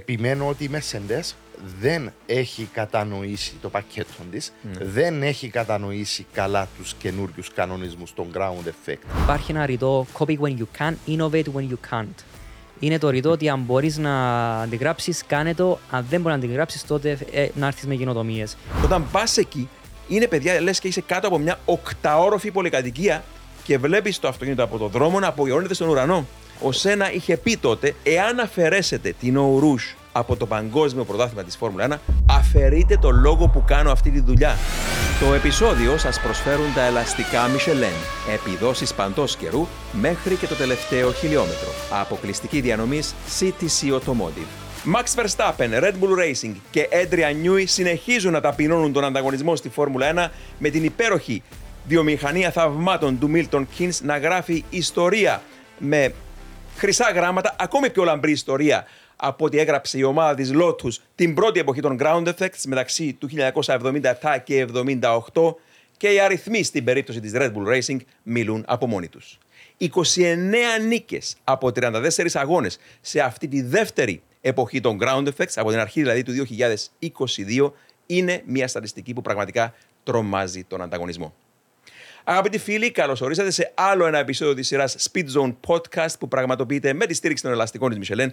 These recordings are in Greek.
επιμένω ότι η Mercedes δεν έχει κατανοήσει το πακέτο της, Ναι. δεν έχει κατανοήσει καλά τους καινούριους κανονισμούς, τον ground effect. Υπάρχει ένα ρητό copy when you can, innovate when you can't. Είναι το ρητό ότι αν μπορείς να αντιγράψεις, κάνε το. Αν δεν μπορείς να αντιγράψεις, τότε ε, να έρθεις με γενοτομίε. Όταν πας εκεί, είναι παιδιά, λες και είσαι κάτω από μια οκταόροφη πολυκατοικία και βλέπεις το αυτοκίνητο από το δρόμο να απογειώνεται στον ουρανό. Ο Σένα είχε πει τότε, εάν αφαιρέσετε την Ορούζ από το παγκόσμιο πρωτάθλημα της Φόρμουλα 1, αφαιρείτε το λόγο που κάνω αυτή τη δουλειά. Το επεισόδιο σας προσφέρουν τα ελαστικά Michelin, επιδόσεις παντός καιρού μέχρι και το τελευταίο χιλιόμετρο. Αποκλειστική διανομής CTC Automotive. Max Verstappen, Red Bull Racing και Adrian Newey συνεχίζουν να ταπεινώνουν τον ανταγωνισμό στη Φόρμουλα 1 με την υπέροχη βιομηχανία θαυμάτων του Milton Keynes να γράφει ιστορία με χρυσά γράμματα, ακόμη πιο λαμπρή ιστορία από ό,τι έγραψε η ομάδα της Lotus την πρώτη εποχή των Ground Effects μεταξύ του 1977 και 1978 και οι αριθμοί στην περίπτωση της Red Bull Racing μιλούν από μόνοι τους. 29 νίκες από 34 αγώνες σε αυτή τη δεύτερη εποχή των Ground Effects, από την αρχή δηλαδή του 2022, είναι μια στατιστική που πραγματικά τρομάζει τον ανταγωνισμό. Αγαπητοί φίλοι, καλώς ορίσατε σε άλλο ένα επεισόδιο της σειράς Speed Zone Podcast που πραγματοποιείται με τη στήριξη των ελαστικών της Michelin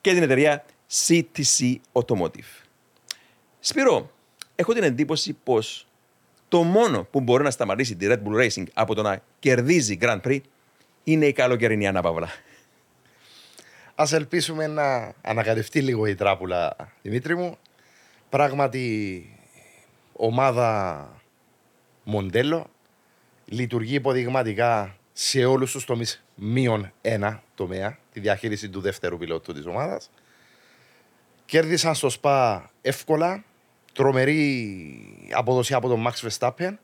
και την εταιρεία CTC Automotive. Σπύρο, έχω την εντύπωση πως το μόνο που μπορεί να σταματήσει τη Red Bull Racing από το να κερδίζει Grand Prix είναι η καλοκαιρινή ανάπαυλα. Α ελπίσουμε να ανακατευτεί λίγο η τράπουλα, Δημήτρη μου. Πράγματι, ομάδα μοντέλο λειτουργεί υποδειγματικά σε όλους τους τομείς μείον ένα τομέα, τη διαχείριση του δεύτερου πιλότου της ομάδας. Κέρδισαν στο ΣΠΑ εύκολα, τρομερή αποδοσία από τον Max Verstappen.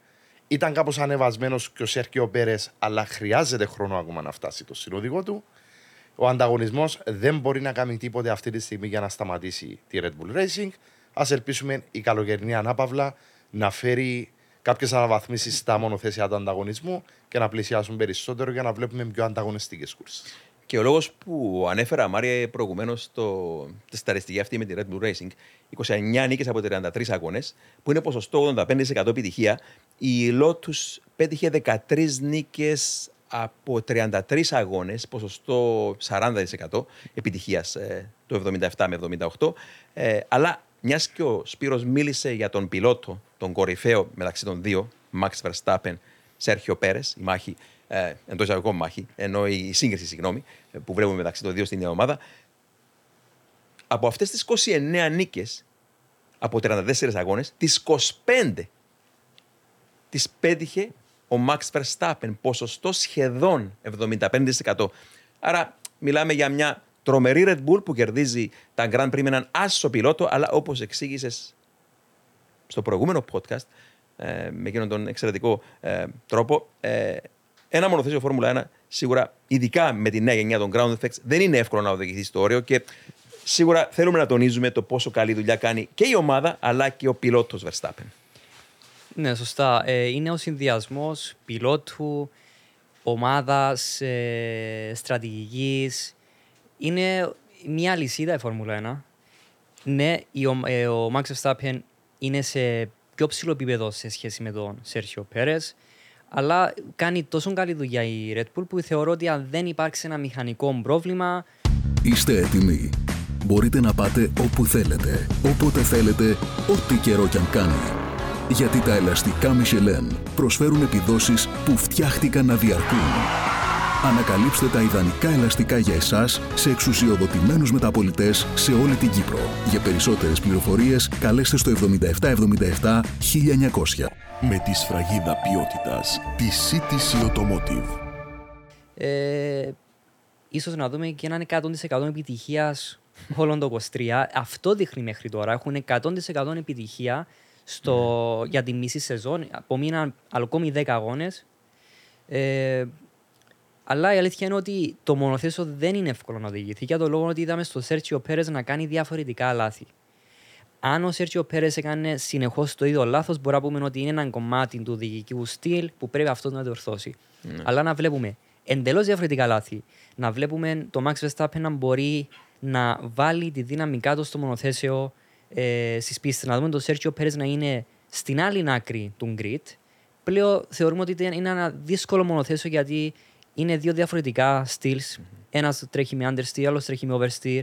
Ήταν κάπως ανεβασμένος και ο Σέρκιο Πέρες, αλλά χρειάζεται χρόνο ακόμα να φτάσει το συνοδηγό του. Ο ανταγωνισμός δεν μπορεί να κάνει τίποτε αυτή τη στιγμή για να σταματήσει τη Red Bull Racing. Α ελπίσουμε η καλοκαιρινή ανάπαυλα να φέρει κάποιες αναβαθμίσεις στα μονοθέσια του ανταγωνισμού και να πλησιάσουν περισσότερο για να βλέπουμε πιο ανταγωνιστικές κούρσες. Και ο λόγος που ανέφερα, Μάρια, προηγουμένως τη σταριστική αυτή με τη Red Bull Racing, 29 νίκες από 33 αγώνες, που είναι ποσοστό 85% επιτυχία. Η Lotus πέτυχε 13 νίκες από 33 αγώνες, ποσοστό 40% επιτυχίας το 77 με 78. Ε, αλλά μιας και ο Σπύρος μίλησε για τον πιλότο, τον κορυφαίο μεταξύ των δύο, Max Verstappen, Σέρχιο Πέρε, η μάχη, ε, εντός εισαγωγικών μάχη, ενώ η σύγκριση, συγγνώμη, ε, που βλέπουμε μεταξύ των δύο στην νέα ομάδα. Από αυτές τις 29 νίκες, από 34 αγώνες, τις 25 τις πέτυχε ο Max Verstappen, ποσοστό σχεδόν 75%. Άρα μιλάμε για μια τρομερή Red Bull που κερδίζει τα Grand Prix με έναν άσο πιλότο, αλλά όπως εξήγησες στο προηγούμενο podcast, ε, με εκείνον τον εξαιρετικό ε, τρόπο, ε, ένα μονοθέσιο Φόρμουλα 1, σίγουρα, ειδικά με τη νέα γενιά των Ground Effects, δεν είναι εύκολο να οδηγηθεί στο όριο και σίγουρα θέλουμε να τονίζουμε το πόσο καλή δουλειά κάνει και η ομάδα, αλλά και ο πιλότος Verstappen. Ναι, σωστά. Ε, είναι ο συνδυασμός πιλότου, ομάδας, ε, στρατηγικής. Είναι μια λυσίδα η Φόρμουλα 1. Ναι, η, ο, ε, ο Max Verstappen είναι σε πιο ψηλό επίπεδο σε σχέση με τον Σέρχιο Πέρε. Αλλά κάνει τόσο καλή δουλειά η Red Bull που θεωρώ ότι αν δεν υπάρξει ένα μηχανικό πρόβλημα, Είστε έτοιμοι. Μπορείτε να πάτε όπου θέλετε, όποτε θέλετε, ό,τι καιρό κι αν κάνει. Γιατί τα ελαστικά Michelin προσφέρουν επιδόσεις που φτιάχτηκαν να διαρκούν. Ανακαλύψτε τα ιδανικά ελαστικά για εσάς σε εξουσιοδοτημένους μεταπολιτές σε όλη την Κύπρο. Για περισσότερες πληροφορίες καλέστε στο 7777 1900. Με τη σφραγίδα ποιότητας τη CTC Automotive. ε, ίσως να δούμε και έναν 100% επιτυχίας όλων το 23. Αυτό δείχνει μέχρι τώρα. Έχουν 100% επιτυχία στο, για τη μισή σεζόν. Απομείναν ακόμη 10 αγώνες. Ε, αλλά η αλήθεια είναι ότι το μονοθέσιο δεν είναι εύκολο να οδηγηθεί για τον λόγο ότι είδαμε στο Σέρτσιο Πέρες να κάνει διαφορετικά λάθη. Αν ο Σέρτσιο Πέρες έκανε συνεχώς το ίδιο λάθος, μπορεί να πούμε ότι είναι ένα κομμάτι του οδηγικού στυλ που πρέπει αυτός να διορθώσει. Αλλά να βλέπουμε εντελώς διαφορετικά λάθη, να βλέπουμε το Max Verstappen να μπορεί να βάλει τη δύναμη κάτω στο μονοθέσιο ε, στις πίστες. Να δούμε τον Σέρτσιο Πέρες να είναι στην άλλη άκρη του grid. Πλέον θεωρούμε ότι είναι ένα δύσκολο μονοθέσιο γιατί είναι δύο διαφορετικά styles. Ένας τρέχει με understeer, άλλος τρέχει με oversteer.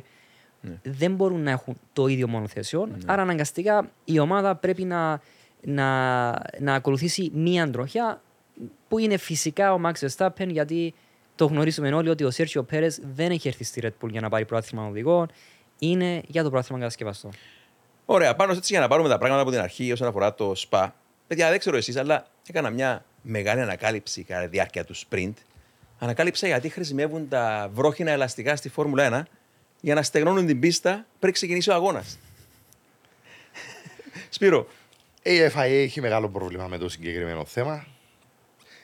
Δεν μπορούν να έχουν το ίδιο μονοθέσιο. Άρα αναγκαστικά η ομάδα πρέπει να, να, να ακολουθήσει μία τροχιά που είναι φυσικά ο Max Verstappen γιατί το γνωρίζουμε όλοι ότι ο Σέρτσιο Πέρε δεν έχει έρθει στη Red Bull για να πάρει πρόθυμα οδηγών. Είναι για το πρόθυμα κατασκευαστό. Ωραία, πάνω έτσι για να πάρουμε τα πράγματα από την αρχή όσον αφορά το SPA. Παιδιά, δεν ξέρω εσείς, αλλά έκανα μια μεγάλη ανακάλυψη κατά τη διάρκεια του sprint. Ανακάλυψα γιατί χρησιμεύουν τα βρόχινα ελαστικά στη Φόρμουλα 1 για να στεγνώνουν την πίστα πριν ξεκινήσει ο αγώνας. Σπύρο, Η FIA έχει μεγάλο πρόβλημα με το συγκεκριμένο θέμα.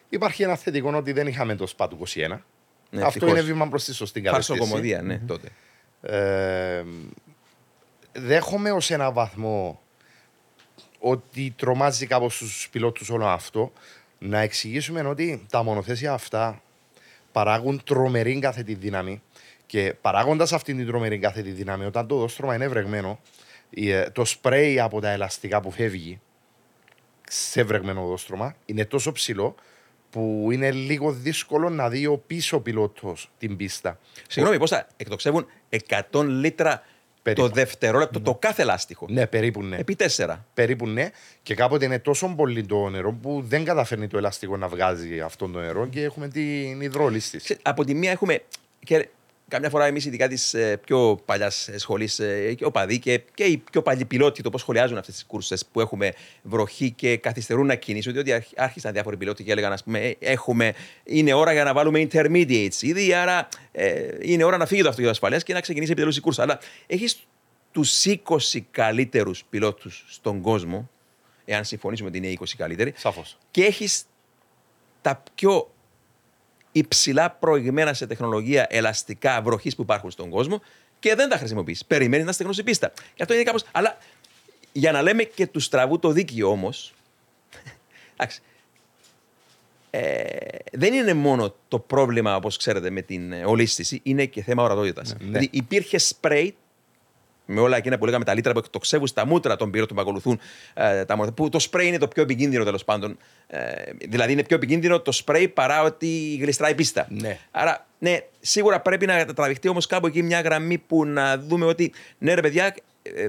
Υπάρχει ένα θετικό ότι δεν είχαμε το ΣΠΑ του 21. Ναι, Αυτό ευτυχώς. είναι βήμα προς τη σωστή κατεύθυνση. φαρσοκομωδία, ναι, τότε. Ε, δέχομαι ως ένα βαθμό ότι τρομάζει κάπως τους πιλότους όλο αυτό να εξηγήσουμε ότι τα μονοθέσια αυτά παράγουν τρομερή κάθετη δύναμη και παράγοντας αυτή την τρομερή κάθετη δύναμη όταν το δόστρωμα είναι βρεγμένο η, ε, το σπρέι από τα ελαστικά που φεύγει σε βρεγμένο δόστρωμα είναι τόσο ψηλό που είναι λίγο δύσκολο να δει ο πίσω πιλότος την πίστα. Συγγνώμη, πώς θα εκτοξεύουν 100 λίτρα Περίπου. το δευτερόλεπτο το κάθε λάστιχο. Ναι, περίπου ναι. Επί τέσσερα. Περίπου ναι. Και κάποτε είναι τόσο πολύ το νερό που δεν καταφέρνει το ελαστικό να βγάζει αυτό το νερό και έχουμε την υδρόληση. Ξέ- από τη μία έχουμε. Και καμιά φορά εμείς, ειδικά της πιο παλιάς σχολής, και οπαδοί και, και οι πιο παλιοί πιλότοι, το πώς σχολιάζουν αυτές τις κούρσες που έχουμε βροχή και καθυστερούν να κινήσουν. Διότι άρχ- άρχισαν διάφοροι πιλότοι και έλεγαν, ας πούμε, «Ε, έχουμε, είναι ώρα για να βάλουμε intermediates ήδη, άρα ε, είναι ώρα να φύγει το αυτοκίνητο ασφαλείας και να ξεκινήσει επιτέλους η κούρσα. Αλλά έχεις τους 20 καλύτερους πιλότους στον κόσμο, εάν συμφωνήσουμε ότι είναι οι 20 καλύτεροι, Σαφώς. και έχεις τα πιο υψηλά προηγμένα σε τεχνολογία ελαστικά βροχής που υπάρχουν στον κόσμο και δεν τα χρησιμοποιείς. Περιμένεις να στεγνώσει πίστα. Και αυτό είναι κάπω. Αλλά για να λέμε και του στραβού το δίκαιο όμως. εντάξει. Ε, δεν είναι μόνο το πρόβλημα, όπως ξέρετε, με την ε, ολίσθηση, είναι και θέμα ορατότητας. Δηλαδή υπήρχε σπρέι με όλα εκείνα που λέγαμε τα λίτρα που εκτοξεύουν στα μούτρα των πυρότων που ακολουθούν ε, τα μόρφα. Που το σπρέι είναι το πιο επικίνδυνο τέλος πάντων. Ε, δηλαδή είναι πιο επικίνδυνο το σπρέι παρά ότι γλιστράει πίστα. Ναι. Άρα, ναι, σίγουρα πρέπει να τραβηχτεί όμως κάπου εκεί μια γραμμή που να δούμε ότι ναι, ρε παιδιά, ε,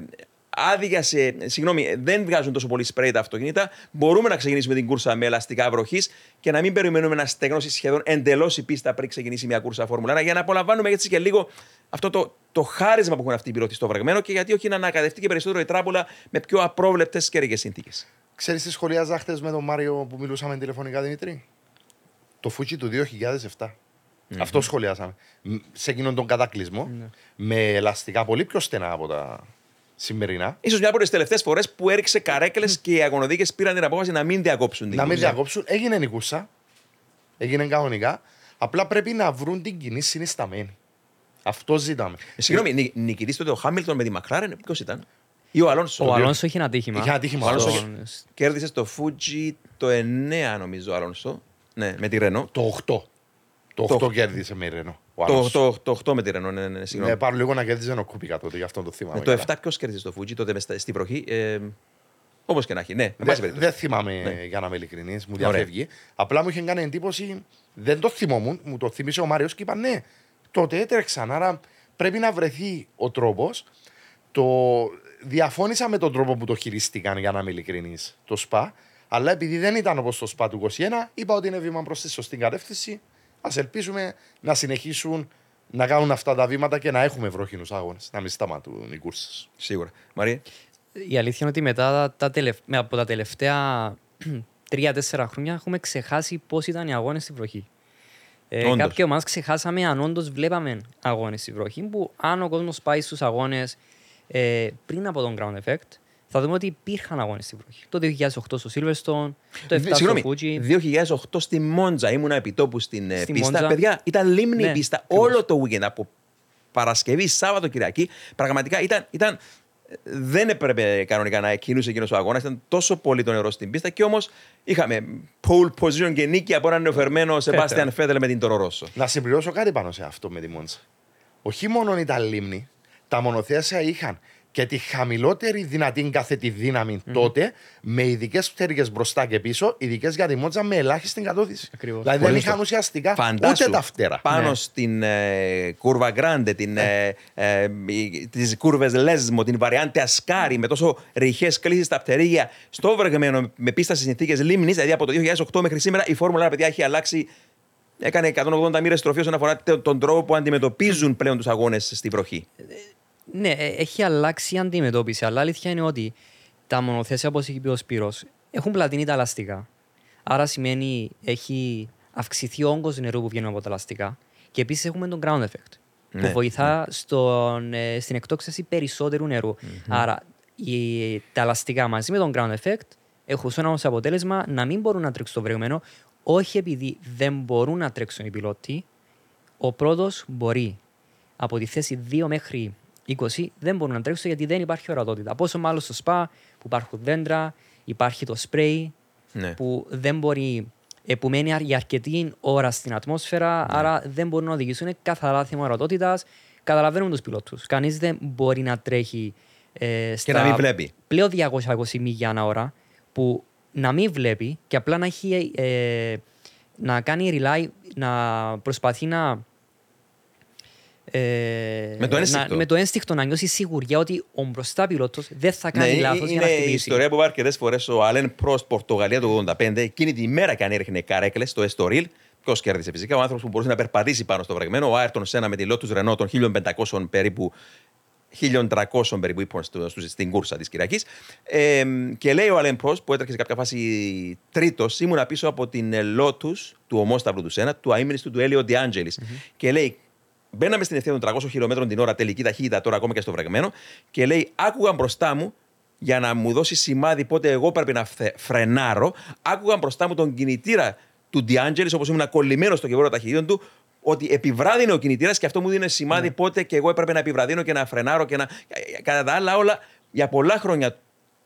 άδεια σε. Συγγνώμη, δεν βγάζουν τόσο πολύ σπρέι τα αυτοκίνητα. Μπορούμε να ξεκινήσουμε την κούρσα με ελαστικά βροχής και να μην περιμένουμε να στεγνώσει σχεδόν εντελώς η πίστα πριν ξεκινήσει μια κούρσα Φόρμουλα 1 για να απολαμβάνουμε έτσι και λίγο αυτό το, το χάρισμα που έχουν αυτοί οι πιλότοι στο βρεγμένο και γιατί όχι να ανακατευτεί και περισσότερο η τράπουλα με πιο απρόβλεπτες καιρικέ συνθήκες. Ξέρεις τι σχολιάζα χθες με τον Μάριο που μιλούσαμε τηλεφωνικά, Δημήτρη; Το Φούτσι του 2007. Αυτό σχολιάσαμε. Μ, Σε εκείνον τον κατακλυσμό. Με ελαστικά πολύ πιο στενά από τα σημερινά. σω μια από τις τελευταίες φορές που έριξε καρέκλες και οι αγωνοδίκες πήραν την απόφαση να μην διακόψουν την να μην κούρσα. διακόψουν. Έγινε η κούρσα. Έγινε κανονικά. Απλά πρέπει να βρουν την κοινή συνισταμένη. Αυτό ζητάμε. Ε, Συγγνώμη, νι- νικητής τότε ο Χάμιλτον με τη Μακλάρεν, ποιος ήταν; Ή ο Αλόνσο; Ο Αλόνσο είχε ένα τύχημα. Είχε ένα τύχημα, Στον- ο Αλόνσο Κέρδισε στο Fuji το 9, νομίζω, ο Αλόνσο. Ναι, με τη Ρενό. Το 8. Το 8 Το- κέρδισε με η Ρενό. Ο Το, Αλόνσο. το, το 8 με τη Ρενό, ναι, ναι, ναι, συγγνώμη. Ναι, πάρω λίγο να κέρδιζε ο Κούπικα τότε, γι' αυτό το θυμάμαι. Ε, το 7 καλά. ποιος κέρδισε στο Fuji, τότε μες στα- στη βροχή. Ε, Όπως και να έχει. Ναι, με Δε- πάση περιπτώσει. Δεν θυμάμαι Ναι. για να είμαι ειλικρινής, μου Ωραία. διαφεύγει. Απλά μου είχε κάνει εντύπωση, δεν το θυμόμουν, μου το θύμισε ο Μάριος και είπα ναι, τότε έτρεξαν. Άρα πρέπει να βρεθεί ο τρόπος. Το... Διαφώνησα με τον τρόπο που το χειριστήκαν, για να είμαι ειλικρινής, το ΣΠΑ. Αλλά επειδή δεν ήταν όπως το ΣΠΑ του 21, είπα ότι είναι βήμα προς τη σωστή κατεύθυνση. Α ελπίσουμε να συνεχίσουν να κάνουν αυτά τα βήματα και να έχουμε βροχινούς αγώνες. Να μην σταματούν οι κούρσες. Σίγουρα. Μαρία; Η αλήθεια είναι ότι μετά τα τελευ... με- από τα τελευταία τρία-τέσσερα χρόνια έχουμε ξεχάσει πώς ήταν οι αγώνες στη βροχή. Ε, Όντως. κάποιοι ομάδες ξεχάσαμε αν όντως βλέπαμε αγώνες στη βροχή. Που αν ο κόσμος πάει στους αγώνες ε, πριν από τον ground effect, θα δούμε ότι υπήρχαν αγώνες στη βροχή. Το 2008 στο Silverstone, το 7 στο Συγγνώμη, Fuji. 2008 στη Μόντζα ήμουν επιτόπου στην ε, Στη πίστα. Μόντζα. Παιδιά, ήταν λίμνη η Ναι, πίστα ακριβώς. όλο το weekend από Παρασκευή, Σάββατο, Κυριακή. Πραγματικά ήταν. ήταν δεν έπρεπε κανονικά να κινούσε εκείνος ο αγώνας. Ήταν τόσο πολύ το νερό στην πίστα και όμως είχαμε pole position και νίκη από έναν νεοφερμένο Σεμπάστιαν Φέτελ με την Τωρορόσο. Να συμπληρώσω κάτι πάνω σε αυτό με τη Μόντσα. όχι μόνο ήταν λίμνη, τα μονοθέσια είχαν και τη χαμηλότερη δυνατή καθετή δύναμη τότε, με ειδικές πτέρυγες μπροστά και πίσω, ειδικές για τη μότζα με ελάχιστη κατώθηση. Ακριβώς. Δηλαδή δεν Πολύ είχαν σωστά. ουσιαστικά Φαντάσου, ούτε τα φτερά. Πάνω Ναι. στην ε, κούρβα Γκράντε, την, ε, ε, τις κούρβες Λέσμο, την βαριάντε Ασκάρι, με τόσο ρηχές κλήσεις στα πτερίγια, στο βρεγμένο με πίστα στις συνθήκες λίμνης, δηλαδή από το 2008 μέχρι σήμερα η Φόρμουλα 1, παιδιά, έχει αλλάξει Έκανε 180 μοίρες τροφή όσον αφορά τε- τον τρόπο που αντιμετωπίζουν πλέον τους αγώνες στη βροχή. Ναι, ε, έχει αλλάξει η αντιμετώπιση, αλλά αλήθεια είναι ότι τα μονοθέσια, όπως έχει πει ο Σπύρος, έχουν πλατείνει τα ελαστικά. Άρα σημαίνει έχει αυξηθεί ο όγκος νερού που βγαίνει από τα ελαστικά και επίσης έχουμε τον ground effect Ναι, που βοηθά στον, ε, στην εκτόξευση περισσότερου νερού. Άρα η, τα ελαστικά μαζί με τον ground effect έχουν σαν ως αποτέλεσμα να μην μπορούν να τρέξουν το βρεγμένο όχι επειδή δεν μπορούν να τρέξουν οι πιλότοι, ο πρώτος μπορεί. Από τη θέση 2 μέχρι 20 δεν μπορούν να τρέξουν γιατί δεν υπάρχει ορατότητα. Πόσο μάλλον στο σπα που υπάρχουν δέντρα, υπάρχει το σπρέι Ναι. που δεν μπορεί, ε, που μένει για αρκετή ώρα στην ατμόσφαιρα, Ναι. άρα δεν μπορούν να οδηγήσουν. Είναι καθαρά θέμα ορατότητας. Καταλαβαίνουν τους πιλότους. Κανείς δεν μπορεί να τρέχει ε, στα να μην βλέπει. πλέον 220 μίλια ανά ώρα που να μην βλέπει και απλά να έχει ε, να κάνει rely, να προσπαθεί να ε, Με το ένστικτο. Να, με το ένστικτο να νιώσει σιγουριά ότι ο μπροστά πιλότος δεν θα κάνει Ναι, λάθος για να είναι η χτυπήσει. ιστορία που είπα αρκετές φορές ο Αλέν Πρόστ Πορτογαλία του 85. Εκείνη τη μέρα και αν έριχνε καρέκλες στο Εστορίλ. Ποιος κέρδισε φυσικά, ο άνθρωπος που μπορούσε να περπατήσει πάνω στο βρεγμένο. Ο Άιρτον Σένα με τη Lotus Renault των 1500 περίπου 1300 περίπου ύπων στο- στο- στην κούρσα της Κυριακής. Ε, και λέει ο Αλέν Πρόστ που έτρεχε σε κάποια φάση τρίτος, ήμουνα πίσω από την ε, Lotus του ομόσταυρου του Σένα, του αίμνηστου του Έλιο Ντιάντζελης. Και λέει, Μπαίναμε στην ευθεία των 300 χιλιόμετρων την ώρα, τελική ταχύτητα τώρα ακόμα και στο βρεγμένο. Και λέει, άκουγα μπροστά μου για να μου δώσει σημάδι πότε εγώ πρέπει να φθε- φρενάρω. Άκουγα μπροστά μου τον κινητήρα του Ντε Άντζελις, όπως ήμουν κολλημένος στο κιβώτιο ταχυτήτων του, ότι επιβράδυνε ο κινητήρας και αυτό μου δίνει σημάδι πότε και εγώ έπρεπε να επιβραδύνω και να φρενάρω και να. Κατά τα άλλα, όλα για πολλά χρόνια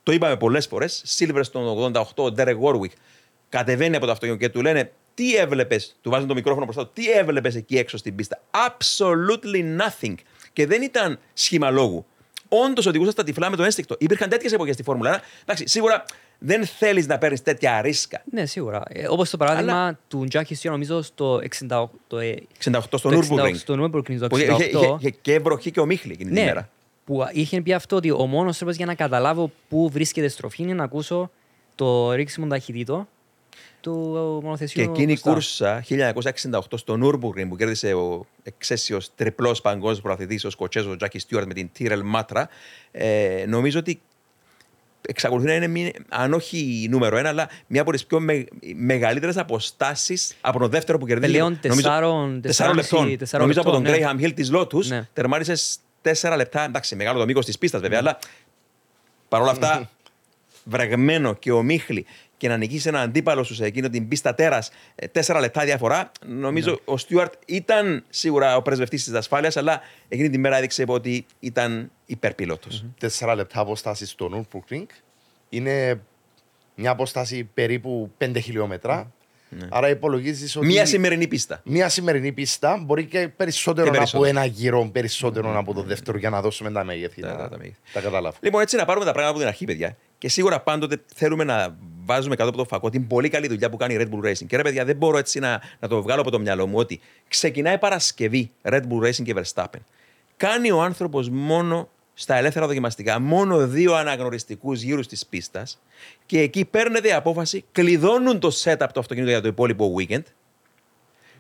το είπαμε πολλές φορές. Σίλβερστον 88, ο Ντέρεκ Γουόρικ κατεβαίνει από το αυτοκίνητο και του λένε τι έβλεπες, του βάζουν το μικρόφωνο μπροστά του, τι έβλεπες εκεί έξω στην πίστα; Absolutely nothing. Και δεν ήταν σχήμα λόγου. Όντως οδηγούσε στα τυφλά με το ένστικτο. Υπήρχαν τέτοιες εποχές στη Φόρμουλα 1. Εντάξει, σίγουρα δεν θέλεις να παίρνεις τέτοια ρίσκα. Ναι, σίγουρα. Ε, Όπως το παράδειγμα Αλλά- του Τζάκι Στιό, νομίζω στο 68. Το, ε, 68 στο το Nürburgring. Στο Nürburgring, το Που είχε, 68. είχε- είχε και βροχή και ομίχλη εκείνη τη Ναι, μέρα. που είχε πει αυτό ότι ο μόνος τρόπος για να καταλάβω πού βρίσκεται στροφή είναι να ακούσω το ρίξιμο ταχυτήτο του μονοθεσιού. Και εκείνη η μπροστά. κούρσα 1968 στο Nürburgring που κέρδισε ο εξαίσιος τριπλός παγκόσμιος προαθλητή, ο Σκοτσέζο Τζάκι Στιούαρτ με την Τύρελ Μάτρα, ε, νομίζω ότι εξακολουθεί να είναι, μη- αν όχι νούμερο ένα, αλλά μία από τις πιο με, μεγαλύτερες αποστάσεις από τον δεύτερο που κερδίζει. Πλέον τεσσάρων- τεσσάρων τεσσάρων λεπτών. τεσσάρων νομίζω από τον λεπτών, ναι. Graham Hill της Lotus Ναι. τερμάρισε τέσσερα λεπτά. Εντάξει, μεγάλο το μήκος της πίστας βέβαια, αλλά παρόλα αυτά βρεγμένο και ομίχλη και να νικήσει έναν αντίπαλο σου σε εκείνο την πίστα τέρας τέσσερα λεπτά διαφορά. Νομίζω Ναι. ο Στιούαρτ ήταν σίγουρα ο πρεσβευτής της ασφάλεια, αλλά εκείνη τη μέρα έδειξε ότι ήταν υπερπιλότος. Τέσσερα λεπτά απόσταση στο Nürburgring είναι μια απόσταση περίπου 5 χιλιόμετρα. Άρα υπολογίζεις ότι. Ναι. Μία σημερινή πίστα. Μια σημερινή πίστα μπορεί και περισσότερο, Και περισσότερο. από ένα γύρο περισσότερο από το δεύτερο για να δώσουμε τα μέγεθη. Τα- να τα- τα μέγεθη. τα καταλάβω. Λοιπόν, έτσι να πάρουμε τα πράγματα από την αρχή, παιδιά. Και σίγουρα πάντοτε θέλουμε να βάζουμε κάτω από το φακό την πολύ καλή δουλειά που κάνει η Red Bull Racing. Και ρε, παιδιά, δεν μπορώ έτσι να, να το βγάλω από το μυαλό μου ότι ξεκινάει Παρασκευή Red Bull Racing και Verstappen. Κάνει ο άνθρωπος μόνο στα ελεύθερα δοκιμαστικά μόνο δύο αναγνωριστικούς γύρους της πίστας και εκεί παίρνεται η απόφαση, κλειδώνουν το setup του αυτοκίνητο για το υπόλοιπο weekend.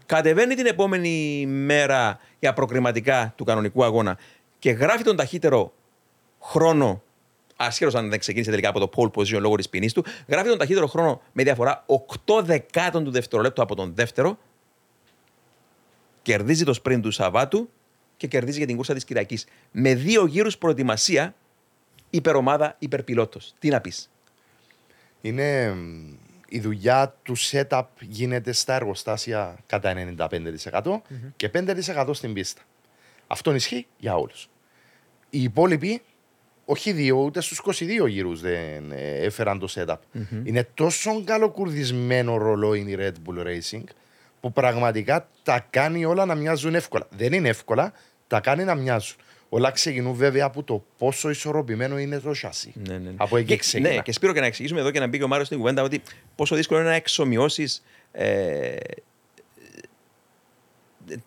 Κατεβαίνει την επόμενη μέρα για προκριματικά του κανονικού αγώνα και γράφει τον ταχύτερο χρόνο, ασχέτω αν δεν ξεκίνησε τελικά από το pole position λόγω της ποινής του, γράφει τον ταχύτερο χρόνο με διαφορά 8 δεκάτων του δευτερολέπτου από τον δεύτερο, κερδίζει το sprint του Σαββάτου και κερδίζει για την κούρσα της Κυριακής. Με δύο γύρους προετοιμασία, υπερομάδα, υπερπιλότος. Τι να πεις; Είναι μ, η δουλειά του setup γίνεται στα εργοστάσια κατά 95% και 5% στην πίστα. Αυτό ισχύει για όλους. Οι υπόλοιποι, όχι δύο, ούτε στους 22 γύρους δεν ε, έφεραν το setup. Είναι τόσο καλοκουρδισμένο ρολόι η Red Bull Racing που πραγματικά τα κάνει όλα να μοιάζουν εύκολα. Δεν είναι εύκολα, τα κάνει να μοιάζουν. Όλα ξεκινούν βέβαια από το πόσο ισορροπημένο είναι το σασί. Ναι, ναι. Από εκεί και, ξεκινά. ναι, και Σπύρο, και να εξηγήσουμε εδώ και να μπει και ο Μάριος στην κουβέντα ότι πόσο δύσκολο είναι να εξομοιώσεις ε,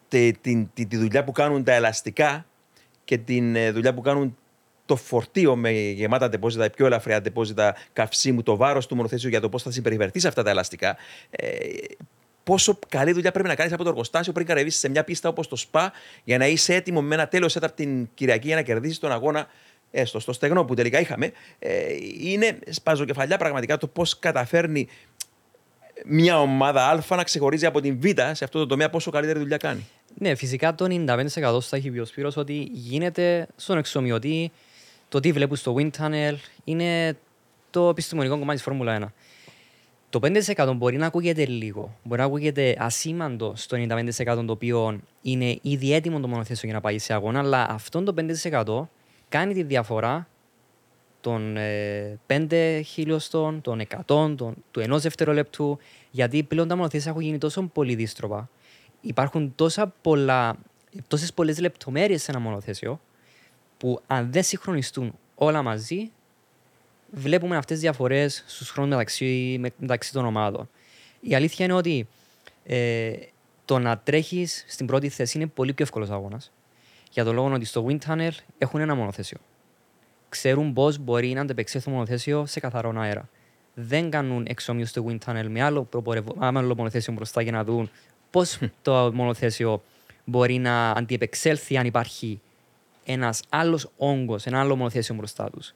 τη, τη, τη, τη δουλειά που κάνουν τα ελαστικά και την ε, δουλειά που κάνουν το φορτίο με γεμάτα τεπόζιτα, πιο ελαφριά τεπόζιτα καυσίμου, το βάρος του μονοθέσιου για το πώς θα συμπεριφερθείς σε αυτά τα ελαστικά. Ε, πόσο καλή δουλειά πρέπει να κάνεις από το εργοστάσιο πριν κατεβεί σε μια πίστα όπως το ΣΠΑ για να είσαι έτοιμο με ένα τέλειο setup την Κυριακή για να κερδίσεις τον αγώνα έστω στο στεγνό που τελικά είχαμε. Ε, είναι σπαζοκεφαλιά πραγματικά το πώς καταφέρνει μια ομάδα Α να ξεχωρίζει από την Β σε αυτό το τομέα πόσο καλύτερη δουλειά κάνει. Ναι, φυσικά το 95% θα έχει πει ο Σπύρος ότι γίνεται στον εξομοιωτή το τι βλέπουν στο Wind Tunnel είναι το επιστημονικό κομμάτι της Φόρμουλα 1. Το 5% μπορεί να ακούγεται λίγο, μπορεί να ακούγεται ασήμαντο στο 95% το οποίο είναι ήδη έτοιμο το μονοθέσιο για να πάει σε αγώνα, αλλά αυτό το 5% κάνει τη διαφορά των ε, 5 χιλιοστών, των 100, των, του 1 δευτερολέπτου, γιατί πλέον τα μονοθέσια έχουν γίνει τόσο πολύ δίστροπα. Υπάρχουν τόσα πολλά, τόσες πολλές λεπτομέρειες σε ένα μονοθέσιο, που αν δεν συγχρονιστούν όλα μαζί, βλέπουμε αυτές τις διαφορές στους χρόνους μεταξύ, με- μεταξύ των ομάδων. Η αλήθεια είναι ότι ε, το να τρέχεις στην πρώτη θέση είναι πολύ πιο εύκολος αγώνας. Για τον λόγο ότι στο Wind Tunnel έχουν ένα μονοθέσιο. Ξέρουν πώς μπορεί να αντεπεξέλθει το μονοθέσιο σε καθαρό αέρα. Δεν κάνουν εξόμοιο στο Wind Tunnel με άλλο, προπορευ... άλλο μονοθέσιο μπροστά για να δουν πώς το μονοθέσιο μπορεί να αντιεπεξέλθει αν υπάρχει ένας άλλος όγκος, ένα άλλο μονοθέσιο μπροστά τους.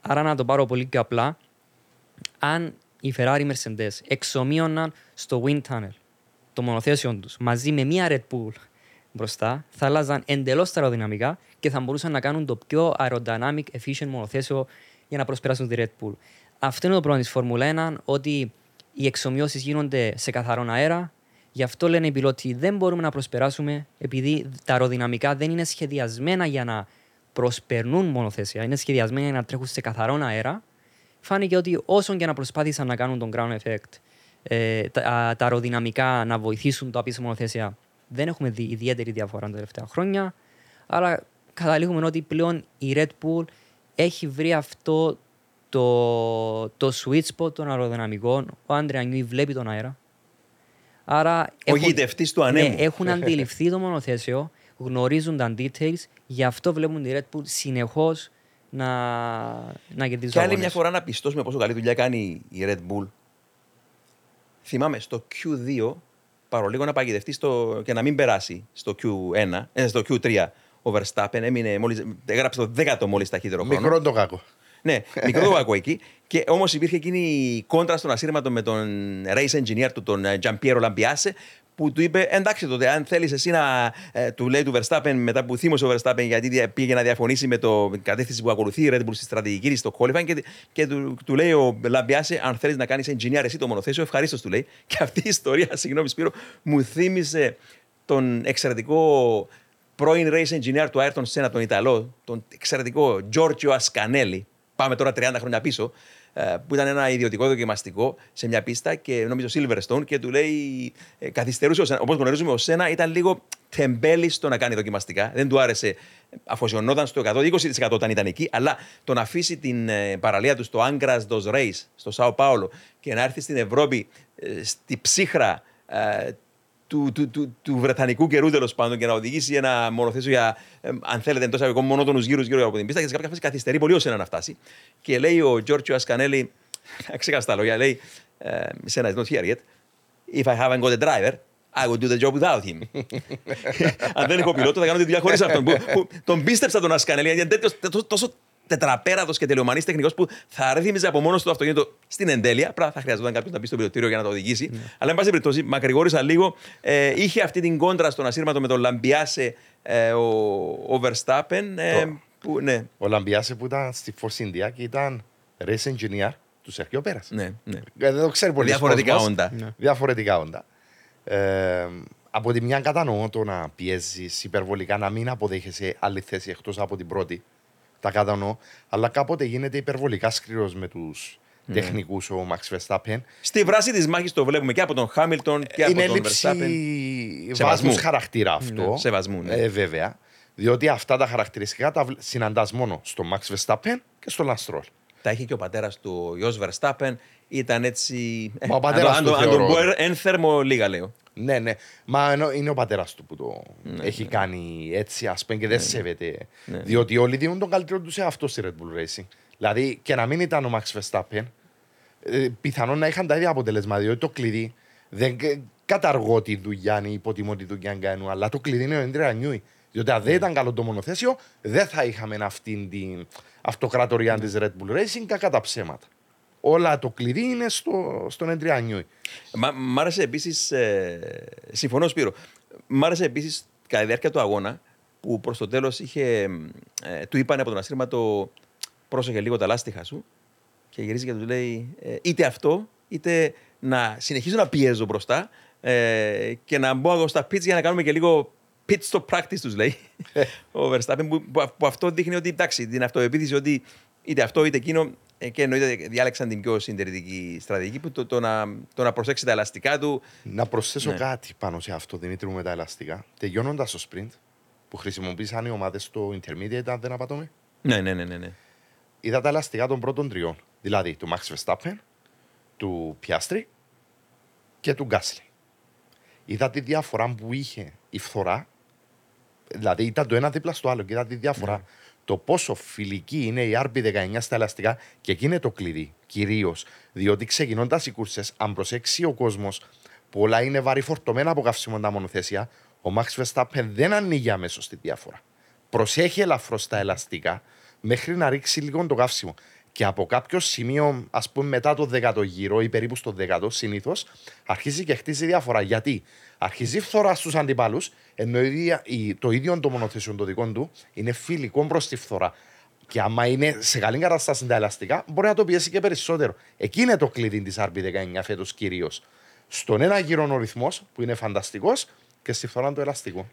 Άρα να το πάρω πολύ πιο απλά, αν οι Ferrari Mercedes εξομοίωναν στο Wind Tunnel το μονοθέσιο τους μαζί με μία Red Bull μπροστά, θα άλλαζαν εντελώς τα αεροδυναμικά και θα μπορούσαν να κάνουν το πιο aerodynamic efficient μονοθέσιο για να προσπεράσουν τη Red Bull. Αυτό είναι το πρόβλημα της Φόρμουλα 1, ότι οι εξομοιώσεις γίνονται σε καθαρό αέρα, γι' αυτό λένε οι πιλότοι δεν μπορούμε να προσπεράσουμε επειδή τα αεροδυναμικά δεν είναι σχεδιασμένα για να προσπερνούν μονοθέσια, είναι σχεδιασμένα για να τρέχουν σε καθαρό αέρα. Φάνηκε ότι όσο και να προσπάθησαν να κάνουν τον ground effect, ε, τα, α, τα αεροδυναμικά να βοηθήσουν το απίσω μονοθέσια, δεν έχουμε δει ιδιαίτερη διαφορά τα τελευταία χρόνια. Άρα καταλήγουμε ότι πλέον η Red Bull έχει βρει αυτό το, το sweet spot των αεροδυναμικών. Ο Άντρεα Νιούι βλέπει τον αέρα. Άρα Ο γητευτής του ανέμου. Ναι, έχουν αντιληφθεί το μονοθέσιο, γνωρίζουν τα details, γι' αυτό βλέπουν τη Red Bull συνεχώς να, να κερδίζουν Και άλλη αγώνες. μια φορά να πιστώσουμε πόσο καλή δουλειά κάνει η Red Bull. Θυμάμαι στο Q2, παρολίγο να παγιδευτεί στο, και να μην περάσει στο Q1, ε, στο Q3 ο Verstappen, έμεινε μόλις, έγραψε το 10ο μόλις ταχύτερο χρόνο. Μικρό το κακό. Ναι, μικρό το κακό εκεί. Και όμως υπήρχε εκείνη η κόντρα στον ασύρματο με τον race engineer του, τον Τζαμπιέρο Λαμπιάσε, που του είπε: Εντάξει, τότε, αν θέλεις εσύ να. ε, του λέει του Verstappen μετά που θύμωσε ο Verstappen γιατί δια- πήγε να διαφωνήσει με το, με την κατεύθυνση που ακολουθεί η Red Bull στη στρατηγική της στο qualifying και, και του, του λέει ο Λαμπιάσε: Αν θέλεις να κάνεις engineer εσύ το μονοθέσιο, ευχαρίστως του λέει. Και αυτή η ιστορία, συγγνώμη Σπύρο, μου θύμισε τον εξαιρετικό πρώην race engineer του Ayrton Senna, τον Ιταλό, τον εξαιρετικό Giorgio Ascanelli. Πάμε τώρα 30 χρόνια πίσω, ε, που ήταν ένα ιδιωτικό δοκιμαστικό σε μια πίστα και νομίζω Silverstone και του λέει ε, καθυστερούσε. Όπως γνωρίζουμε, ο Σένα ήταν λίγο τεμπέλη στο να κάνει δοκιμαστικά. Δεν του άρεσε, αφοσιωνόταν στο 120% όταν ήταν εκεί, αλλά το να αφήσει την ε, παραλία του στο Angras dos Reis, στο Σάο Πάολο και να έρθει στην Ευρώπη ε, στη ψύχρα ε, του, του, του, του Βρετανικού καιρού τέλος πάντων και να οδηγήσει ένα μονοθέσιο για, ε, αν θέλετε, εντός αγωγικών μονότονους γύρους γύρω από την πίστα και σε κάποια φάση καθυστερεί πολύ ώστε να φτάσει. Και λέει ο Τζόρτσιο Ασκανέλη, ξέχασα τα λόγια, λέει, ε, Σένα is not here yet. If I haven't got a driver, I would do the job without him. αν δεν έχω πιλότο, θα κάνω τη δουλειά χωρίς αυτόν. Που, που τον πίστεψα τον Ασκανέλη, γιατί είναι τέτοιος- τόσο, τόσο τετραπέρατος και τελειομανής τεχνικός που θα ρύθμιζε από μόνος του το αυτοκίνητο στην εντέλεια. Απλά θα χρειαζόταν κάποιος να μπει στο πιλωτήριο για να το οδηγήσει. Αλλά, εν πάση περιπτώσει, μακρηγόρησα λίγο. Ε, είχε αυτή την κόντρα στον ασύρματο με τον Λαμπιάσε ε, ο, ο Verstappen. Ε, Το- που, ναι, Ο Λαμπιάσε που ήταν στη Force India και ήταν race engineer του Σερχιό Πέρας. ναι, ναι. Ε, Δεν το ξέρει πολύ Διαφορετικά όντα. Διαφορετικά όντα. Ε, από τη μια κατανοώ το να πιέζεις υπερβολικά να μην αποδέχεσαι άλλη θέση εκτός από την πρώτη. Τα κατανοώ. Αλλά κάποτε γίνεται υπερβολικά σκληρός με τους Ναι. τεχνικούς ο Max Verstappen. Στη βράση της μάχης το βλέπουμε και από τον Χάμιλτον και από Είναι τον έλλειψη Verstappen. βάθου Σεβασμού. χαρακτήρα αυτό. Ναι, σεβασμού, ναι. Ε, βέβαια. Διότι αυτά τα χαρακτηριστικά τα συναντάς μόνο στο Max Verstappen και στο Lance Stroll. Τα είχε και ο πατέρας του, ο Ιω Verstappen. Ήταν έτσι. ε, Μα ο πατέρας αν του το- αν τον θεωρώ. πω ένθερμο, λίγα λέω. Ναι, ναι. Μα ενώ είναι ο πατέρας του που το Ναι, έχει κάνει έτσι, ας πούμε, και δεν σέβεται. Διότι όλοι δίνουν τον καλύτερο του σε αυτός στη Red Bull Racing. Δηλαδή και να μην ήταν ο Max Verstappen, ε, πιθανόν να είχαν τα ίδια αποτελέσματα. Διότι το κλειδί δεν κα- καταργώ τη δουλειά, ή υποτιμώ τη δουλειά κανένου, αλλά το κλειδί είναι ο Έντρια Νιούι. Διότι αν δεν ήταν καλό το μονοθέσιο, δεν θα είχαμε αυτήν την αυτοκρατορία της Red Bull Racing κακά τα ψέματα. Όλα το κλειδί είναι στο, στον Έντρια Νιούι. Μα, μ' άρεσε επίσης. Ε, συμφωνώ, Σπύρο. Μ' άρεσε επίσης κατά τη διάρκεια του αγώνα που προς το τέλος είχε. Ε, του είπαν από τον αστρήματο πρόσεχε λίγο τα λάστιχα σου και γυρίζει και του λέει ε, είτε αυτό είτε να συνεχίζω να πιέζω μπροστά ε, και να μπω εγώ στα pits για να κάνουμε και λίγο pit stop practice τους λέει ο Verstappen που, που, που αυτό δείχνει ότι εντάξει την αυτοεπίθεση ότι είτε αυτό είτε εκείνο ε, και εννοείται διάλεξαν την πιο συντηρητική στρατηγική που το, το, να, το να προσέξει τα ελαστικά του Να προσθέσω Ναι. κάτι πάνω σε αυτό, Δημήτρη μου, με τα ελαστικά. Τελειώνοντας το sprint που χρησιμοποίησαν οι ομάδες στο intermediate, αν δεν απατώμε, ναι ναι ναι ναι, ναι. είδα τα ελαστικά των πρώτων τριών. Δηλαδή του Max Verstappen, του Piastri και του Γκάσλι. Είδα τη διαφορά που είχε η φθορά, δηλαδή ήταν το ένα δίπλα στο άλλο και είδα τη διαφορά. Ναι. Το πόσο φιλική είναι η RB19 στα ελαστικά και εκεί είναι το κλειδί, κυρίως. Διότι ξεκινώντας οι κούρσες, αν προσέξει ο κόσμος, πολλά είναι βαρύφορτωμένα από καύσιμο τα μονοθέσια, ο Max Verstappen δεν ανοίγει αμέσως τη διαφορά. Προσέχει ελαφρώς τα ελαστικά μέχρι να ρίξει λίγο το καύσιμο. Και από κάποιο σημείο, ας πούμε μετά το 10ο γύρο ή περίπου στο 10ο, συνήθως αρχίζει και χτίζει διαφορά. Γιατί; Αρχίζει φθορά στους αντιπάλους, ενώ η ίδια- η- το ίδιο το μονοθέσιο το δικό του είναι φιλικό προς τη φθορά. Και άμα είναι σε καλή κατάσταση τα ελαστικά, μπορεί να το πιέσει και περισσότερο. Εκεί είναι το κλειδί της RB19 φέτος κυρίως. Στον ένα γύρο ο ρυθμός, που είναι φανταστικός, και στη φθορά το ελαστικό.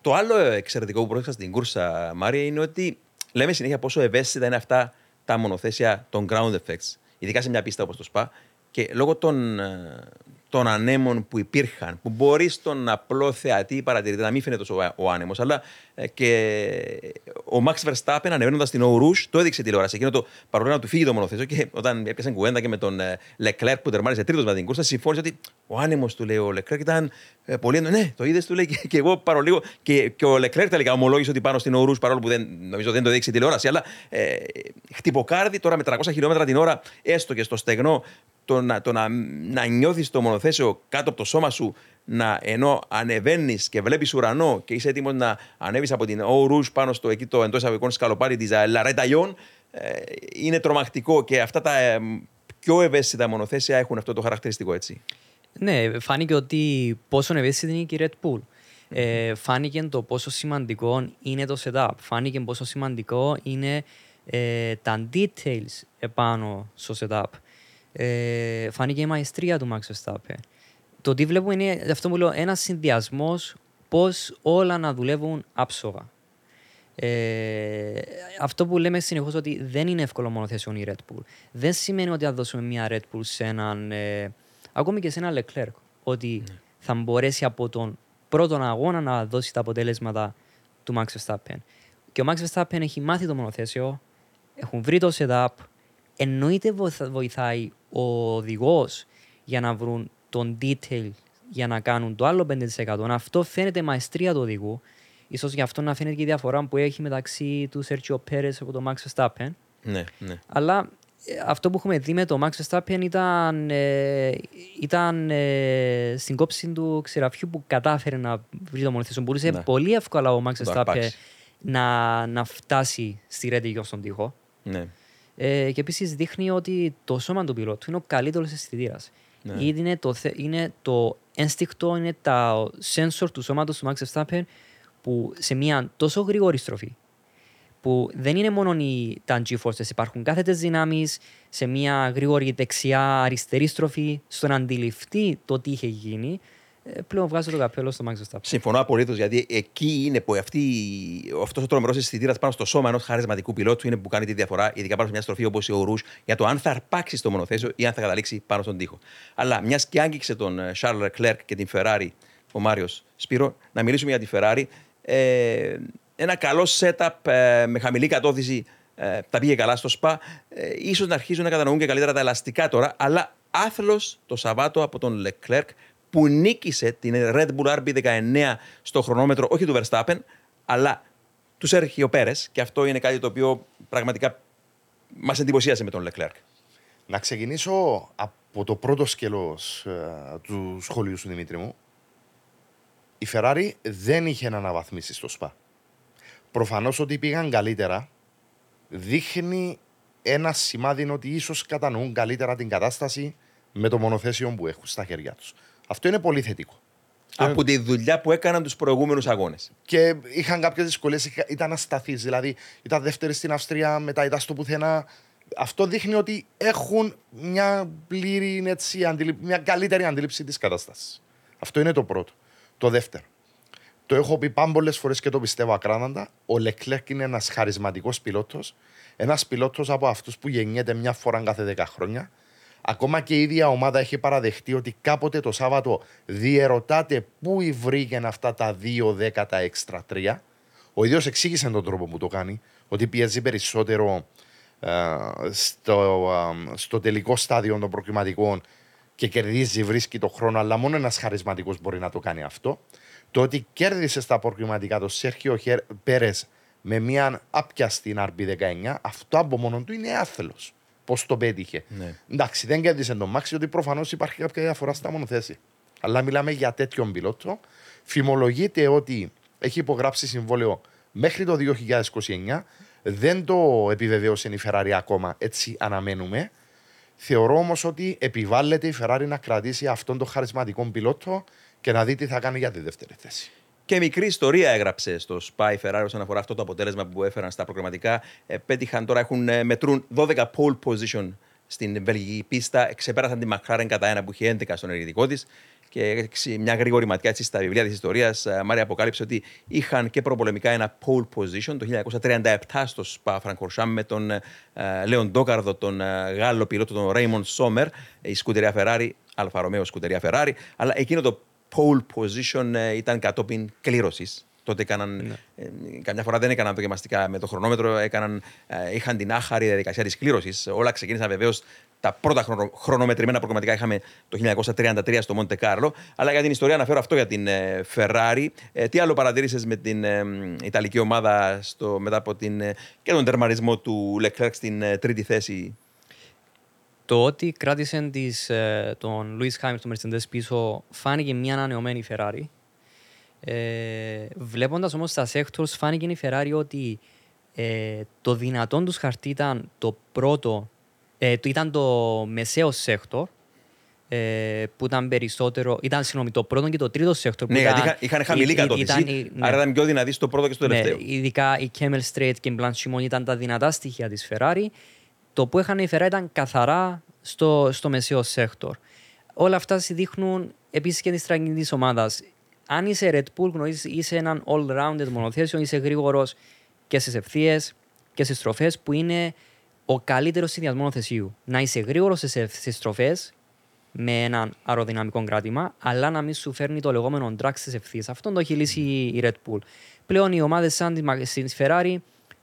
Το άλλο εξαιρετικό που πρόσεξα στην κούρσα, Μάρια, είναι ότι λέμε συνέχεια πόσο ευαίσθητα είναι αυτά τα μονοθέσια των ground effects, ειδικά σε μια πίστα όπως το ΣΠΑ. Και λόγω των, ε, των ανέμων που υπήρχαν, που μπορεί στον απλό θεατή ή παρατηρητή να μην φαίνεται τόσο ο- ο άνεμος, αλλά ε, και ο Max Verstappen ανεβαίνοντας στην Eau Rouge, το έδειξε τηλεόραση. Εκείνο το παρόλο να του φύγει το μονοθέσιο και όταν έπιασαν κουβέντα και με τον ε, Leclerc που τερμάρισε τρίτος με την κούρσα, συμφώνησε ότι ο άνεμος του λέει ο Leclerc ήταν ε, πολύ έντονο. Ναι, το είδες του λέει και, και εγώ παρολίγο. Και, και ο Leclerc τελικά ομολόγησε ότι πάνω στην Eau Rouge, παρόλο που δεν, νομίζω δεν το έδειξε η τηλεόραση, αλλά ε, χτυποκάρδι τώρα με 300 χιλιόμετρα την ώρα, έστω και στο στεγνό, το να, το να, να νιώθεις το μονοθέσιο κάτω από το σώμα σου, να, ενώ ανεβαίνεις και βλέπεις ουρανό και είσαι έτοιμος να ανέβεις από την Eau Rouge πάνω στο εκεί το εντός εισαγωγικών σκαλοπάρι της Λαρέτα Ιόν, ε, είναι τρομακτικό και αυτά τα ε, πιο ευαίσθητα μονοθέσια έχουν αυτό το χαρακτηριστικό έτσι. Ναι, φάνηκε ότι πόσο ευαίσθητη είναι και η Red Bull. Ε, φάνηκε το πόσο σημαντικό είναι το setup. Φάνηκε πόσο σημαντικό είναι ε, τα details επάνω στο setup. Ε, φάνηκε η μαεστρία του Max Verstappen. Το τι βλέπω είναι αυτό που λέω, ένας συνδυασμός πώς όλα να δουλεύουν άψογα. Ε, αυτό που λέμε συνεχώς ότι δεν είναι εύκολο μονοθέσιο η Red Bull. Δεν σημαίνει ότι θα δώσουμε μια Red Bull σε έναν, ε, ακόμη και σε έναν Leclerc, ότι θα μπορέσει από τον πρώτο αγώνα να δώσει τα αποτέλεσματα του Max Verstappen. Και ο Max Verstappen έχει μάθει το μονοθέσιο, έχουν βρει το setup, εννοείται βοηθα- βοηθάει ο οδηγός για να βρουν τον detail για να κάνουν το άλλο 5%. Αυτό φαίνεται μαεστρία του οδηγού. Ίσως γι' αυτό να φαίνεται και η διαφορά που έχει μεταξύ του Σέρτσιο Πέρες από τον Max Verstappen. Ναι, ναι. Αλλά ε, αυτό που έχουμε δει με τον Max Verstappen ήταν, ε, ήταν ε, στην κόψη του ξεραφιού που κατάφερε να βρει το μονοθέσιο. Μπορούσε Ναι. πολύ εύκολα ο Max Να το Verstappen αρπάξει. να, να φτάσει στη Ρέντιγιο στον τοίχο. ναι. Ε, και επίσης δείχνει ότι το σώμα του πιλότου είναι ο καλύτερος αισθητήρας. Ναι. Είναι, το, θε- είναι το ένστικτο, είναι τα sensor του σώματος του Max Verstappen που σε μια τόσο γρήγορη στροφή που δεν είναι μόνο οι, τα G-forces, υπάρχουν κάθετε δυνάμεις σε μια γρήγορη δεξιά-αριστερή στροφή, στο να αντιληφθεί το τι είχε γίνει. Ε, πλέον βγάζω το καπέλο στο Max Verstappen. Συμφωνώ απολύτως γιατί εκεί είναι που αυτή, αυτός ο τρομερός αισθητήρας πάνω στο σώμα ενός χαρισματικού πιλότου είναι που κάνει τη διαφορά, ειδικά πάνω σε μια στροφή όπως η Ορού, για το αν θα αρπάξει το μονοθέσιο ή αν θα καταλήξει πάνω στον τοίχο. Αλλά μιας και άγγιξε τον Charles Leclerc και την Ferrari ο Μάριος Σπύρο, να μιλήσουμε για τη Ferrari. Ε, ένα καλό setup ε, με χαμηλή κατώθηση ε, τα πήγε καλά στο ΣΠΑ. Ε, ίσως να αρχίζουν να κατανοούν και καλύτερα τα ελαστικά τώρα, αλλά άθλος το Σαββάτο από τον Leclerc που νίκησε την Red Bull RB19 στο χρονόμετρο, όχι του Verstappen, αλλά του Σέρχιο Πέρες. Και αυτό είναι κάτι το οποίο πραγματικά μας εντυπωσίασε με τον Leclerc. Να ξεκινήσω από το πρώτο σκέλος ε, του σχολείου σου, Δημήτρη μου. Η Ferrari δεν είχε να αναβαθμίσει στο ΣΠΑ. Προφανώς ότι πήγαν καλύτερα δείχνει ένα σημάδι ότι ίσως κατανοούν καλύτερα την κατάσταση με το μονοθέσιο που έχουν στα χέρια τους. Αυτό είναι πολύ θετικό. Από τη δουλειά που έκαναν τους προηγούμενους αγώνες. Και είχαν κάποιες δυσκολίες, ήταν ασταθείς. Δηλαδή, ήταν δεύτερη στην Αυστρία, μετά ήταν στο πουθενά. Αυτό δείχνει ότι έχουν μια πλήρη, έτσι, μια καλύτερη αντίληψη της κατάστασης. Αυτό είναι το πρώτο. Το δεύτερο. Το έχω πει πάμπολε φορές και το πιστεύω ακράδαντα. Ο Λεκλέκ είναι ένας χαρισματικός πιλότος. Ένας πιλότος από αυτούς που γεννιέται μια φορά κάθε 10 χρόνια. Ακόμα και η ίδια ομάδα έχει παραδεχτεί ότι κάποτε το Σάββατο διερωτάται πού βρήκε αυτά τα 2 δέκατα έξτρα 3. Ο ίδιος εξήγησε τον τρόπο που το κάνει, ότι πιέζει περισσότερο ε, στο, ε, στο τελικό στάδιο των προκριματικών και κερδίζει, βρίσκει το χρόνο, αλλά μόνο ένας χαρισματικός μπορεί να το κάνει αυτό. Το ότι κέρδισε στα προκριματικά το Σέρχιο Πέρες με μια άπιαστη RB19, αυτό από μόνο του είναι άθελο. Πώς το πέτυχε. Ναι. Εντάξει, δεν κέρδισε τον Μάξι, γιατί προφανώς υπάρχει κάποια διαφορά στα μονοθέση. Αλλά μιλάμε για τέτοιον πιλότο. Φημολογείται ότι έχει υπογράψει συμβόλαιο μέχρι το 2029. Δεν το επιβεβαίωσε η Ferrari ακόμα, έτσι αναμένουμε. Θεωρώ όμως ότι επιβάλλεται η Ferrari να κρατήσει αυτόν τον χαρισματικό πιλότο και να δει τι θα κάνει για τη δεύτερη θέση. Και μικρή ιστορία έγραψε στο Spy Ferrari όσον αφορά αυτό το αποτέλεσμα που έφεραν στα προγραμματικά. Ε, πέτυχαν τώρα, έχουν, ε, μετρούν 12 pole position στην βελγική πίστα. Ξεπέρασαν τη McLaren κατά ένα που είχε 11 στον ενεργητικό της. Και μια γρήγορη ματιά έτσι, στα βιβλία της ιστορίας, ε, Μάρια αποκάλυψε ότι είχαν και προπολεμικά ένα pole position το 1937 στο Spa Francorchamps με τον Λέον Ντόκαρδο, τον Γάλλο πιλότο, τον Raymond Sommer, η Scuderia Ferrari, Alfa Romeo Scuderia Ferrari. Αλλά εκείνο το pole position ε, ήταν κατόπιν κλήρωσης. Τότε έκαναν, ναι. ε, καμιά φορά δεν έκαναν δοκιμαστικά με το χρονόμετρο, έκαναν, ε, είχαν την άχαρη διαδικασία της κλήρωσης. Όλα ξεκίνησαν βεβαίως τα πρώτα χρονο, χρονομετρημένα δοκιμαστικά είχαμε το 1933 στο Μοντε Κάρλο. Αλλά για την ιστορία αναφέρω αυτό για την ε, Ferrari. Ε, τι άλλο παρατήρησες με την ε, Ιταλική ομάδα στο, μετά από την, και τον τερματισμό του Leclerc στην τρίτη θέση; Το ότι κράτησε τις, ε, τον Λουίς Χάιμερ του Mercedes πίσω φάνηκε μια ανανεωμένη Ferrari. Ε, βλέποντας όμως τα sectors φάνηκε η Ferrari ότι ε, το δυνατόν τους χαρτί ήταν το πρώτο, ε, ήταν το μεσαίο sector ε, που ήταν περισσότερο, ήταν συγγνώμη, το πρώτο και το τρίτο sector. Ναι, γιατί είχαν χαμηλή κατώθηση, άρα ήταν πιο δυνατή στο πρώτο και στο τελευταίο. Ναι, ειδικά η Camel Straight και η Blanchimon ήταν τα δυνατά στοιχεία της Ferrari το που είχαν η Ferrari ήταν καθαρά στο, στο μεσαίο σέκτορ. Όλα αυτά δείχνουν επίσης και της στραγγυλή τη ομάδας. Αν είσαι Red Bull, γνωρίζεις είσαι έναν all-rounded μονοθέσιο, είσαι γρήγορος και στις ευθείες και στις στροφές, που είναι ο καλύτερος συνδυασμός θεσίου. Να είσαι γρήγορος στις στροφές με έναν αεροδυναμικό κράτημα, αλλά να μην σου φέρνει το λεγόμενο drag στις ευθείες. Αυτό το έχει λύσει η Red Bull. Πλέον οι ομάδες σαν τη Ferrari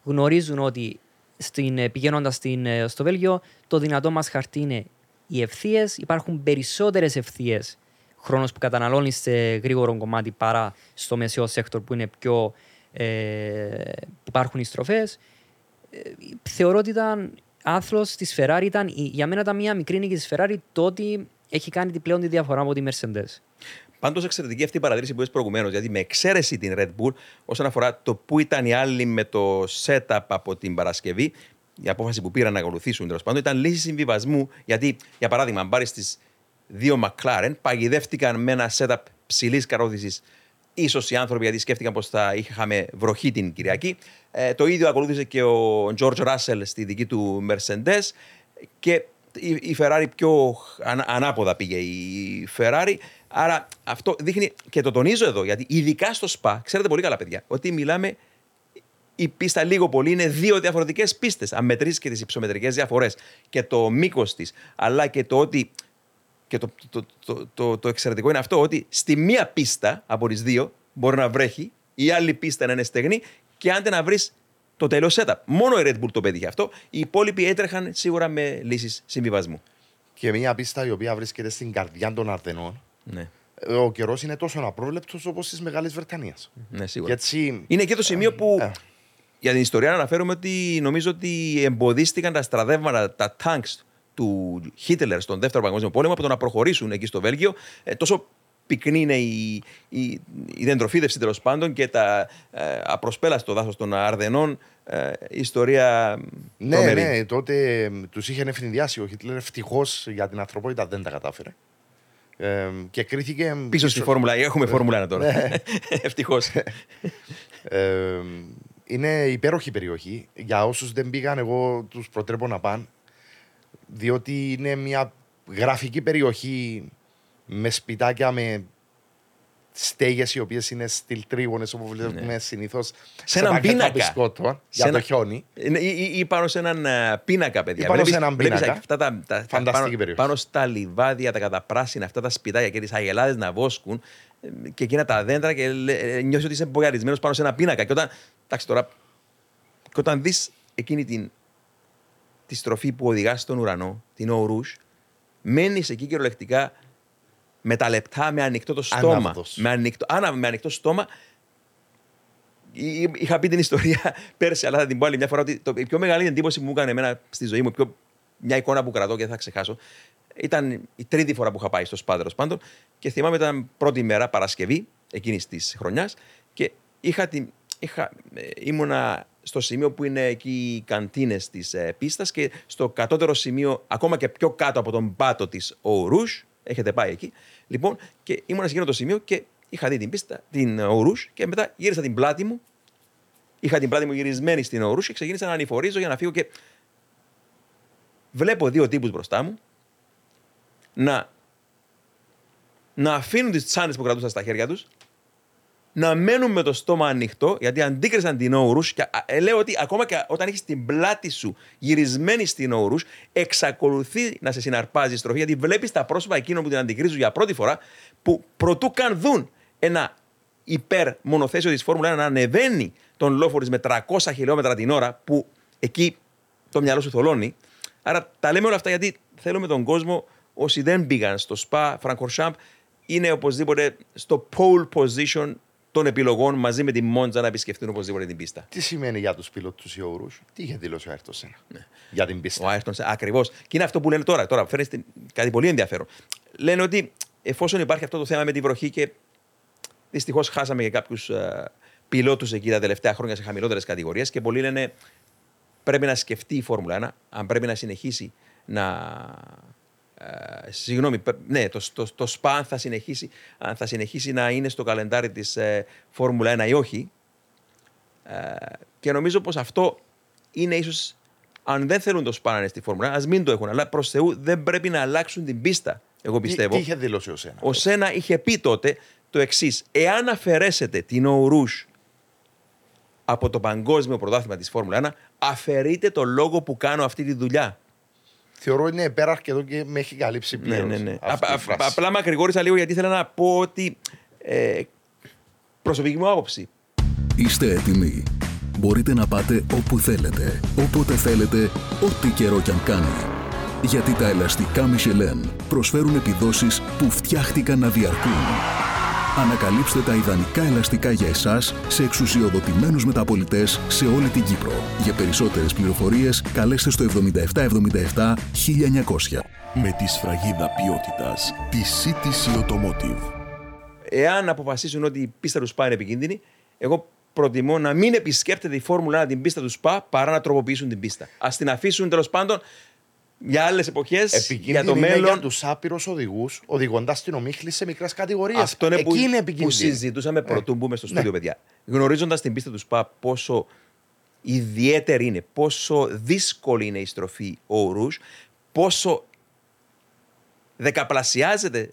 γνωρίζουν ότι στην, ε, πηγαίνοντας ε, στο Βέλγιο, το δυνατό μας χαρτί είναι οι ευθείες. Υπάρχουν περισσότερες ευθείες χρόνος που καταναλώνεις σε γρήγορο κομμάτι παρά στο μεσαίο sector που είναι πιο. Ε, που υπάρχουν οι στροφές. Ε, θεωρώ ότι ήταν άθλος της Ferrari. Ήταν, για μένα ήταν μια μικρή νίκη της Ferrari το ότι έχει κάνει την πλέον τη διαφορά από τη Mercedes. Πάντως εξαιρετική αυτή η παρατήρηση που είπες προηγουμένως, γιατί με εξαίρεση την Red Bull όσον αφορά το που ήταν οι άλλοι με το setup από την Παρασκευή, η απόφαση που πήραν να ακολουθήσουν τέλος πάντων ήταν λύση συμβιβασμού. Γιατί, για παράδειγμα, αν πάρεις τις δύο McLaren, παγιδεύτηκαν με ένα setup ψηλής καρόθηση. σω οι άνθρωποι γιατί σκέφτηκαν πως θα είχαμε βροχή την Κυριακή. Ε, το ίδιο ακολούθησε και ο George Russell στη δική του Mercedes. Και η Ferrari πιο ανάποδα πήγε η Ferrari. Άρα αυτό δείχνει και το τονίζω εδώ, γιατί ειδικά στο ΣΠΑ, ξέρετε πολύ καλά παιδιά, ότι μιλάμε η πίστα λίγο πολύ είναι δύο διαφορετικές πίστες. Αν μετρήσει και τις υψομετρικές διαφορές και το μήκος της, αλλά και το ότι. Και το, το, το, το, εξαιρετικό είναι αυτό ότι στη μία πίστα από τις δύο μπορεί να βρέχει η άλλη πίστα να είναι στεγνή και άντε να βρεις το τέλειο setup. Μόνο η Red Bull το πέτυχε αυτό. Οι υπόλοιποι έτρεχαν σίγουρα με λύσεις συμβιβασμού. Και μια πίστα η οποία βρίσκεται στην καρδιά των Αρδενών. Ναι, Ο καιρός είναι τόσο απρόβλεπτο όπως της Μεγάλης Βρετανίας. ναι σίγουρα. Και έτσι. Είναι και το σημείο που ε. για την ιστορία να αναφέρουμε ότι νομίζω ότι εμποδίστηκαν τα στρατεύματα, τα tanks του Χίτλερ στον Δεύτερο Παγκόσμιο Πόλεμο από το να προχωρήσουν εκεί στο Βέλγιο. Ε, τόσο πυκνή είναι η, η, η δεντροφύδευση τέλος πάντων και τα ε, απροσπέλαστο δάσος των Αρδενών. Ε, ιστορία Ναι, τρομερή. ναι, τότε τους είχε ευνηδιάσει ο Χίτλερ. Ευτυχώς για την ανθρωπότητα δεν τα κατάφερε. Ε, και κρίθηκε. Πίσω στη Φόρμουλα, έχουμε Φόρμουλα 1 τώρα. Ναι. Ευτυχώς. Ε, είναι υπέροχη περιοχή. Για όσους δεν πήγαν, εγώ τους προτρέπω να πάνε. Διότι είναι μια γραφική περιοχή με σπιτάκια, με στέγες οι οποίες είναι στυλ τρίγωνες όπως βλέπουμε συνήθως. Ναι. Σε έναν πίνακα. για Σε ένα- το χιόνι. Είναι- Ή, ή- ή πάνω σε έναν ε, πίνακα, παιδιά. Ή πάνω Βλέπεις- σε έναν βλέπεις πίνακα. Αυτά τα, τα, τα- Φανταστική πάνω, περιοχή. πάνω στα λιβάδια, τα καταπράσινα, αυτά τα σπιτάκια και τις αγελάδες να βόσκουν ε, και εκείνα τα δέντρα και ε, νιώθεις ότι είσαι μπογαρισμένος πάνω σε ένα πίνακα. Και όταν, εντάξει, τώρα, και όταν δεις εκείνη την, τη στροφή που οδηγά στον ουρανό, την Ορούζ, μένεις εκεί κυριολεκτικά με τα λεπτά, με ανοιχτό το στόμα. Άναυδος. Με ανοιχτό, άνα, με ανοιχτό στόμα Εί- εί- Είχα πει την ιστορία πέρσι, αλλά θα την πω άλλη μια φορά ότι το, η πιο μεγάλη εντύπωση που μου έκανε εμένα στη ζωή μου, η πιο, μια εικόνα που κρατώ και δεν θα ξεχάσω, ήταν η τρίτη φορά που είχα πάει στο Σπάδερο πάντων και θυμάμαι ήταν πρώτη μέρα, Παρασκευή εκείνης της χρονιάς και είχα την, είχα, ε, ήμουνα στο σημείο που είναι εκεί οι καντίνες της ε, πίστας και στο κατώτερο σημείο, ακόμα και πιο κάτω από τον πάτο της Ορούζ, έχετε πάει εκεί. Λοιπόν, και ήμουνα σε εκείνο το σημείο και είχα δει την πίστα, την Ορούζ και μετά γύρισα την πλάτη μου Είχα την πλάτη μου γυρισμένη στην ορού και ξεκίνησα να ανηφορίζω για να φύγω και βλέπω δύο τύπους μπροστά μου να, να αφήνουν τις τσάνες που κρατούσαν στα χέρια τους να μένουν με το στόμα ανοιχτό γιατί αντίκρισαν την όρους και α, ε, λέω ότι ακόμα και όταν έχεις την πλάτη σου γυρισμένη στην όρους εξακολουθεί να σε συναρπάζει η στροφή γιατί βλέπεις τα πρόσωπα εκείνων που την αντικρίζουν για πρώτη φορά που προτού καν δουν ένα υπέρ μονοθέσιο της Φόρμουλα 1 να ανεβαίνει τον Λόφορης με 300 χιλιόμετρα την ώρα που εκεί το μυαλό σου θολώνει. Άρα τα λέμε όλα αυτά γιατί θέλουμε τον κόσμο όσοι δεν πήγαν στο Spa Francorchamps είναι οπωσδήποτε στο pole position των επιλογών μαζί με τη Μόντζα να επισκεφτούν οπωσδήποτε την πίστα. Τι σημαίνει για τους πιλότους οι όρου, τι είχε δηλώσει ο Άιρτον Σένα για την πίστα; Ο Άιρτον ακριβώς. Και είναι αυτό που λένε τώρα. Τώρα φέρνει στην- κάτι πολύ ενδιαφέρον. Λένε ότι εφόσον υπάρχει αυτό το θέμα με τη βροχή και δυστυχώς χάσαμε και κάποιους πιλότους εκεί τα τελευταία χρόνια σε χαμηλότερες κατηγορίες και πολλοί λένε πρέπει να σκεφτεί η Φόρμουλα 1 αν πρέπει να συνεχίσει να. Ε, συγγνώμη, πε- ναι, το, το, το ΣΠΑ αν θα συνεχίσει, αν θα συνεχίσει να είναι στο καλεντάρι της ε, Φόρμουλα 1 ή όχι. Ε, και νομίζω πως αυτό είναι ίσως, αν δεν θέλουν το ΣΠΑ να είναι στη Φόρμουλα 1, ας μην το έχουν, αλλά προς Θεού δεν πρέπει να αλλάξουν την πίστα, εγώ Τι, πιστεύω. τι είχε δηλώσει ο Σένα; Ο Σένα είχε πει τότε το εξής: Εάν αφαιρέσετε την Ορούζ από το παγκόσμιο πρωτάθλημα της Φόρμουλα 1, αφαιρείτε το λόγο που κάνω αυτή τη δουλειά. Θεωρώ είναι υπέραρχη εδώ και με έχει καλύψει Ναι, πλήρω. ναι, ναι. Α- α- απλά μακρηγόρησα λίγο γιατί ήθελα να πω ότι. Ε, προσωπική μου άποψη. Είστε έτοιμοι. Μπορείτε να πάτε όπου θέλετε, όποτε θέλετε, ό,τι καιρό κι αν κάνει. Γιατί τα ελαστικά Michelin προσφέρουν επιδόσεις που φτιάχτηκαν να διαρκούν. Ανακαλύψτε τα ιδανικά ελαστικά για εσάς σε εξουσιοδοτημένους μεταπολιτές σε όλη την Κύπρο. Για περισσότερες πληροφορίες καλέστε στο 7777 1900. Με τη σφραγίδα ποιότητας τη CTC Automotive. Εάν αποφασίσουν ότι η πίστα του ΣΠΑ είναι επικίνδυνη, εγώ προτιμώ να μην επισκέπτεται η Φόρμουλα 1 την πίστα τους ΣΠΑ παρά να τροποποιήσουν την πίστα. Α την αφήσουν τέλος πάντων για άλλες εποχές, για Επικίνδυνη το είναι μέλλον. για τους άπειρους οδηγούς, οδηγώντας την ομίχλη σε μικρές κατηγορίες. Αυτό είναι Εκεί που, είναι που επικίνδυνη. συζητούσαμε πρωτού μπούμε στο Ναι. στούντιο, παιδιά. Γνωρίζοντας την πίστα τους ΣΠΑ πόσο ιδιαίτερη είναι, πόσο δύσκολη είναι η στροφή ο Ρούζ, πόσο δεκαπλασιάζεται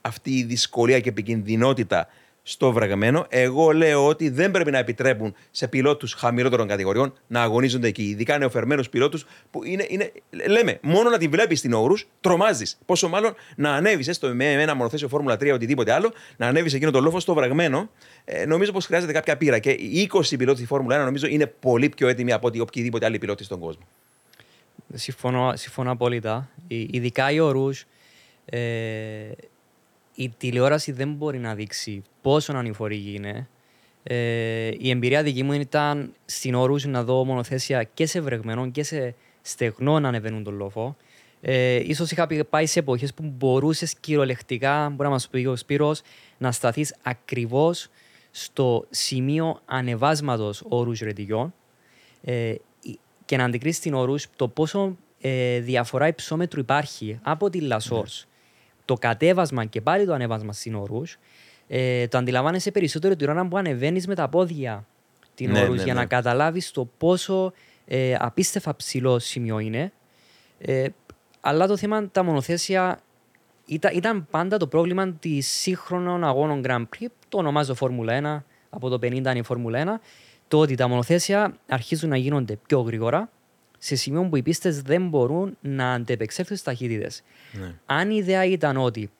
αυτή η δυσκολία και επικινδυνότητα στο βρεγμένο. Εγώ λέω ότι δεν πρέπει να επιτρέπουν σε πιλότους χαμηλότερων κατηγοριών να αγωνίζονται εκεί. Ειδικά νεοφερμένους πιλότους που είναι, είναι. Λέμε, μόνο να τη βλέπεις στην όρους, τρομάζεις. Πόσο μάλλον να ανέβεις έστω με ένα μονοθέσιο Φόρμουλα 3 ή οτιδήποτε άλλο, να ανέβεις εκείνο το λόφο στο βρεγμένο. Ε, νομίζω πως χρειάζεται κάποια πείρα. Και οι 20 πιλότοι στη Φόρμουλα 1 νομίζω είναι πολύ πιο έτοιμοι από ότι οποιοδήποτε άλλοι πιλότοι στον κόσμο. Συμφωνώ, συμφωνώ απόλυτα. Ε, Ειδικά οι όρους, ε, η τηλεόραση δεν μπορεί να δείξει πόσο ανηφορική είναι. Ε, η εμπειρία δική μου ήταν στην όρους να δω μονοθέσια και σε βρεγμένο και σε στεγνό να ανεβαίνουν τον λόφο. Ε, ίσως είχα πει- πάει σε εποχές που μπορούσες κυριολεκτικά, μπορεί να μας πει ο Σπύρος, να σταθείς ακριβώς στο σημείο ανεβάσματος όρους ρετιγιών ε, και να αντικρίσεις την όρους το πόσο ε, διαφορά υψόμετρου υπάρχει από τη Λασόρς. Το κατέβασμα και πάλι το ανέβασμα στην όρους ε, το αντιλαμβάνεσαι περισσότερο την ώρα που ανεβαίνεις με τα πόδια την Ναι, όρους ναι, για ναι. να καταλάβεις το πόσο ε, απίστευτα ψηλό σημείο είναι. Ε, αλλά το θέμα τα μονοθέσια ήταν, ήταν πάντα το πρόβλημα της σύγχρονων αγώνων Grand Prix. Το ονομάζω Φόρμουλα 1, από το 50 είναι η Φόρμουλα 1. Το ότι τα μονοθέσια αρχίζουν να γίνονται πιο γρήγορα, σε σημείο που οι πίστες δεν μπορούν να αντεπεξέλθουν στις ταχύτητες. Ναι. Αν η ιδέα ήταν ότι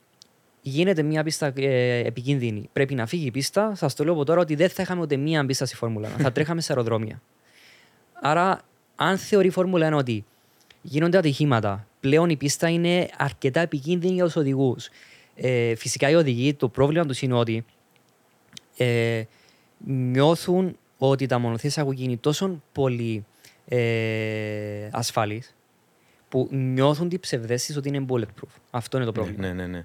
γίνεται μια πίστα ε, επικίνδυνη, πρέπει να φύγει η πίστα, σα το λέω από τώρα ότι δεν θα είχαμε ούτε μία πίστα στη Φόρμουλα 1. θα τρέχαμε σε αεροδρόμια. Άρα, αν θεωρεί η Φόρμουλα 1 ότι γίνονται ατυχήματα, πλέον η πίστα είναι αρκετά επικίνδυνη για τους οδηγούς. Ε, φυσικά οι οδηγοί, το πρόβλημα τους είναι ότι ε, νιώθουν ότι τα μονοθέσια έχουν γίνει τόσο πολύ ε, ασφαλείς που νιώθουν την ψευδέστησης ότι είναι bulletproof. Αυτό είναι το πρόβλημα. Ναι, ναι, ναι.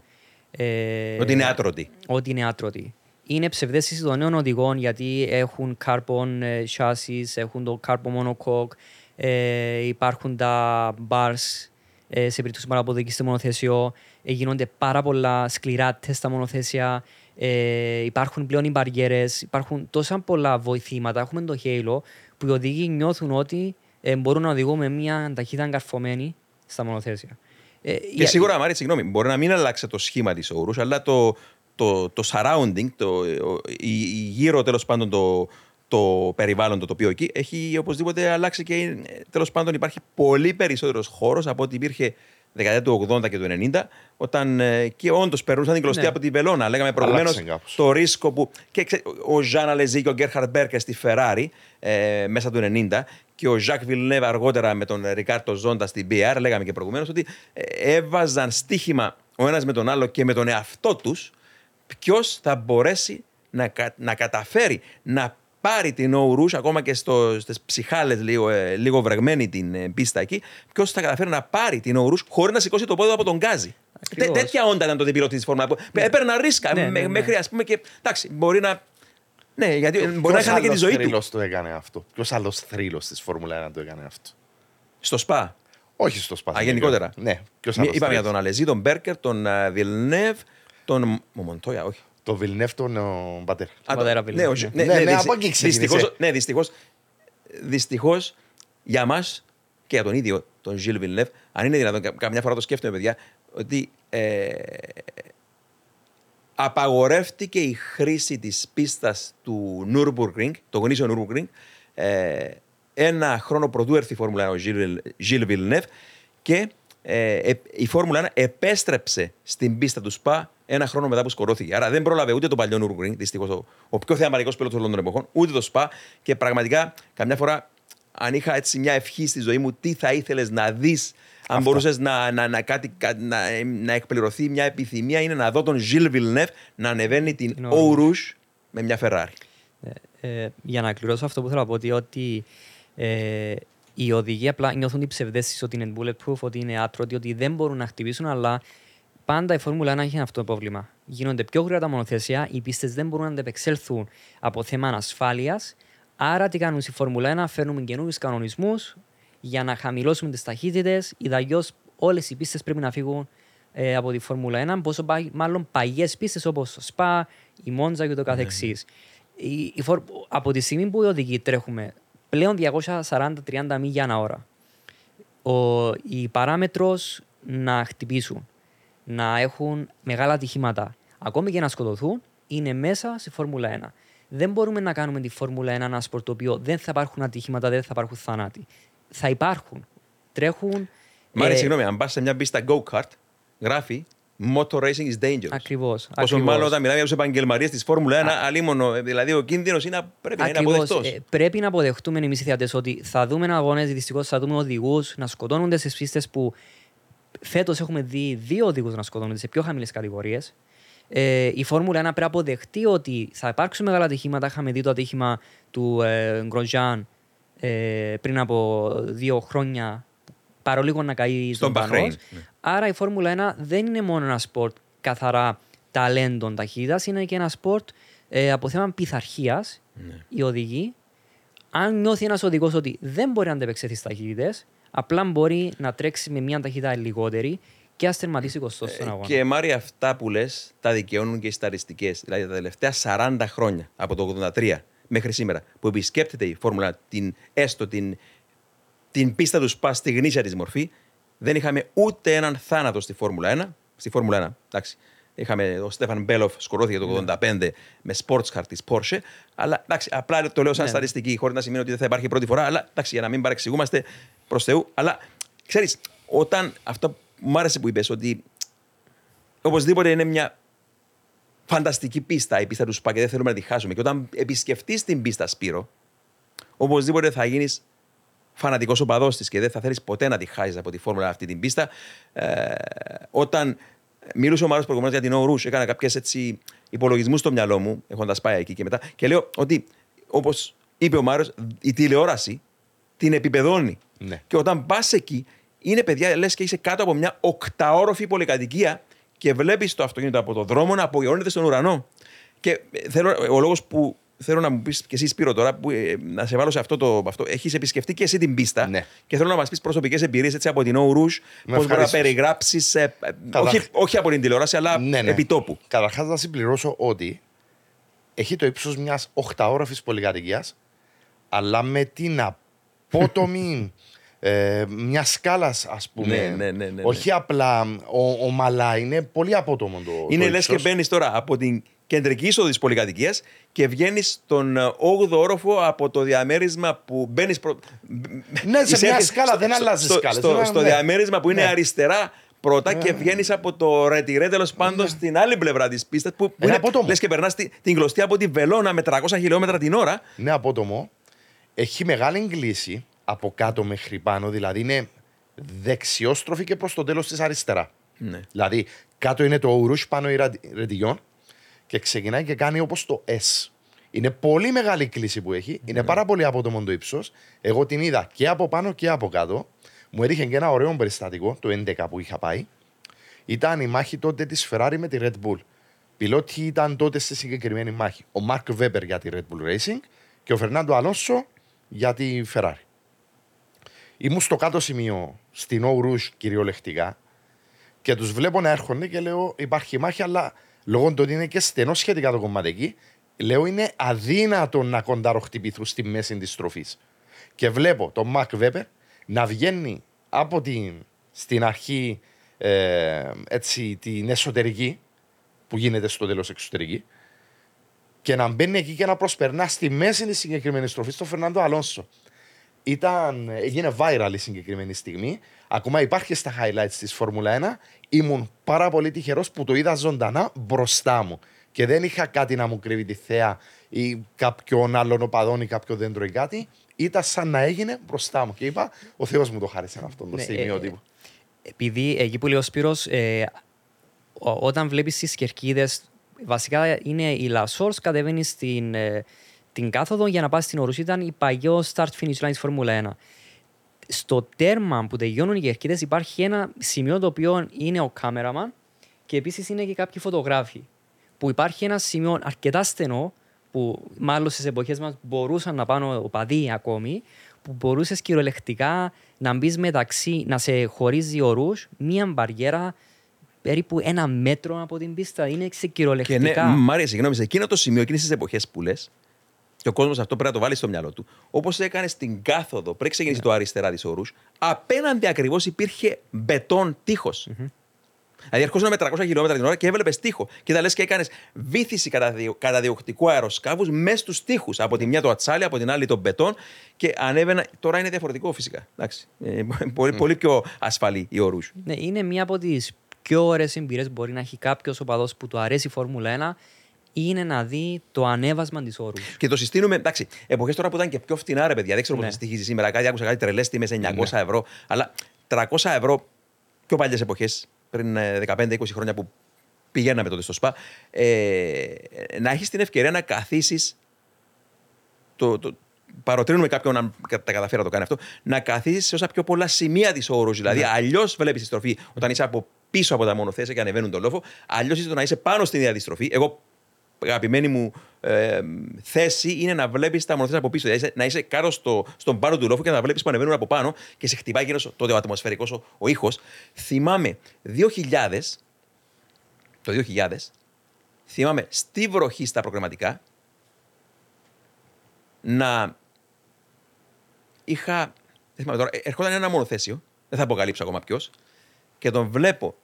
Ε, Ότι είναι άτρωτοι. ότι είναι άτρωτοι. Είναι ψευδέστηση των νέων οδηγών γιατί έχουν carbon ε, chassis, έχουν το carbon monocoque, ε, υπάρχουν τα bars ε, σε περίπτωση παραποδική στο μονοθέσιο, ε, γίνονται πάρα πολλά σκληρά τεστ στα μονοθέσια, ε, υπάρχουν πλέον οι μπαριέρες, υπάρχουν τόσα πολλά βοηθήματα, έχουμε το Halo που οι οδηγοί νιώθουν ότι ε, μπορούν να οδηγούν με μια ταχύτητα καρφωμένη στα μονοθέσια. Ε, Και για- σίγουρα, Μάρη, συγγνώμη, μπορεί να μην αλλάξει το σχήμα της όρους, αλλά το, το, το surrounding, το, ο- η, η γύρω τέλος πάντων το, το περιβάλλον το τοπίο εκεί, έχει οπωσδήποτε αλλάξει και τέλος πάντων υπάρχει πολύ περισσότερος χώρος από ό,τι υπήρχε δεκαετία του 80 και του 90, όταν ε, και όντως περνούσαν την κλωστή Ναι. από τη βελόνα. Λέγαμε προηγουμένως Άλλαξε κάπως. το ρίσκο που. Και ξέ- ο Ζαν Αλεζή και ο Γκέρχαρντ Μπέρκερ στη Ferrari ε, μέσα του 90 και ο Ζακ Βιλνέβ αργότερα με τον Ρικάρτο Ζώντα στην BR, λέγαμε και προηγουμένως ότι ε, έβαζαν στοίχημα ο ένας με τον άλλο και με τον εαυτό τους ποιος θα μπορέσει να, κα- να καταφέρει να πάρει την Ορούς ακόμα και στο, στις ψυχάλες λίγο, ε, λίγο βρεγμένη την ε, πίστα εκεί ποιος θα καταφέρει να πάρει την Ορούς χωρίς να σηκώσει το πόδι του από τον γκάζι. Τέ, Ακριβώς. τέτοια όντα ήταν το διπιλότη της Φόρμουλα. Έπαιρνα ρίσκα Ναι, ναι, με- ναι. μέχρι ας πούμε και εντάξει μπορεί να ναι, γιατί ε, μπορεί να είχαν και τη ζωή του. Ποιο το έκανε αυτό; Ποιος άλλος θρύλος της Φόρμουλα 1 το έκανε αυτό; Στο ΣΠΑ. Όχι στο σπαθί. Α, γενικότερα. Ναι. Ποιος Μη- άλλος. Είπαμε για τον Αλεζή, τον Μπέρκερ, τον ε, Βιλνεύ, τον Μο- Μοντόια, όχι. Το Βιλνεύ τον ο Μπατέρ. Α, πατέρα το- Βιλνεύ, ναι, όχι, ναι. Ναι, ναι, δυσ- από εκεί ξεκίνησε. δυστυχώς- Ναι, δυστυχώ. Δυστυχώς για μας και για τον ίδιο τον Ζιλ Βιλνεύ, αν είναι δυνατόν, κα- καμιά φορά το σκέφτομαι, παιδιά, ότι ε, απαγορεύτηκε η χρήση της πίστας του Nürburgring, το γνήσιο Nürburgring, ε, ένα χρόνο πρωτού έρθει η Φόρμουλα 1 ο Gilles- Gilles Villeneuve και ε, ε, η Φόρμουλα 1 επέστρεψε στην πίστα του ΣΠΑ ένα χρόνο μετά που σκορώθηκε. Άρα δεν πρόλαβε ούτε το παλιό Nürburgring, δυστυχώς ο, ο πιο θεαματικό πιλότος όλων των εποχών, ούτε το ΣΠΑ και πραγματικά καμιά φορά αν είχα έτσι μια ευχή στη ζωή μου, τι θα ήθελες να δεις, αν μπορούσες να, να, να, κάτι, κα- να, να εκπληρωθεί μια επιθυμία, είναι να δω τον Gilles Villeneuve να ανεβαίνει την Την Eau Eau Rouge με μια Ferrari. Ε, ε, για να κληρώσω αυτό που θέλω να πω ότι, ότι ε, οι οδηγοί απλά νιώθουν την ψευδέστηση ότι είναι bulletproof, ότι είναι άτρωτοι, ότι δεν μπορούν να χτυπήσουν, αλλά πάντα η Φόρμουλα 1 έχει αυτό το πρόβλημα. Γίνονται πιο γρήγορα τα μονοθέσια, οι πίστες δεν μπορούν να αντεπεξέλθουν από θέμα ασφάλειας. Άρα, τι κάνουν στη Φόρμουλα 1, φέρνουμε καινούριους κανονισμούς για να χαμηλώσουμε τις ταχύτητες. Ιδαλλιώ, όλες οι πίστες πρέπει να φύγουν ε, από τη Φόρμουλα 1, πόσο πα- μάλλον παγιές πίστες όπως το Σπα, η Μόντζα και το καθεξής. Η, η φορ- από τη στιγμή που οι οδηγοί τρέχουμε πλέον 240-30 μίλια ανά ώρα, ο, η παράμετρος να χτυπήσουν, να έχουν μεγάλα ατυχήματα, ακόμη και να σκοτωθούν, είναι μέσα στη Φόρμουλα 1. Δεν μπορούμε να κάνουμε τη Φόρμουλα 1 ένα σπορ το οποίο δεν θα υπάρχουν ατυχήματα, δεν θα υπάρχουν θάνατοι. Θα υπάρχουν. Τρέχουν. Μάρια, ε, συγγνώμη, αν πας σε μια πίστα go-kart, γράφει Motor racing is dangerous. Ακριβώς. Όσο μάλλον όταν μιλάμε για τους επαγγελματίες της Φόρμουλα 1, αλίμονο, ε, δηλαδή ο κίνδυνος είναι, πρέπει να είναι Ακριβώς. αποδεκτός. Ε, πρέπει να αποδεχτούμε εμείς οι θεατές ότι θα δούμε αγώνε, δυστυχώς θα δούμε οδηγούς να σκοτώνονται στις πίστες που φέτος έχουμε δει δύο οδηγούς να σκοτώνονται σε πιο χαμηλές κατηγορίες. Ε, η Φόρμουλα 1 πρέπει να αποδεχτεί ότι θα υπάρξουν μεγάλα ατυχήματα. Είχαμε δει το ατύχημα του ε, Γκροζάν ε, πριν από δύο χρόνια, παραλίγο να καεί Στον ζωντανός. Μπαχρέιν, ναι. Άρα η Φόρμουλα 1 δεν είναι μόνο ένα σπορτ καθαρά ταλέντων ταχύτητας, είναι και ένα σπορτ ε, από θέμα πειθαρχίας. Ναι. Οι οδηγοί, αν νιώθει ένας οδηγός ότι δεν μπορεί να αντεπεξέλθει στις ταχύτητες, απλά μπορεί να τρέξει με μια ταχύτητα λιγότερη και να τερματίσει 20 στον αγώνα. Ε, Και Μάριε, αυτά που λες τα δικαιώνουν και οι στατιστικές. Δηλαδή τα τελευταία 40 χρόνια, από το 83 μέχρι σήμερα, που επισκέπτεται η Φόρμουλα την, έστω την, την πίστα τους ΣΠΑ στη γνήσια της μορφή, δεν είχαμε ούτε έναν θάνατο στη Φόρμουλα 1. Στη Φόρμουλα 1, εντάξει. Είχαμε ο Στέφαν Μπέλοφ σκορώθηκε το 85 με sports car της Porsche. Αλλά εντάξει, απλά το λέω σαν Ναι. στατιστική, χωρίς να σημαίνει ότι δεν θα υπάρχει πρώτη φορά. Αλλά εντάξει, για να μην παρεξηγούμαστε προς Θεού. Αλλά ξέρεις, όταν αυτό που μου άρεσε που είπες, ότι οπωσδήποτε είναι μια φανταστική πίστα η πίστα του ΣΠΑ και δεν θέλουμε να τη χάσουμε. Και όταν επισκεφτείς την πίστα Σπύρο, οπωσδήποτε θα γίνεις φανατικός οπαδός της και δεν θα θέλεις ποτέ να τη χάσεις από τη φόρμουλα αυτή την πίστα. Ε, όταν μιλούσε ο Μάρος προηγουμένως για την Ορούς, έκανα κάποιες υπολογισμούς στο μυαλό μου, έχοντας πάει εκεί και μετά, και λέω ότι όπως είπε ο Μάρος, η τηλεόραση την επιπεδώνει. Ναι. Και όταν πας εκεί, είναι παιδιά, λες και είσαι κάτω από μια οκταόροφη πολυκατοικία και βλέπεις το αυτοκίνητο από το δρόμο να απογειώνεται στον ουρανό. Και ε, θέλω, ο λόγος που θέλω να μου πεις και εσύ, Σπύρο, τώρα, που, ε, να σε βάλω σε αυτό το. Αυτό, έχεις επισκεφτεί και εσύ την πίστα. Ναι. Και θέλω να μας πεις προσωπικές εμπειρίες έτσι από την O Rouge, πώς Με μπορεί να ευχαρίστως. περιγράψεις. Καλά. όχι, όχι από την τηλεόραση, αλλά Ναι, ναι. επί τόπου. Καταρχάς, να συμπληρώσω ότι έχει το ύψος μιας οχταόροφης πολυκατοικίας, αλλά με την απότομη. ε, μια σκάλας, ας πούμε. Ναι, ναι, ναι, ναι, ναι. Όχι απλά ο, ομαλά, είναι πολύ απότομο το. Είναι το λες ύψος. και μπαίνεις τώρα από την κεντρική είσοδο της πολυκατοικίας και βγαίνει στον 8ο όροφο από το διαμέρισμα που μπαίνεις. Προ... Ναι, σε μια Εισέρχεσαι σκάλα, δεν αλλάζεις στο, σκάλες. Στο, Είναι- στο ναι. διαμέρισμα που είναι Ναι. αριστερά πρώτα και βγαίνεις από το ρετυρέ τέλος πάντων στην άλλη πλευρά της πίστας που, που Είναι είναι, απότομο. λες και περνάς την κλωστή από τη βελόνα με 300 χιλιόμετρα την ώρα. Ναι, απότομο. Έχει μεγάλη κλίση από κάτω μέχρι πάνω, δηλαδή είναι δεξιόστροφη και προς το τέλος της αριστερά. Ναι. Δηλαδή, κάτω είναι το ουρούς, πάνω η ρατι- ρετιγιόν και ξεκινάει και κάνει όπως το S. Είναι πολύ μεγάλη η κλίση που έχει. Είναι πάρα πολύ απότομο το ύψος. Εγώ την είδα και από πάνω και από κάτω. Μου έριχε και ένα ωραίο περιστατικό, το 11 που είχα πάει. Ήταν η μάχη τότε της Ferrari με τη Red Bull. Πιλότοι ήταν τότε στη συγκεκριμένη μάχη. Ο Μάρκ Βέμπερ για τη Red Bull Racing και ο Φερνάντο Αλόνσο για τη Ferrari. Ήμουν στο κάτω σημείο στην O Rouge κυριολεκτικά και τους βλέπω να έρχονται και λέω: Υπάρχει μάχη, αλλά λόγω του ότι είναι και στενός σχετικά το κομμάτι εκεί, λέω είναι αδύνατο να κονταροχτυπηθούν στη μέση της στροφής. Και βλέπω τον Μακ Βέπερ να βγαίνει από την, στην αρχή ε, έτσι, την εσωτερική, που γίνεται στο τέλος εξωτερική, και να μπαίνει εκεί και να προσπερνά στη μέση της συγκεκριμένης στροφής στον Φερνάντο Αλόνσο. Ήταν, έγινε viral η συγκεκριμένη στιγμή. Ακόμα υπάρχει στα highlights της Φόρμουλα 1. Ήμουν πάρα πολύ τυχερός που το είδα ζωντανά μπροστά μου. Και δεν είχα κάτι να μου κρύβει τη θέα ή κάποιον άλλον οπαδόν ή κάποιο δέντρο ή κάτι. Ήταν σαν να έγινε μπροστά μου. Και είπα, ο Θεός μου το χάρισε αυτό το Ναι, στιγμιότυπο. Επειδή εκεί που λέει ο Σπύρος, ε, ο- όταν βλέπεις τις κερκίδες, βασικά είναι η Λασόρς, κατεβαίνει στην ε, την κάθοδο για να πάει στην Ορούς. Ήταν η παλιό start-finish line της Φόρμουλα 1. Στο τέρμα που τελειώνουν οι κερκίδες υπάρχει ένα σημείο το οποίο είναι ο κάμεραμαν και επίσης είναι και κάποιοι φωτογράφοι. Που υπάρχει ένα σημείο αρκετά στενό που μάλλον στις εποχές μας μπορούσαν να πάνε οπαδοί ακόμη που μπορούσες κυριολεκτικά να μπεις μεταξύ, να σε χωρίζει ο ρούς, μία μπαριέρα περίπου ένα μέτρο από την πίστα. Είναι σε Και ναι, κυριολεκτικά. Μάρια, συγγνώμη, σε εκείνο το σημείο, εκείνες τις εποχές που λες, και ο κόσμος αυτό πρέπει να το βάλει στο μυαλό του. Όπως έκανε στην κάθοδο πριν ξεκινήσει το αριστερά της όρου, απέναντι ακριβώς υπήρχε μπετόν τείχος. Δηλαδή, ερχόσουν με 300 χιλιόμετρα την ώρα και έβλεπες τείχο. Και τα λες και έκανες βήθηση κατά, διο, κατά διοκτικού αεροσκάφους μέσα στους τείχους. Από τη μια το ατσάλι, από την άλλη το μπετόν. Και ανέβαινα. Τώρα είναι διαφορετικό φυσικά. Εντάξει. Ε, πολύ, πολύ πιο ασφαλή η ορούς. Ναι, είναι μία από τις πιο ωραίες εμπειρίε που μπορεί να έχει κάποιος οπαδός που του αρέσει η Φόρμουλα 1 είναι να δει το ανέβασμα της όρου. Και το συστήνουμε, εντάξει, εποχές τώρα που ήταν και πιο φτηνά, ρε παιδιά, δεν ξέρω Ναι. πώ στοιχίζει σήμερα. Κάτι άκουσα κάτι τρελές τιμές 900 ευρώ. Αλλά 300 ευρώ πιο παλιές εποχές, πριν ε, 15-20 χρόνια που πηγαίναμε τότε στο ΣΠΑ, ε, να έχεις την ευκαιρία να καθίσεις. Το, το, παροτρύνουμε κάποιον να κα- τα καταφέρει να το κάνει αυτό, να καθίσεις σε όσα πιο πολλά σημεία της όρου. Δηλαδή, αλλιώς βλέπεις τη στροφή όταν είσαι από πίσω από τα μονοθέσια και ανεβαίνουν το λόφο, αλλιώς είσαι το να είσαι πάνω στην ίδια τη στροφή. Εγώ αγαπημένη μου ε, θέση είναι να βλέπεις τα μονοθέσια από πίσω. Δηλαδή είσαι- να είσαι κάτω στο, στον πάνω του λόφου και να βλέπεις που ανεβαίνουν από πάνω και σε χτυπάει γύρω στο- τότε ο ατμοσφαιρικός ο, ο ήχος. Θυμάμαι 2000, το 2000, θυμάμαι στη βροχή στα προγραμματικά να είχα. Δεν θυμάμαι τώρα, ε, ερχόταν ένα μονοθέσιο, δεν θα αποκαλύψω ακόμα ποιος, και τον βλέπω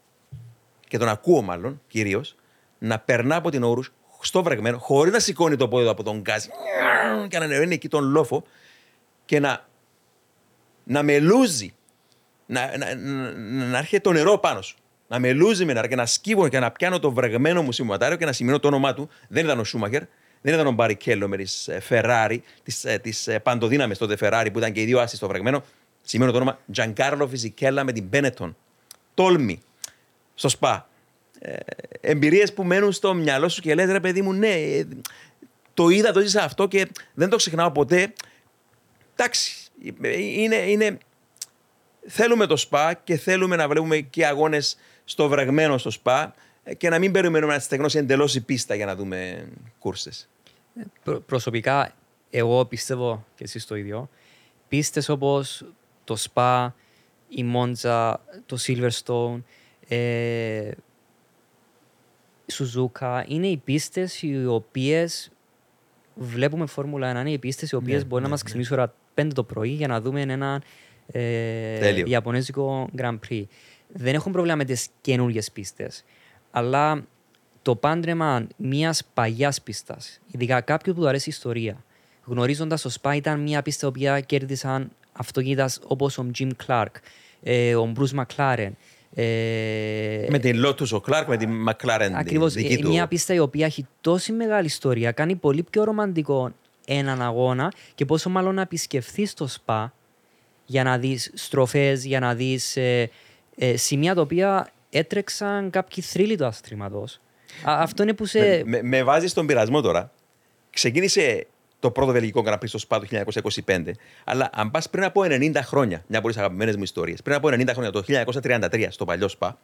και τον ακούω μάλλον κυρίως να περνά από την όρους στο βρεγμένο, χωρίς να σηκώνει το πόδι του από τον γκάζ και να ανεβαίνει εκεί τον λόφο και να, να μελούζει. Να, να, να, να έρχεται το νερό πάνω σου. Να μελούζει με νερό και να σκύβω και να πιάνω το βρεγμένο μου σημειωματάριο και να σημειώνω το όνομά του. Δεν ήταν ο Σούμαχερ, δεν ήταν ο Μπαρικέλο με τη Ferrari, τη παντοδύναμη τότε Ferrari που ήταν και οι δύο άσοι στο βρεγμένο. Σημειώνω το όνομα Giancarlo Fisichella με την Benetton. Τόλμη στο ΣΠΑ. Ε, εμπειρίες που μένουν στο μυαλό σου και λες ρε παιδί μου ναι, ε, το είδα, το ζήσα αυτό και δεν το ξεχνάω ποτέ. Εντάξει, ε, είναι, είναι, θέλουμε το ΣΠΑ και θέλουμε να βλέπουμε και αγώνες στο βρεγμένο στο ΣΠΑ ε, και να μην περιμένουμε να στεγνώσει εντελώς η πίστα για να δούμε κούρσες. Προ- προσωπικά, εγώ πιστεύω και εσείς το ίδιο. Πίστες όπως το Spa, η Monza, το Silverstone, ε, η Suzuka, είναι οι πίστες οι οποίες βλέπουμε Φόρμουλα 1, είναι οι πίστες οι οποίες μπορεί να μας ξυπνήσουν ώρα 5 το πρωί για να δούμε ένα ε, Τέλειο. Ιαπωνέζικο Grand Prix. Δεν έχουν πρόβλημα με τις καινούργιες πίστες, αλλά το πάντρεμα μιας παλιάς πίστας, ειδικά κάποιου που του αρέσει η ιστορία, γνωρίζοντας το Spa ήταν μια πίστα που κέρδισαν αυτοκίνητας όπως ο Jim Clark, ε, ο Bruce McLaren. Ε, με την Lotus ο Clark, με την McLaren Ακριβώς. δική του. Μια πίστα η οποία έχει τόση μεγάλη ιστορία, κάνει πολύ πιο ρομαντικό έναν αγώνα και πόσο μάλλον να επισκεφθείς το Spa για να δεις στροφές, για να δεις ε, ε, σημεία τα οποία έτρεξαν κάποιοι θρύλοι του αστρήματος. Αυτό είναι που σε. Με, με, με βάζεις στον πειρασμό τώρα. Ξεκίνησε το πρώτο βελγικό Grand Prix στο ΣΠΑ το 1925, αλλά αν πας πριν από 90 χρόνια, μια από τις αγαπημένες μου ιστορίες, πριν από 90 χρόνια, το 1933, στο παλιό ΣΠΑ,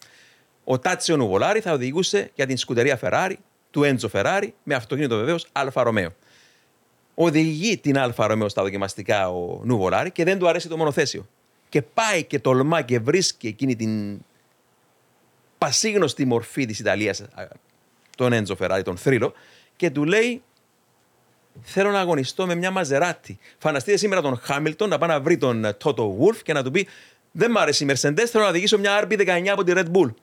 ο Τάτσιο Νουβολάρι θα οδηγούσε για την Scuderia Ferrari του Έντζο Ferrari με αυτοκίνητο βεβαίως Alfa Romeo. Οδηγεί την Alfa Romeo στα δοκιμαστικά ο Νουβολάρι και δεν του αρέσει το μονοθέσιο. Και πάει και τολμά και βρίσκει εκείνη την πασίγνωστη μορφή της Ιταλίας, τον Έντζο Φεράρι, τον θρύλο, και του λέει: Θέλω να αγωνιστώ με μια Maserati. Φανταστείτε σήμερα τον Χάμιλτον να πάει να βρει τον Τότο Βουλφ και να του πει: Δεν μ' άρεσε η Mercedes, θέλω να οδηγήσω μια RB19 από τη Red Bull.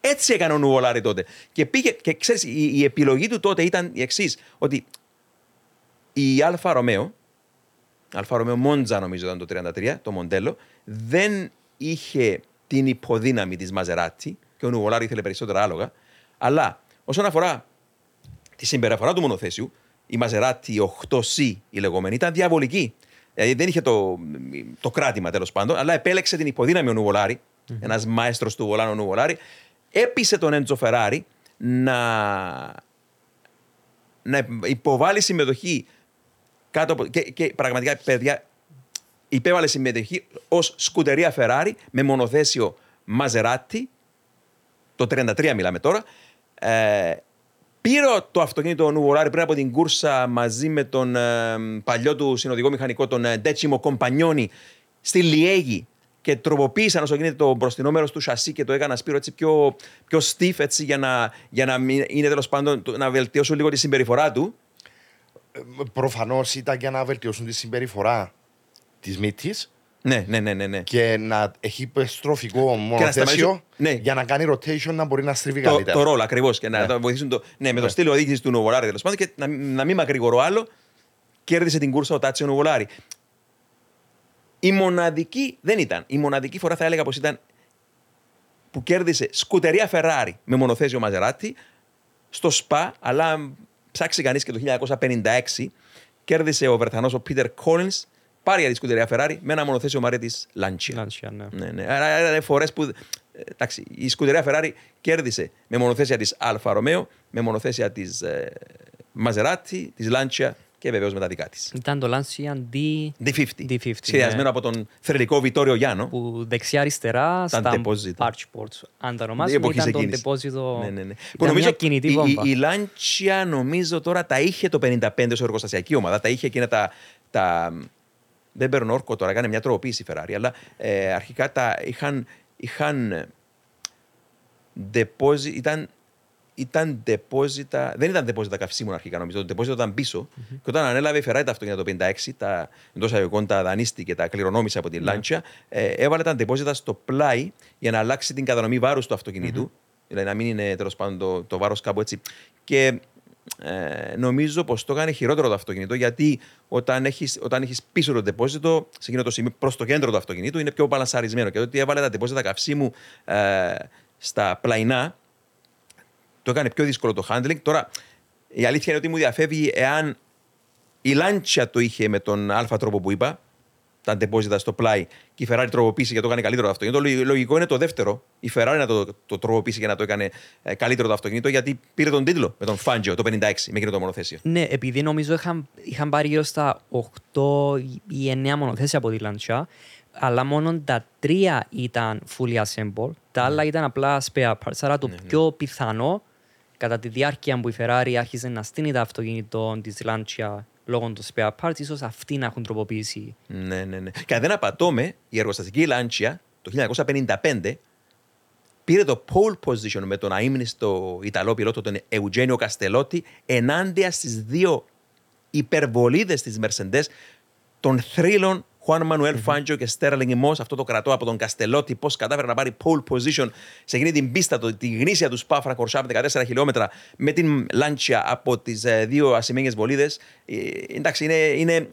Έτσι έκανε ο Νουβολάρη τότε. Και πήγε, και ξέρεις, η, η επιλογή του τότε ήταν η εξής: Ότι η Alfa Romeo, Alfa Romeo Monza νομίζω ήταν το 33, το μοντέλο, δεν είχε την υποδύναμη της Maserati και ο Νουβολάρη ήθελε περισσότερα άλογα, αλλά όσον αφορά τη συμπεριφορά του μονοθέσιου, η Maserati 8C η λεγόμενη ήταν διαβολική. Δηλαδή δεν είχε το, το κράτημα τέλος πάντων, αλλά επέλεξε την υποδύναμη ο Νουβολάρη, mm-hmm. ένας μαέστρος του Βολάνου Νουβολάρη, έπεισε τον Έντζο Φεράρι να, να υποβάλει συμμετοχή κάτω από. Και, και πραγματικά, παιδιά, υπέβαλε συμμετοχή ως σκουτερία Ferrari με μονοθέσιο Μαζεράτη. Το 33 μιλάμε τώρα. Ε, πήρε το αυτοκίνητο Νουβολάρη πριν από την κούρσα μαζί με τον ε, παλιό του συνοδηγό μηχανικό, τον ε, Ντέτσιμο Κομπανιόνι, στη Λιέγη και τροποποίησαν όσο γίνεται το μπροστινό μέρο του σασί και το έκανα σπύρο έτσι πιο, πιο stiff έτσι, για να, για να μην είναι τέλος πάντων να βελτιώσουν λίγο τη συμπεριφορά του. Προφανώς ήταν για να βελτιώσουν τη συμπεριφορά της μύτης Ναι, ναι, ναι, ναι. ναι. και να έχει υπεστροφικό σταματήσουν- μονοθέσιο ναι. για να κάνει rotation να μπορεί να στρίβει το, καλύτερα. το ρόλο ακριβώς και να Ναι. το βοηθήσουν το, ναι, με το Ναι. στήλο οδήγησης του Νοβολάρη τέλος πάντων και να, να μην μακρηγορώ άλλο. Κέρδισε την κούρσα ο Τάτσιο Νοβολάρη. Η μοναδική δεν ήταν. Η μοναδική φορά θα έλεγα πως ήταν που κέρδισε σκουτερία Ferrari με μονοθέσιο Μαζεράτη στο ΣΠΑ, αλλά αν ψάξει κανείς και το 1956 κέρδισε ο Βρετανός ο Πίτερ Collins πάλι για τη σκουτερία Ferrari με ένα μονοθέσιο Μαρέτη Lancia. Lancia, ναι. Ναι, ναι. Άρα, άρα είναι φορές που. ε, Εντάξει, η σκουτερία Ferrari κέρδισε με μονοθέσια της Αλφα Ρωμαίο, με μονοθέσια της ε, Μαζεράτη, της Lancia και βεβαίως με τα δικά της. Ήταν το Lancia D D50. D50, Σχεδιασμένο ναι. από τον θρελικό Βιτόριο Γιάννο. που δεξιά-αριστερά στα deposito. Archports. Αν τα Η ονομάζουμε, εποχή ήταν το ξεκίνησε. deposito. Ναι, ναι, ναι. Ήταν μια κινητή η, βόμβα. η, η Lancia νομίζω τώρα τα είχε το 55 ως εργοστασιακή ομάδα. Τα είχε εκείνα τα. τα δεν παίρνω όρκο τώρα, έκανε μια τροποποίηση η Ferrari, αλλά ε, αρχικά τα είχαν. είχαν ε, deposit, ήταν, ήταν deposit, δεν ήταν deposit καυσίμων αρχικά νομίζω, το deposit ήταν πίσω. Και όταν ανέλαβε η Ferrari τα αυτοκίνητα το 56, τα εντός αγωγικών τα δανείστηκε και τα κληρονόμησε από την Lancia, ε, έβαλε τα deposit στο πλάι για να αλλάξει την κατανομή βάρους του αυτοκινητου Δηλαδή να μην είναι τέλος πάντων το, το βάρος κάπου έτσι. Και ε, νομίζω πως το έκανε χειρότερο το αυτοκίνητο γιατί όταν έχεις όταν έχεις πίσω το deposit, σε εκείνο το σημείο προς το κέντρο του αυτοκινήτου, είναι πιο μπαλανσαρισμένο. Και ότι έβαλε τα deposit καυσίμου ε, στα πλαϊνά, το έκανε πιο δύσκολο το handling. Τώρα, η αλήθεια είναι ότι μου διαφεύγει εάν η Lancia το είχε με τον αλφα τρόπο που είπα, τα deposit στο πλάι και η Ferrari τροποποίησε για να το έκανε καλύτερο το αυτοκίνητο. Λογι- Λογικό είναι το δεύτερο. Η Ferrari να το, το τροποποίησε για να το έκανε ε, καλύτερο το αυτοκίνητο, γιατί πήρε τον τίτλο με τον Fangio το 56 με εκείνο το μονοθέσιο. Ναι, επειδή νομίζω είχαν, είχαν πάρει γύρω στα 8 ή 9 μονοθέσια από τη Lancia, αλλά μόνο τα τρία ήταν fully assembled, τα άλλα ήταν απλά spare parts. Άρα το πιο πιθανό, κατά τη διάρκεια που η Ferrari άρχισε να στείνει τα αυτοκίνητο της Lancia λόγω των spare parts, ίσως αυτοί να έχουν τροποποιήσει. Ναι, ναι, ναι. Και αν δεν απατώμε, η εργοστασική Lancia το 1955 πήρε το pole position με τον αείμνηστο Ιταλό πιλότο τον Ευγένιο Καστελότη ενάντια στις δύο υπερβολίδες της Mercedes των θρύλων Juan Manuel Fangio και Sterling Moss, αυτό το κρατώ από τον Καστελότη, πώ κατάφερε να πάρει pole position σε εκείνη την πίστα, το, τη γνήσια του Spa Francorchamps 14 χιλιόμετρα με την Lancia από τι δύο ασημένιε βολίδε. Ε, εντάξει, είναι, είναι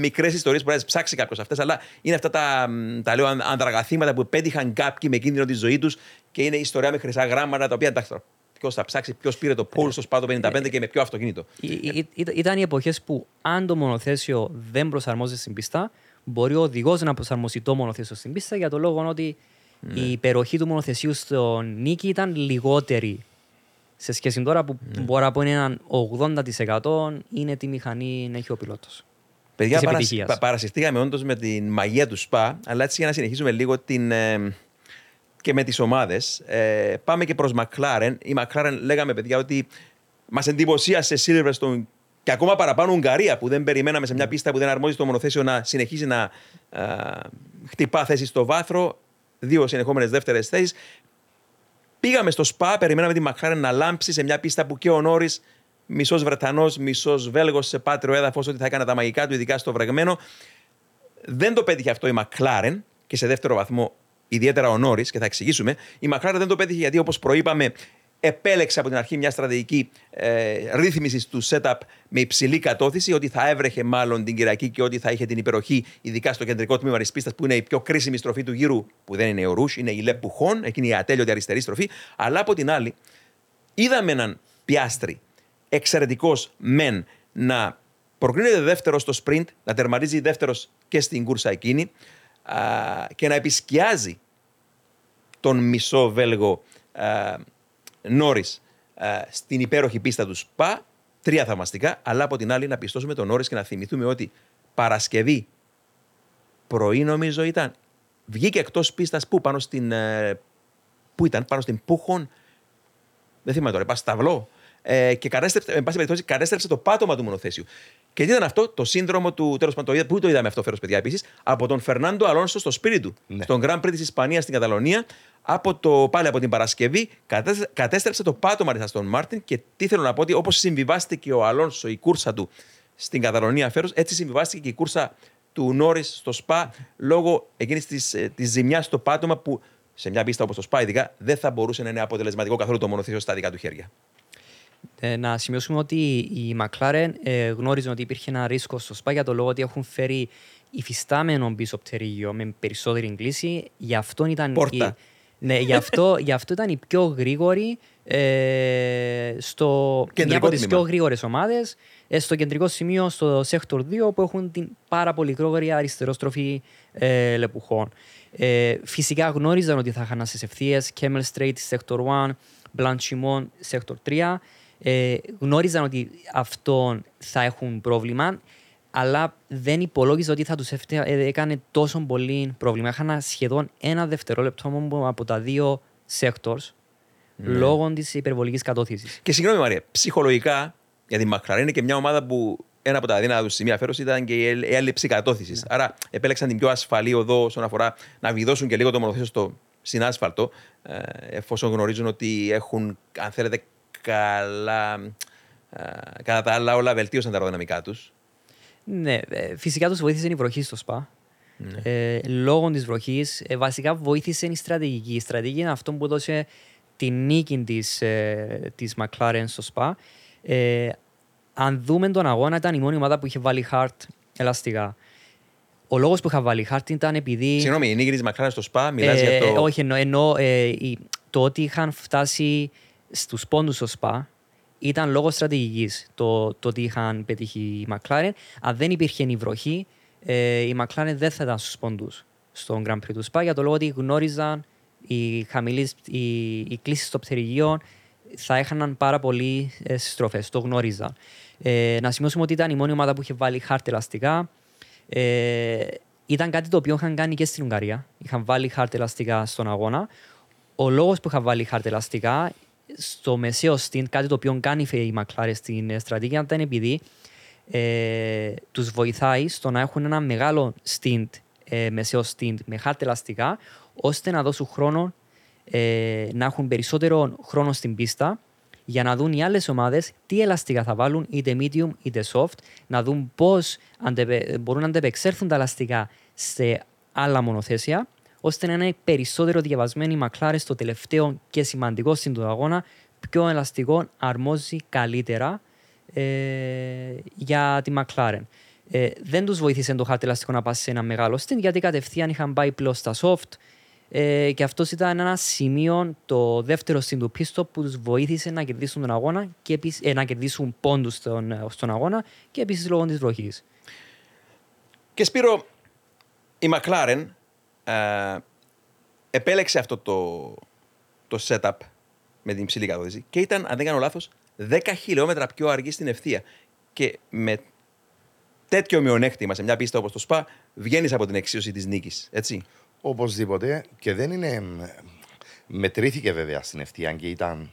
μικρέ ιστορίε που μπορεί να τις ψάξει κάποιο αυτέ, αλλά είναι αυτά τα, μ, τα λέω, αν- ανδραγαθήματα που πέτυχαν κάποιοι με κίνδυνο τη ζωή του και είναι ιστορία με χρυσά γράμματα τα οποία εντάξει τώρα. Ποιο θα ψάξει, ποιο πήρε το pole στο Spa το 55 και με ποιο αυτοκίνητο. Ή- ή- ή- Ήταν οι εποχέ που αν το μονοθέσιο δεν προσαρμόζεται στην πίστα, μπορεί ο οδηγός να προσαρμοστεί το μονοθέσιο στην πίστα για το λόγο ότι η υπεροχή του μονοθεσίου στον νίκη ήταν λιγότερη σε σχέση τώρα που μπορεί να πω είναι έναν 80% είναι τη μηχανή να έχει ο πιλότος. Παιδιά, της παρασ... επιτυχίας. πα- παρασυρθήκαμε όντως με την μαγεία του ΣΠΑ, αλλά έτσι για να συνεχίσουμε λίγο την, ε, και με τις ομάδες. Ε, πάμε και προς McLaren. Η McLaren λέγαμε, παιδιά, ότι μας εντυπωσίασε Silverstone και ακόμα παραπάνω Ουγγαρία, που δεν περιμέναμε σε μια πίστα που δεν αρμόζει το μονοθέσιο να συνεχίζει να ε, χτυπά θέση στο βάθρο. Δύο συνεχόμενες δεύτερες θέσεις. Πήγαμε στο ΣΠΑ, περιμέναμε τη McLaren να λάμψει σε μια πίστα που και ο Νόρις, μισός Βρετανός, μισός Βέλγος σε πάτριο έδαφος, ότι θα έκανε τα μαγικά του, ειδικά στο βρεγμένο. Δεν το πέτυχε αυτό η McLaren και σε δεύτερο βαθμό ιδιαίτερα ο Νόρις, και θα εξηγήσουμε. Η McLaren δεν το πέτυχε γιατί, όπως προείπαμε, επέλεξε από την αρχή μια στρατηγική ε, ρύθμισης του setup με υψηλή κατώθηση, ότι θα έβρεχε μάλλον την Κυριακή και ότι θα είχε την υπεροχή, ειδικά στο κεντρικό τμήμα της πίστας, που είναι η πιο κρίσιμη στροφή του γύρου, που δεν είναι ο Ρούς, είναι η Λεπουχόν, εκείνη η ατέλειωτη αριστερή στροφή. Αλλά από την άλλη, είδαμε έναν πιάστρι εξαιρετικός μεν να προκρίνεται δεύτερος στο sprint, να τερματίζει δεύτερος και στην κούρσα εκείνη α, και να επισκιάζει τον μισό Βέλγο Νόρις στην υπέροχη πίστα του ΣΠΑ. Τρία θαυμαστικά, αλλά από την άλλη να πιστώσουμε τον Νόρις και να θυμηθούμε ότι Παρασκευή πρωί νομίζω ήταν. Βγήκε εκτός πίστας που πάνω στην. ε, Πού ήταν, πάνω στην Πούχον. Δεν θυμάμαι τώρα, είπα σταυλό. Ε, και κατέστρεψε, εν πάση περιπτώσει, κατέστρεψε το πάτωμα του μονοθέσιου. Και τι ήταν αυτό, το σύνδρομο του. Τέλος πάντων, το είδα- πού το είδαμε αυτό, φέρος παιδιά επίσης, από τον Φερνάντο Αλόνσο στο σπίτι του. Ναι. Στον Grand Prix της Ισπανίας στην Καταλωνία. Από το, πάλι από την Παρασκευή, κατέστρεψε, κατέστρεψε το πάτωμα της Αστον Μάρτιν. Και τι θέλω να πω, ότι όπως συμβιβάστηκε ο Αλόνσο η κούρσα του στην Καταλωνία φέρος, έτσι συμβιβάστηκε και η κούρσα του Νόρι στο ΣΠΑ λόγω εκείνης της της ζημιάς στο πάτωμα που σε μια πίστα όπως το ΣΠΑ, ειδικά δεν θα μπορούσε να είναι αποτελεσματικό καθόλου το μονοθήσιο στα δικά του χέρια. Ε, να σημειώσουμε ότι η McLaren ε, γνώριζε ότι υπήρχε ένα ρίσκο στο ΣΠΑ για το λόγο ότι έχουν φέρει υφιστάμενο πίσω πτερίγιο με περισσότερη κλίση. Γι' αυτό ήταν. Πόρτα. Η, ναι, γι' αυτό, γι' αυτό ήταν η πιο γρήγορη ε, στο. Κεντρικό μια από τις τμήμα. πιο γρήγορες ομάδες ε, στο κεντρικό σημείο, στο Sector 2, που έχουν την πάρα πολύ γρήγορη αριστερόστροφη ε, λεπουχών. Ε, φυσικά γνώριζαν ότι θα είχαν στι ευθείες Camel Strait, Sector 1, Blanchimont, Sector 3. Ε, γνώριζαν ότι αυτόν θα έχουν πρόβλημα, αλλά δεν υπολόγιζα ότι θα τους έκανε τόσο πολύ πρόβλημα. Είχαν σχεδόν ένα δευτερόλεπτο μόνο από τα δύο sectors λόγω της υπερβολικής κατώθησης. Και συγγνώμη Μαρία, ψυχολογικά, γιατί η McLaren είναι και μια ομάδα που ένα από τα αδύνατα του σημεία φέρωση ήταν και η έλ- η έλλειψη κατώθησης. Άρα επέλεξαν την πιο ασφαλή οδό όσον αφορά να βιδώσουν και λίγο το μονοθέσιο στο συνάσφαλτο, ε, εφόσον γνωρίζουν ότι έχουν, αν θέλετε, καλά. ε, κατά τα άλλα, όλα βελτίωσαν τα αεροδυναμικά τους. Ναι, ε, φυσικά τους βοήθησε η βροχή στο ΣΠΑ. Ε, λόγω της βροχής, ε, βασικά βοήθησε η στρατηγική. Η στρατηγική είναι αυτό που έδωσε τη νίκη της ε, της McLaren στο ΣΠΑ. Ε, αν δούμε τον αγώνα, ήταν η μόνη ομάδα που είχε βάλει hard ελαστικά. Ο λόγος που είχα βάλει hard ήταν επειδή. Συγγνώμη, η νίκη της McLaren στο ΣΠΑ, μιλάς Ε, για το. Όχι, εννοώ, εννοώ ε, η- το ότι είχαν φτάσει στους πόντους στο ΣΠΑ ήταν λόγω στρατηγικής το, το ότι είχαν πετύχει η McLaren. Αν δεν υπήρχε η βροχή, ε, η McLaren δεν θα ήταν στους πόντους στον Grand Prix του ΣΠΑ για το λόγο ότι γνώριζαν οι χαμηλές, οι, οι κλήσεις των πτερυγίων θα έχαναν πάρα πολύ ε, στροφές, το γνώριζαν. Ε, να σημειώσουμε ότι ήταν η μόνη ομάδα που είχε βάλει χάρτη ελαστικά. Ε, ήταν κάτι το οποίο είχαν κάνει και στην Ουγγαρία. Είχαν βάλει χάρτη ελαστικά στον αγώνα. Ο λόγος που είχαν βάλει χάρτη ελαστικά στο μεσαίο στint, κάτι το οποίο κάνει η McLaren στην ε, στρατηγία, ήταν επειδή ε, τους βοηθάει στο να έχουν ένα μεγάλο stint, ε, μεσαίο stint με χάρτη ελαστικά, ώστε να δώσουν χρόνο ε, να έχουν περισσότερο χρόνο στην πίστα για να δουν οι άλλες ομάδες τι ελαστικά θα βάλουν, είτε medium είτε soft, να δουν πώς μπορούν να αντεπεξέλθουν τα ελαστικά σε άλλα μονοθέσια, ώστε να είναι περισσότερο διαβασμένη η McLaren στο τελευταίο και σημαντικό στην του αγώνα, πιο ελαστικό αρμόζει καλύτερα ε, για τη McLaren. Ε, δεν τους βοήθησε το χάρτη ελαστικό να πάει σε ένα μεγάλο στυλ, γιατί κατευθείαν είχαν πάει πλέον στα soft, ε, και αυτός ήταν ένα σημείο, το δεύτερο στην του πίστο, που τους βοήθησε να κερδίσουν τον αγώνα και επίσης, ε, να κερδίσουν πόντους στον, ε, στον αγώνα και επίσης λόγω της βροχής. Και Σπύρο, η McLaren ε, επέλεξε αυτό το, το setup με την υψηλή καθόδηση και ήταν, αν δεν κάνω λάθος, 10 χιλιόμετρα πιο αργή στην ευθεία. Και με τέτοιο μειονέκτημα σε μια πίστα όπως το ΣΠΑ, βγαίνεις από την εξίωση της νίκης, έτσι. Οπωσδήποτε. Και δεν είναι. ε, Μετρήθηκε βέβαια στην ευθεία και ήταν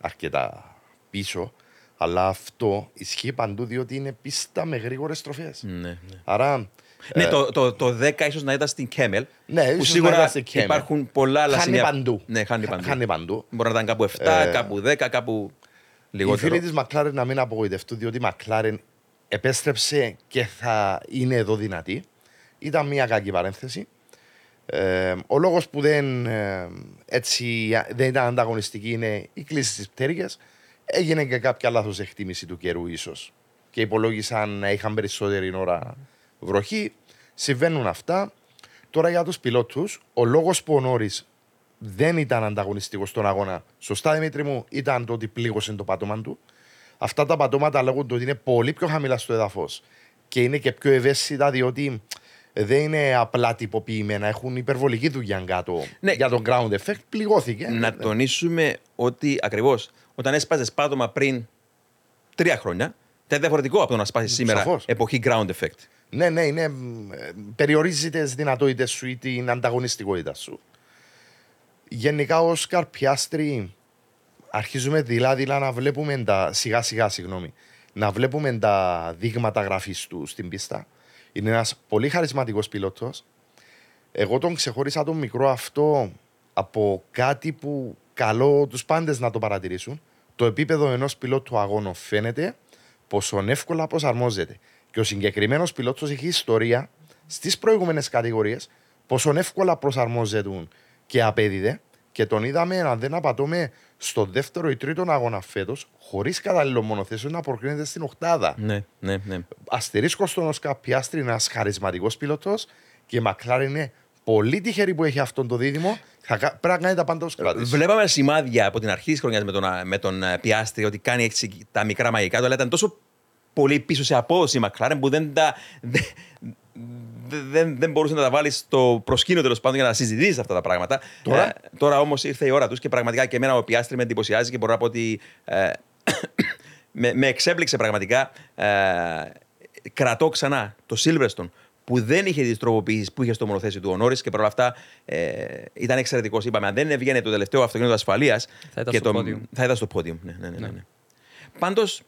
αρκετά πίσω. Αλλά αυτό ισχύει παντού διότι είναι πίστα με γρήγορες στροφές. Ναι, ναι. Άρα. Ναι, ε, το, το, το 10 ίσως να ήταν στην Κέμελ. Ναι, που ίσως να σίγουρα ήταν στην Camel. υπάρχουν πολλά άλλα Χάνει σημεία. παντού. Ναι, χάνει παντού. Χάνει παντού. Μπορεί να ήταν κάπου 7, Ε, κάπου 10, κάπου Οι λιγότερο. φίλοι της McLaren να μην απογοητευτούν διότι η McLaren επέστρεψε και θα είναι εδώ δυνατή. Ήταν μια κακή παρένθεση. Ε, ο λόγος που δεν, ε, έτσι, δεν ήταν ανταγωνιστική είναι η κλίση στις πτέρυγες. Έγινε και κάποια λάθος εκτίμηση του καιρού ίσως. Και υπολόγισαν να είχαν περισσότερη ώρα βροχή. Συμβαίνουν αυτά. Τώρα για τους πιλότους, ο λόγος που ο Νόρις δεν ήταν ανταγωνιστικός στον αγώνα. Σωστά, Δημήτρη μου, ήταν το ότι πλήγωσε το πάτωμα του. Αυτά τα πατώματα λέγονται ότι είναι πολύ πιο χαμηλά στο έδαφος και είναι και πιο ευαίσθητα διότι δεν είναι απλά τυποποιημένα. Έχουν υπερβολική δουλειά κάτω Ναι. για τον ground effect. Πληγώθηκε. Να τονίσουμε ότι ακριβώς όταν έσπαζες πάτωμα πριν τρία χρόνια, ήταν διαφορετικό από το να σπάσεις σήμερα Σαφώς. εποχή ground effect. Ναι, ναι, είναι. μ, ε, Περιορίζει τι δυνατότητες σου ή την ανταγωνιστικότητα σου. Γενικά, ω καρπιάστροι, αρχίζουμε δειλά-δειλά να βλέπουμε τα. σιγά σιγά, συγγνώμη. Να βλέπουμε τα δείγματα γραφής του στην πίστα. Είναι ένας πολύ χαρισματικός πιλότος. Εγώ τον ξεχώρισα τον μικρό αυτό από κάτι που καλό τους πάντες να το παρατηρήσουν. Το επίπεδο ενός πιλότου αγώνου φαίνεται πόσο εύκολα προσαρμόζεται. Και ο συγκεκριμένος πιλότος έχει ιστορία στις προηγούμενες κατηγορίες πόσο εύκολα προσαρμόζεται και απέδιδε και τον είδαμε, αν δεν απατώμε, στο δεύτερο ή τρίτο αγώνα φέτος, χωρίς κατάλληλο μονοθέσιο να προκρίνεται στην Οχτάδα. Ναι, ναι, ναι. Αστερίσκο στον Οσκά Πιάστρη, ένας χαρισματικός πιλωτό και Μακλάρ είναι πολύ τυχερή που έχει αυτόν το δίδυμο. Θα, κα- πρέπει να κάνει τα πάντα ω κράτη. Βλέπαμε σημάδια από την αρχή της χρονιάς με τον, με τον ε, Πιάστρη ότι κάνει έτσι τα μικρά μαγικά του, αλλά ήταν τόσο πολύ πίσω σε απόδοση η Μακλάρεν που δεν, τα, δεν, δεν, δεν μπορούσε να τα βάλει στο προσκήνιο τέλος πάντων για να συζητήσεις αυτά τα πράγματα. Τώρα; Ε, τώρα όμως ήρθε η ώρα τους και πραγματικά και εμένα ο Πιάστρη με εντυπωσιάζει και μπορώ να πω ότι ε, με, με εξέπληξε πραγματικά. Ε, κρατώ ξανά το Silverstone που δεν είχε τις τροποποιήσεις που είχε στο μονοθέσιο του ο Νόρις και παρόλα αυτά ε, ήταν εξαιρετικός. Είπαμε, αν δεν έβγαινε το τελευταίο αυτοκίνητο ασφαλείας. Θα ήταν στο podium. Θα ήταν στο podium. Ναι, ναι, ναι, ναι. ναι. Πάντως,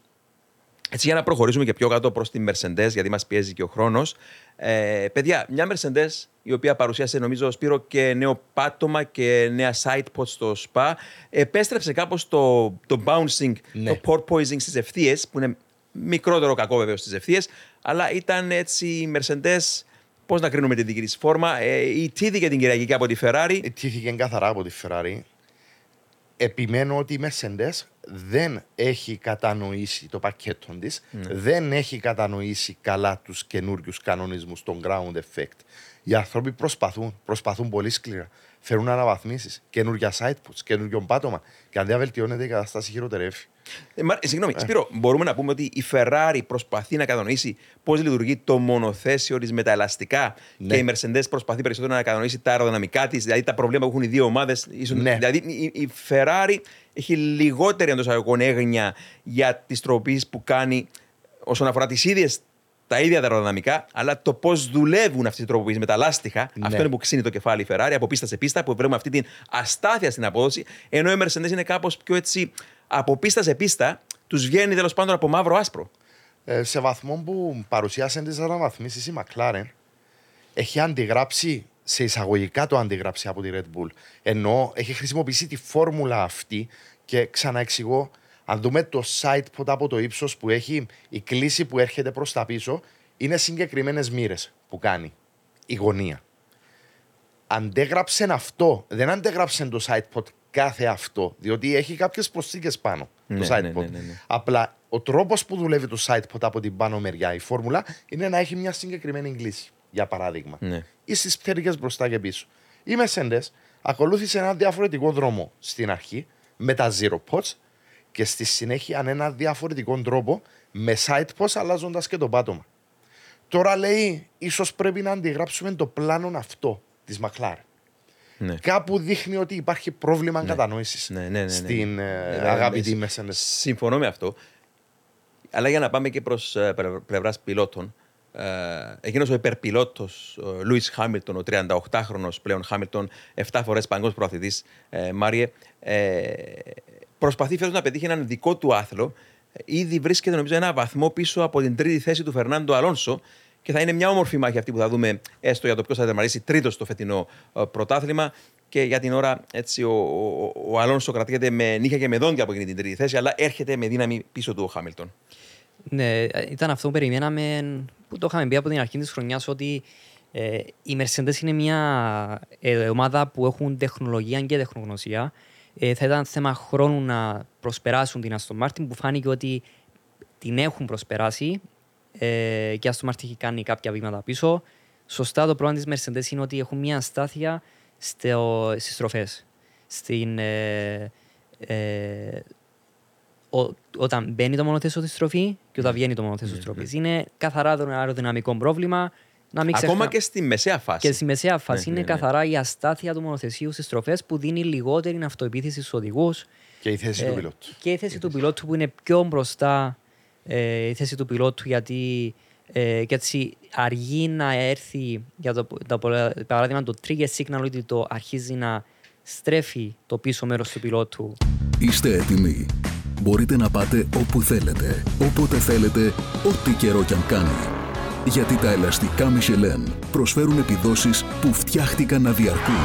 έτσι για να προχωρήσουμε και πιο κάτω προς τη Mercedes, γιατί μας πιέζει και ο χρόνος. Ε, παιδιά, μια Mercedes η οποία παρουσίασε νομίζω Σπύρο και νέο πάτωμα και νέα side pod στο spa. Επέστρεψε κάπως το, το bouncing, Ναι. το porpoising στις ευθείες, που είναι μικρότερο κακό βέβαιο στις ευθείες, αλλά ήταν έτσι η Mercedes. Πώς να κρίνουμε την δική της φόρμα, ε, ιτήθηκε την Κυριακή και από τη Ferrari. Τύχηκε καθαρά από τη Ferrari. Επιμένω ότι η Mercedes δεν έχει κατανοήσει το πακέτο της, δεν έχει κατανοήσει καλά τους καινούριους κανονισμούς, τον ground effect. Οι άνθρωποι προσπαθούν, προσπαθούν πολύ σκληρά. Φέρουν αναβαθμίσεις, καινούργια side puts, καινούριο πάτωμα. Και αν δεν βελτιώνεται η κατάσταση χειροτερεύει. Ε, Μα- συγγνώμη, Σπύρο, μπορούμε να πούμε ότι η Ferrari προσπαθεί να κατανοήσει πώς λειτουργεί το μονοθέσιο της με τα ελαστικά Ναι. και η Mercedes προσπαθεί περισσότερο να κατανοήσει τα αεροδυναμικά της, δηλαδή τα προβλήματα που έχουν οι δύο ομάδες. Ναι. Δηλαδή η, η Ferrari έχει λιγότερη εντό αγωγικών έγνοια για τις τροποποιήσει που κάνει όσον αφορά τις ίδιες. Τα ίδια τα αεροδυναμικά, αλλά το πώς δουλεύουν αυτές οι τροποποιήσει με τα λάστιχα, Ναι. αυτό είναι που ξύνει το κεφάλι η Ferrari από πίστα σε πίστα, που βλέπουμε αυτή την αστάθεια στην απόδοση, ενώ η Mercedes είναι κάπως πιο έτσι από πίστα σε πίστα, τους βγαίνει τέλος πάντων από μαύρο άσπρο. Ε, σε βαθμό που παρουσιάσαν τις αναβαθμίσει η McLaren, έχει αντιγράψει σε εισαγωγικά το αντιγράψει από τη Red Bull. Ενώ έχει χρησιμοποιήσει τη φόρμουλα αυτή και ξαναεξηγώ, αν δούμε το site pod από το ύψος που έχει η κλίση που έρχεται προς τα πίσω, είναι συγκεκριμένες μοίρες που κάνει η γωνία. Αντέγραψε αυτό, δεν αντέγραψε το site pod κάθε αυτό, διότι έχει κάποιες προσθήκες πάνω Ναι, το site ναι, pod. ναι, ναι, ναι. Απλά ο τρόπος που δουλεύει το site pod από την πάνω μεριά, η φόρμουλα, είναι να έχει μια συγκεκριμένη κλίση. Για παράδειγμα. Ναι. Ή στις πτέρυγε μπροστά και πίσω. Η Mercedes ακολούθησε ένα διαφορετικό δρόμο στην αρχή με τα zero pods και στη συνέχεια ένα διαφορετικό τρόπο με side pods αλλάζοντας και το πάτωμα. Τώρα λέει, ίσως πρέπει να αντιγράψουμε το πλάνο αυτό της McLaren. Ναι. Κάπου δείχνει ότι υπάρχει πρόβλημα κατανόησης Ναι, ναι, ναι, ναι. στην ε, Ε, αγαπητή ε, Mercedes. Συμφωνώ με αυτό. Αλλά για να πάμε και προς πλευρά πιλότων. Ε, Εκείνος ο υπερπιλότος Λούι Χάμιλτον, ο 38χρονο πλέον Χάμιλτον, 7 φορές παγκόσμιο προαθλητής, ε, Μάριε, ε, προσπαθεί φέτος να πετύχει έναν δικό του άθλο. Ήδη βρίσκεται νομίζω ένα βαθμό πίσω από την τρίτη θέση του Φερνάντο Αλόνσο και θα είναι μια όμορφη μάχη αυτή που θα δούμε έστω για το ποιος θα τερματίσει τρίτος στο φετινό ε, πρωτάθλημα. Και για την ώρα έτσι ο, ο, ο Αλόνσο κρατιέται με νύχια και με δόντια από εκείνη την τρίτη θέση, αλλά έρχεται με δύναμη πίσω του ο Χάμιλτον. Ναι, ήταν αυτό που περιμέναμε, που το είχαμε πει από την αρχή της χρονιάς, ότι ε, η Mercedes είναι μια ε, ομάδα που έχουν τεχνολογία και τεχνογνωσία. Ε, θα ήταν θέμα χρόνου να προσπεράσουν την Aston Martin, που φάνηκε ότι την έχουν προσπεράσει ε, και η Aston Martin έχει κάνει κάποια βήματα πίσω. Σωστά το πρόβλημα της Mercedes είναι ότι έχουν μια αστάθεια στο, στις στροφές. Στην, ε, ε, ο- όταν μπαίνει το μονοθέσιο στη στροφή και όταν βγαίνει το μονοθέσιο τη στροφή. Είναι καθαρά το αεροδυναμικό πρόβλημα. Να μην Ακόμα ξεχνα- και στη μεσαία φάση. και στη μεσαία φάση Ναι, είναι ναι, ναι. καθαρά η αστάθεια του μονοθεσίου στις στροφές που δίνει λιγότερη αυτοεπίθεση στους οδηγούς. Και η θέση του πιλότου. Και η θέση του πιλότου που είναι πιο μπροστά ε, η θέση του πιλότου γιατί ε, και έτσι αργεί να έρθει για το, το παράδειγμα το trigger signal ότι το αρχίζει να στρέφει το πίσω μέρος του πιλότου Είστε έτοιμοι. Μπορείτε να πάτε όπου θέλετε, όποτε θέλετε, ό,τι καιρό κι αν κάνει. Γιατί τα ελαστικά Michelin προσφέρουν επιδόσεις που φτιάχτηκαν να διαρκούν.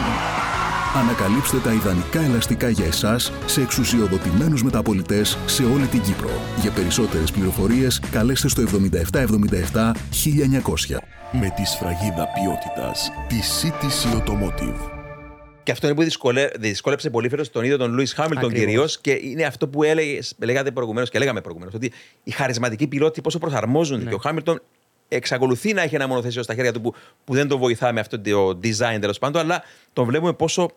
Ανακαλύψτε τα ιδανικά ελαστικά για εσάς σε εξουσιοδοτημένους μεταπολιτές σε όλη την Κύπρο. Για περισσότερες πληροφορίες καλέστε στο 7777 1900. Με τη σφραγίδα ποιότητας τη CTC Automotive. Και αυτό είναι που δυσκολε... δυσκόλεψε πολύ φέτος τον ίδιο τον Λούι Χάμιλτον Ακριβώς. κυρίως. Και είναι αυτό που έλεγες, λέγατε προηγουμένως και λέγαμε προηγουμένως. Ότι οι χαρισματικοί πιλότοι πόσο προσαρμόζονται. Ναι. Και ο Χάμιλτον εξακολουθεί να έχει ένα μονοθέσιο στα χέρια του που, που δεν το βοηθά με αυτό το design τέλος πάντων. Αλλά τον βλέπουμε πόσο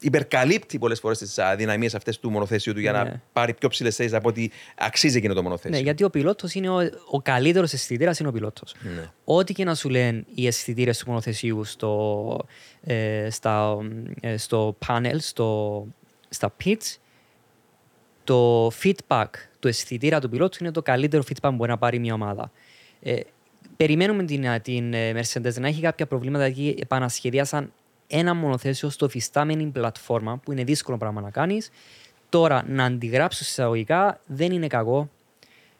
υπερκαλύπτει πολλές φορές τις αδυναμίε αυτές του μονοθέσιου του για Ναι. να πάρει πιο ψηλές θέσεις από ότι αξίζει εκείνο το μονοθέσιο. Ναι, γιατί ο πιλότος είναι ο, ο καλύτερος αισθητήρας είναι ο πιλότος. Ναι. Ό,τι και να σου λένε οι αισθητήρες του μονοθεσίου στο, ε, στα, ε, στο panel, στο, στα pits, το feedback του αισθητήρα του πιλότου είναι το καλύτερο feedback που μπορεί να πάρει μια ομάδα. Ε, περιμένουμε την, την ε, Mercedes να έχει κάποια προβλήματα γιατί επανασχεδιάσαν ένα μονοθέσιο στο φυστάμενη πλατφόρμα που είναι δύσκολο πράγμα να κάνεις. Τώρα να αντιγράψω εισαγωγικά δεν είναι κακό.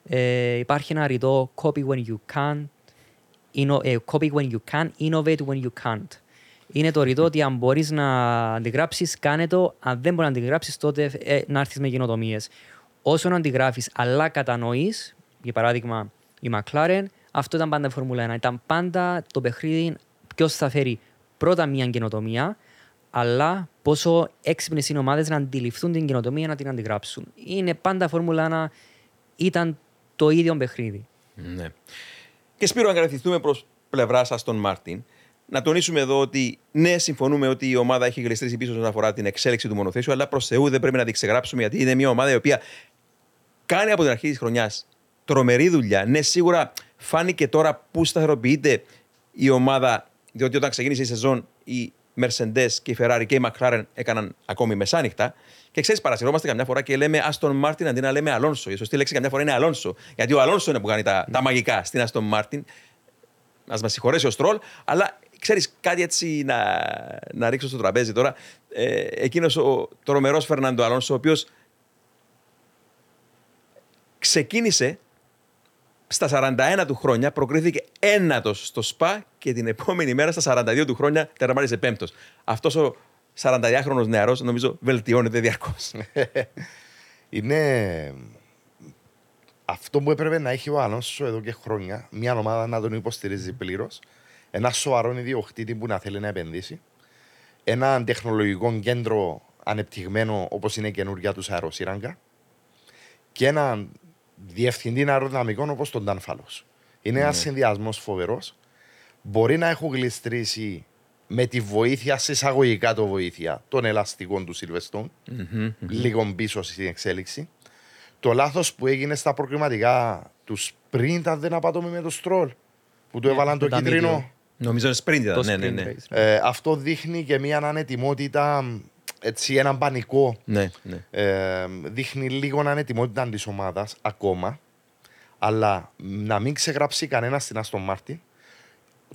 Ε, υπάρχει ένα ρητό copy when you can, inno, ε, copy when you can, innovate when you can't. Είναι το ρητό ότι αν μπορείς να αντιγράψεις, κάνε το. Αν δεν μπορείς να αντιγράψεις, τότε ε, να έρθεις με γενοτομίε. Όσο να αντιγράφεις, αλλά κατανοείς, για παράδειγμα η McLaren, αυτό ήταν πάντα η Φόρμουλα 1. Ήταν πάντα το παιχνίδι ποιος θα φέρει πρώτα μια καινοτομία, αλλά πόσο έξυπνες είναι ομάδες να αντιληφθούν την καινοτομία να την αντιγράψουν. Είναι πάντα η Φόρμουλα 1, ήταν το ίδιο παιχνίδι. Ναι. Και Σπύρο, να κατευθυνθούμε προς πλευρά Αστον Μάρτιν. Να τονίσουμε εδώ ότι ναι, συμφωνούμε ότι η ομάδα έχει γλιστρήσει πίσω όσον αφορά την εξέλιξη του μονοθέσιου, αλλά προς Θεού δεν πρέπει να την ξεγράψουμε γιατί είναι μια ομάδα η οποία κάνει από την αρχή της χρονιάς τρομερή δουλειά. Ναι, σίγουρα φάνηκε τώρα που σταθεροποιείται η ομάδα, διότι όταν ξεκίνησε η σεζόν η Mercedes και η Ferrari και η McLaren έκαναν ακόμη μεσάνυχτα. Και ξέρεις, παρασυρώμαστε καμιά φορά και λέμε Aston Martin αντί να λέμε Αλόνσο. Η σωστή λέξη καμιά φορά είναι Αλόνσο. Γιατί ο Αλόνσο είναι που κάνει τα, τα μαγικά στην Aston Martin. Α μας συγχωρέσει ο Στρόλ, αλλά ξέρεις κάτι έτσι να, να ρίξω στο τραπέζι τώρα. Ε, Εκείνος ο τρομερός Φερνάντο Αλόνσο, ο οποίος ξεκίνησε στα 41 του χρόνια, προκρίθηκε ένατος στο ΣΠΑ και την επόμενη μέρα στα 42 του χρόνια τερματίσε πέμπτος. Αυτός ο 42χρονο νεαρός νομίζω βελτιώνεται διαρκώς. Είναι αυτό που έπρεπε να έχει ο Αλόνσο εδώ και χρόνια. Μια ομάδα να τον υποστηρίζει πλήρως. Ένα σοβαρό ιδιοκτήτη που να θέλει να επενδύσει. Ένα τεχνολογικό κέντρο ανεπτυγμένο όπως είναι η καινούργια του αεροσύραγγα. Και έναν διευθυντή αεροδυναμικών όπως τον Ταν Φαλός. Είναι ένας συνδυασμός φοβερός. Μπορεί να έχουν γλιστρήσει με τη βοήθεια, σε εισαγωγικά το βοήθεια, των ελαστικών του Silverstone, λίγο πίσω στην εξέλιξη. Το λάθος που έγινε στα προκριματικά τους sprint, αν δεν απατώμε με το στρόλ, που του έβαλαν το με τα κίτρινο. medium. νομίζω είναι sprint ήταν. Το Ναι, ναι, sprint ναι. race. Ε, αυτό δείχνει και μια ανετοιμότητα, έτσι, έναν πανικό. ναι, ναι. Ε, δείχνει λίγο ανετοιμότητα της ομάδας ακόμα. Αλλά να μην ξεγράψει κανένας στην Αστον Μάρτιν.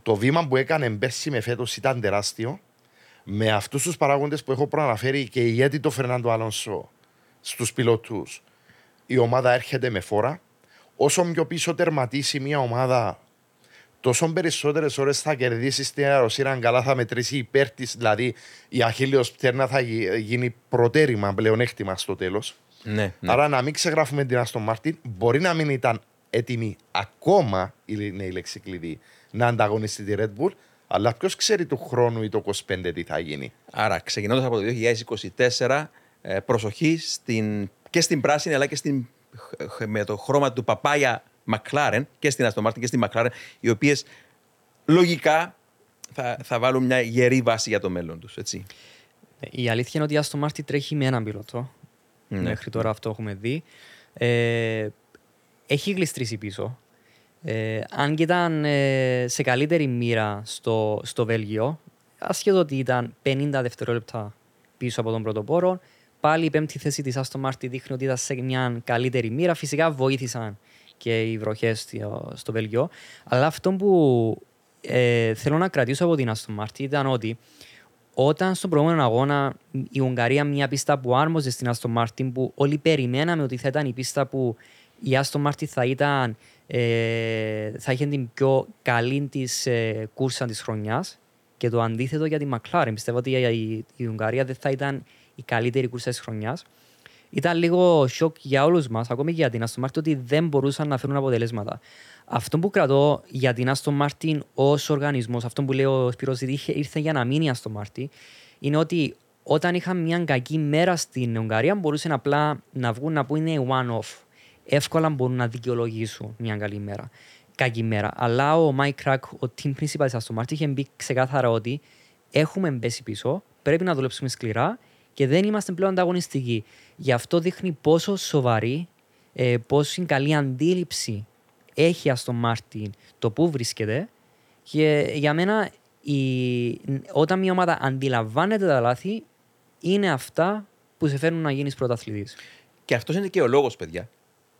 Το βήμα που έκανε πέρσι με φέτος ήταν τεράστιο. Με αυτούς τους παράγοντες που έχω προαναφέρει και ηγέτη το Φερνάντο Αλόνσο στους πιλότους, η ομάδα έρχεται με φόρα. Όσο πιο πίσω τερματίσει μια ομάδα, τόσο περισσότερες ώρες θα κερδίσεις στην αεροσύραγγα, καλά θα μετρήσει υπέρ της. Δηλαδή η αχίλιο πτέρνα θα γι- γίνει προτέρημα πλεονέκτημα στο τέλος. ναι, ναι. Άρα να μην ξεγράφουμε την Αστον Μάρτιν. Μπορεί να μην ήταν έτοιμη ακόμα, είναι η λέξη κλειδί, να ανταγωνιστεί τη Red Bull, αλλά ποιος ξέρει του χρόνου ή το 25 τι θα γίνει. Άρα, ξεκινώντας από το 2024, ε, προσοχή στην, και στην πράσινη αλλά και στην, χ- με το χρώμα του παπάγια McLaren και στην Aston Martin και στην McLaren, οι οποίες λογικά θα, θα βάλουν μια γερή βάση για το μέλλον τους. Έτσι. Η αλήθεια είναι ότι η Aston Martin τρέχει με έναν πιλότο. Ναι. Μέχρι τώρα αυτό έχουμε δει. Ε, έχει γλιστρήσει πίσω. Ε, αν και ήταν ε, σε καλύτερη μοίρα στο, στο Βέλγιο, ασχέτω ότι ήταν 50 δευτερόλεπτα πίσω από τον πρωτοπόρο, πάλι η πέμπτη θέση της Aston Martin δείχνει ότι ήταν σε μια καλύτερη μοίρα. Φυσικά βοήθησαν και οι βροχές στο, στο Βέλγιο. Αλλά αυτό που ε, θέλω να κρατήσω από την Aston Martin ήταν ότι όταν στον προηγούμενο αγώνα η Ουγγαρία μια πίστα που άρμοζε στην Aston Martin που όλοι περιμέναμε ότι θα ήταν η πίστα που η Aston Martin θα ήταν ε, θα είχε την πιο καλή της ε, κούρσα της χρονιάς Και το αντίθετο για τη McLaren. Πιστεύω ότι η, η, η Ουγγαρία δεν θα ήταν η καλύτερη κούρσα της χρονιάς. Ήταν λίγο σοκ για όλους μας, ακόμη και για την Aston Martin, ότι δεν μπορούσαν να φέρουν αποτελέσματα. Αυτό που κρατώ για την Aston Martin ως οργανισμός, αυτό που λέει ο Σπύρος ήρθε, ήρθε για να μείνει η Aston Martin, είναι ότι όταν είχαν μια κακή μέρα στην Ουγγαρία, μπορούσαν απλά να βγουν να πούνε one-off. Εύκολα μπορούν να δικαιολογήσουν μια καλή μέρα. Κακή μέρα. Αλλά ο Mike Crack, ο team principal της Aston Martin, είχε μπει ξεκάθαρα ότι έχουμε μπέσει πίσω, πρέπει να δουλέψουμε σκληρά και δεν είμαστε πλέον ανταγωνιστικοί. Γι' αυτό δείχνει πόσο σοβαρή, ε, πόσο καλή αντίληψη έχει η Aston Martin το που βρίσκεται. Και για μένα, η, όταν μια ομάδα αντιλαμβάνεται τα λάθη, είναι αυτά που σε φέρνουν να γίνεις πρωταθλητής. Και αυτός είναι και ο λόγος, παιδιά,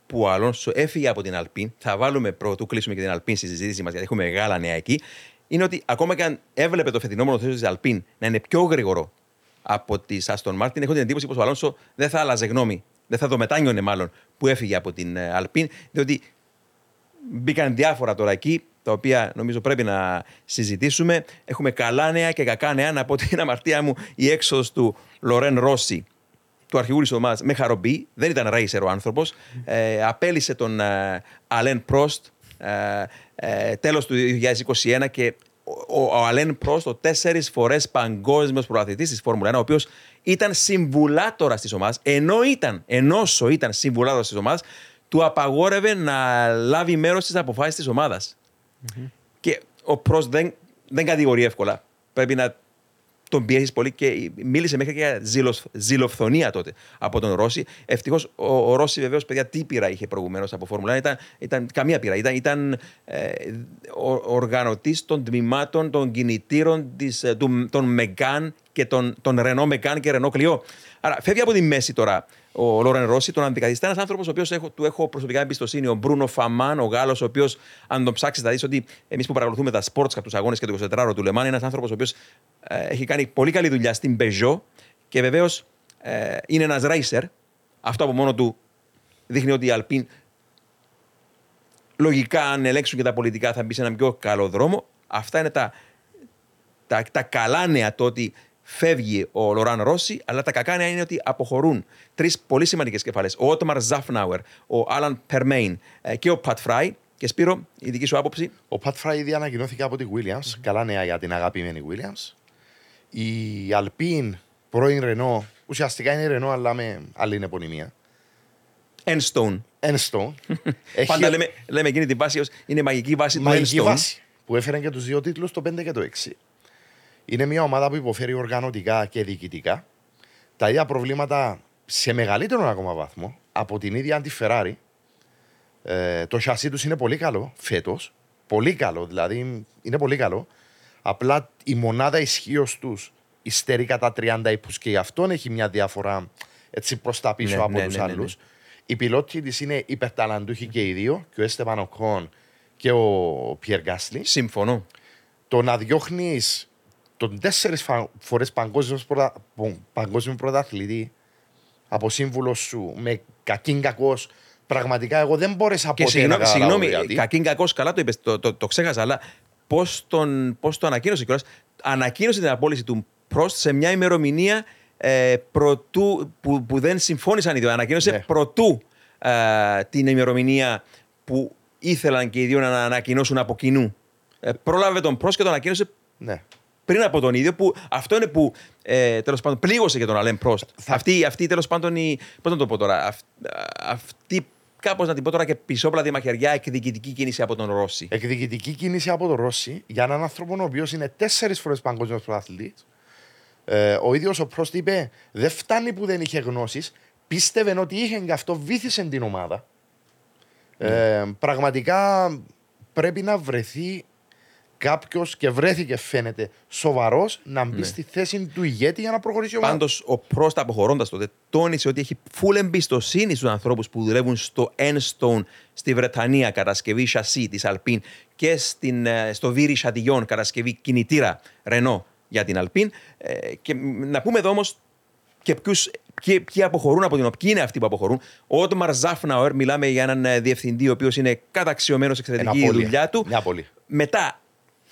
που ο Αλόνσο έφυγε από την Αλπίν. Θα βάλουμε πρώτο, κλείσουμε και την Αλπίν στη συζήτηση μας, γιατί έχουμε μεγάλα νέα εκεί. Είναι ότι ακόμα και αν έβλεπε το φετινό μονοθέσιο της Αλπίν να είναι πιο γρήγορο από τη Αστον Μάρτιν, έχω την εντύπωση πως ο Αλόνσο δεν θα άλλαζε γνώμη. Δεν θα το μετάνιωνε μάλλον που έφυγε από την ε, Αλπίν, διότι μπήκαν διάφορα τώρα εκεί, τα οποία νομίζω πρέπει να συζητήσουμε. Έχουμε καλά νέα και κακά νέα. Να πω την αμαρτία μου η έξοδο του Λορέν Ρώση, του αρχηγού της ομάδας, με χαρομπή. Δεν ήταν ρέισερ ο άνθρωπος. Ε, απέλησε τον ε, Αλέν Πρόστ ε, ε, τέλος του 2021 και ο, ο Αλέν Πρόστ, ο τέσσερις φορές παγκόσμιος προαθλητή της Φόρμουλα 1, ο οποίος ήταν συμβουλάτορας της ομάδας, ενώ ήταν, ενώ ήταν συμβουλάτορας της ομάδας, του απαγόρευε να λάβει μέρος στις αποφάσεις της ομάδας. Και ο Πρόστ δεν, δεν κατηγορεί εύκολα. Πρέπει να τον πιέσει πολύ και μίλησε μέχρι και για ζηλοφ, ζηλοφθονία τότε από τον Ρώση. Ευτυχώς ο, ο Ρώση βεβαίως, παιδιά, τι πείρα είχε προηγουμένως από Φόρμουλα. Ήταν, ήταν καμία πείρα. Ήταν, ήταν ε, οργανωτής των τμήματων των κινητήρων της, ε, του, των Μεγκάν και των, των Ρενό Μεγκάν και Ρενό Κλειό. Άρα φεύγει από τη μέση τώρα ο Λόρεν Ρώση, τον αντικαθιστά ένας άνθρωπος ο οποίος του έχω προσωπικά εμπιστοσύνη, ο Μπρούνο Φαμάν, ο Γάλλος, ο οποίος, αν τον ψάξεις, θα δεις ότι εμείς που παρακολουθούμε τα sports τους αγώνες και το 24ωρο του Λεμάν, είναι ένας άνθρωπος ο οποίος ε, έχει κάνει πολύ καλή δουλειά στην Peugeot και βεβαίως ε, είναι ένας racer. Αυτό από μόνο του δείχνει ότι η Αλπίν λογικά, αν ελέγξουν και τα πολιτικά, θα μπει σε ένα πιο καλό δρόμο. Αυτά είναι τα, τα, τα καλά νέα το ότι φεύγει ο Λοράν Ρώση, αλλά τα κακά νέα είναι ότι αποχωρούν τρεις πολύ σημαντικές κεφαλέ. Ο Ότμαρ Ζαφνάουερ, ο Άλαν Περμέιν ε, και ο Πατ Φράι. Και Σπύρο, η δική σου άποψη; Ο Πατ Φράι ήδη ανακοινώθηκε από τη Williams. Καλά νέα για την αγαπημένη Williams. Η Αλπίν, πρώην Ρενό, ουσιαστικά είναι Ρενό, αλλά με άλλη επωνυμία. Enstone. Enstone. Πάντα λέμε, λέμε εκείνη την βάση ως είναι μαγική βάση του μαγική Enstone. βάση που έφερε και τους δύο τίτλους, το 5 και το 6. Είναι μια ομάδα που υποφέρει οργανωτικά και διοικητικά. Τα ίδια προβλήματα σε μεγαλύτερο ακόμα βαθμό από την ίδια τη Ferrari. Ε, το σασί τους είναι πολύ καλό φέτος. Πολύ καλό, δηλαδή είναι πολύ καλό. Απλά η μονάδα ισχύως τους υστερεί κατά 30 ύπου και γι' αυτόν έχει μια διαφορά έτσι προς τα πίσω Ναι, από ναι, τους ναι, ναι, ναι. άλλου. Οι πιλότοι της είναι υπερταλαντούχοι και οι δύο, και ο Έστεβαν Οκόν και ο Πιερ Γκάσλι. Συμφωνώ. Το να διώχνεις τον τέσσερις φορές παγκόσμιος, πρωτα... πο- παγκόσμιο πρωταθλητή από σύμβουλος σου με κακήν κακός, πραγματικά εγώ δεν μπόρεσα Και ποτέ να συγγνώμη, καταλάβω συγγνώμη γιατί. κακήν κακός, καλά το είπες, το, το, το ξέχασα, αλλά πώς πώς το ανακοίνωσε κιόλας; Ανακοίνωσε την απόλυση του Προστ σε μια ημερομηνία ε, προτού, που, που δεν συμφώνησαν οι δύο. Ανακοίνωσε Ναι. προτού ε, την ημερομηνία που ήθελαν και οι δύο να ανακοινώσουν από κοινού. Ε, πρόλαβε τον Προστ και τον ανακοίνωσε Ναι. Πριν από τον ίδιο, που αυτό είναι που ε, τέλος πάντων πλήγωσε και τον Αλέν Πρόστ. Αυτή, αυτή τέλος πάντων η. Πώς να το πω τώρα. αυ- αυτή, κάπως να την πω τώρα και πισόπλατη μαχαιριά εκδικητική κίνηση από τον Ρώση. Εκδικητική κίνηση από τον Ρώση για έναν άνθρωπο ο οποίος είναι τέσσερις φορές παγκόσμιος πρωταθλητής. Ε, ο ίδιος ο Πρόστ είπε: Δεν φτάνει που δεν είχε γνώσεις. Πίστευε ότι είχε και αυτό βήθησε την ομάδα. Ε, πραγματικά πρέπει να βρεθεί κάποιος και βρέθηκε φαίνεται σοβαρός να μπει στη θέση του ηγέτη για να προχωρήσει η ομάδα. Πάντως, ο Πρόστα αποχωρώντας τότε, τόνισε ότι έχει full εμπιστοσύνη στους ανθρώπους που δουλεύουν στο Enstone στη Βρετανία, κατασκευή σασί της Αλπίν και στην, ε, στο Βίρι Σαντιγιόν, κατασκευή κινητήρα Ρενό για την Αλπίν. Ε, και μ, να πούμε εδώ όμως και ποιους, ποιοι, ποιοι αποχωρούν από την οποία, ποιοι είναι αυτοί που αποχωρούν. Ο Ότμαρ Ζάφναουερ, μιλάμε για έναν ε, διευθυντή ο οποίος είναι καταξιωμένος εξαιρετική η απώλεια. δουλειά του. Μια απώλεια. Μετά,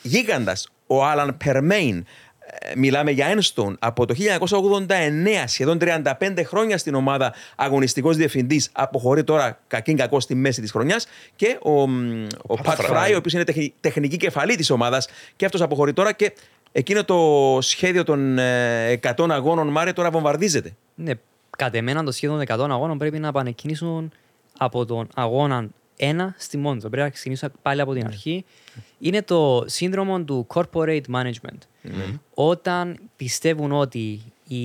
γίγαντας, ο Άλαν Περμέιν. Ε, Μιλάμε για Ένστον από το 1989, σχεδόν 35 χρόνια στην ομάδα αγωνιστικός διευθυντής. Αποχωρεί τώρα κακήν κακό στη μέση της χρονιάς. Και ο, μ, ο Πατ Fry. Φράι, ο οποίος είναι τεχνη- τεχνική κεφαλή της ομάδας, και αυτός αποχωρεί τώρα. Και εκείνο το σχέδιο των ε, 100 αγώνων Μάρε τώρα βομβαρδίζεται. Ναι, κατ' εμένα το σχέδιο των 100 αγώνων πρέπει να επανεκκινήσουν από τον αγώνα 1 στη Μόντζο. Πρέπει να ξεκινήσουν πάλι από την αρχή. Είναι το σύνδρομο του corporate management. Όταν πιστεύουν ότι η,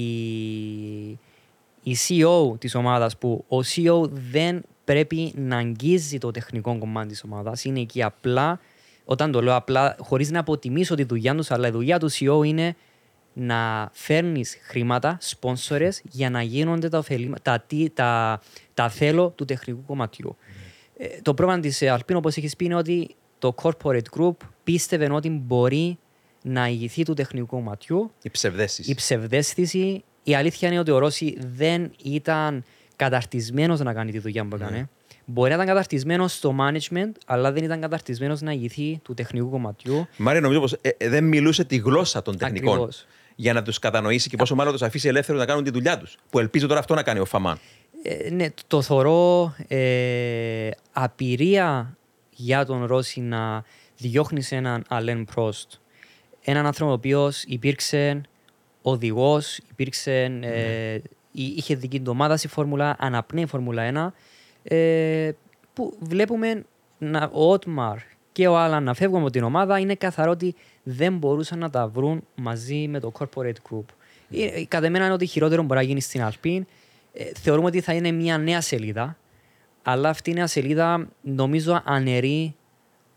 η CEO της ομάδας που ο CEO δεν πρέπει να αγγίζει το τεχνικό κομμάτι της ομάδας, είναι εκεί απλά, όταν το λέω απλά, χωρίς να αποτιμήσω τη δουλειά τους, αλλά η δουλειά του CEO είναι να φέρνεις χρήματα, σπόνσορες, για να γίνονται τα, ωφελήμα- τα, τι- τα, τα θέλω του τεχνικού κομματιού. Ε, το πρόβλημα της ε, Αλπίν, όπως έχεις πει, είναι ότι το corporate group πίστευε ότι μπορεί να ηγηθεί του τεχνικού κομματιού Οι ψευδέσει. η ψευδέστηση, η αλήθεια είναι ότι ο Ρώση δεν ήταν καταρτισμένος να κάνει τη δουλειά που έκανε. Μπορεί να ήταν καταρτισμένος στο management, αλλά δεν ήταν καταρτισμένος να ηγηθεί του τεχνικού κομματιού. Μάρια, νομίζω πως δεν μιλούσε τη γλώσσα των τεχνικών. Ακριβώς. Για να τους κατανοήσει και πόσο μάλλον τους αφήσει ελεύθερους να κάνουν τη δουλειά τους. Που ελπίζω τώρα αυτό να κάνει ο Φαμάν. Ε, ναι, το θωρώ ε, απειρία για τον Ρώση να διώχνει σε έναν Αλέν Πρόστ. Έναν άνθρωπο ο οποίος υπήρξε οδηγός, υπήρξε. Ε, εί- είχε δική του ομάδα στη Φόρμουλα, αναπνέει η Φόρμουλα 1. Ε, που βλέπουμε να, ο Ότμαρ και ο Άλαν να φεύγουν από την ομάδα, είναι καθαρό ότι δεν μπορούσαν να τα βρουν μαζί με το corporate group. Ε, Κατά εμένα είναι ότι χειρότερο μπορεί να γίνει στην Αλπίν. Ε, θεωρούμε ότι θα είναι μια νέα σελίδα, αλλά αυτή η νέα σελίδα νομίζω αναιρεί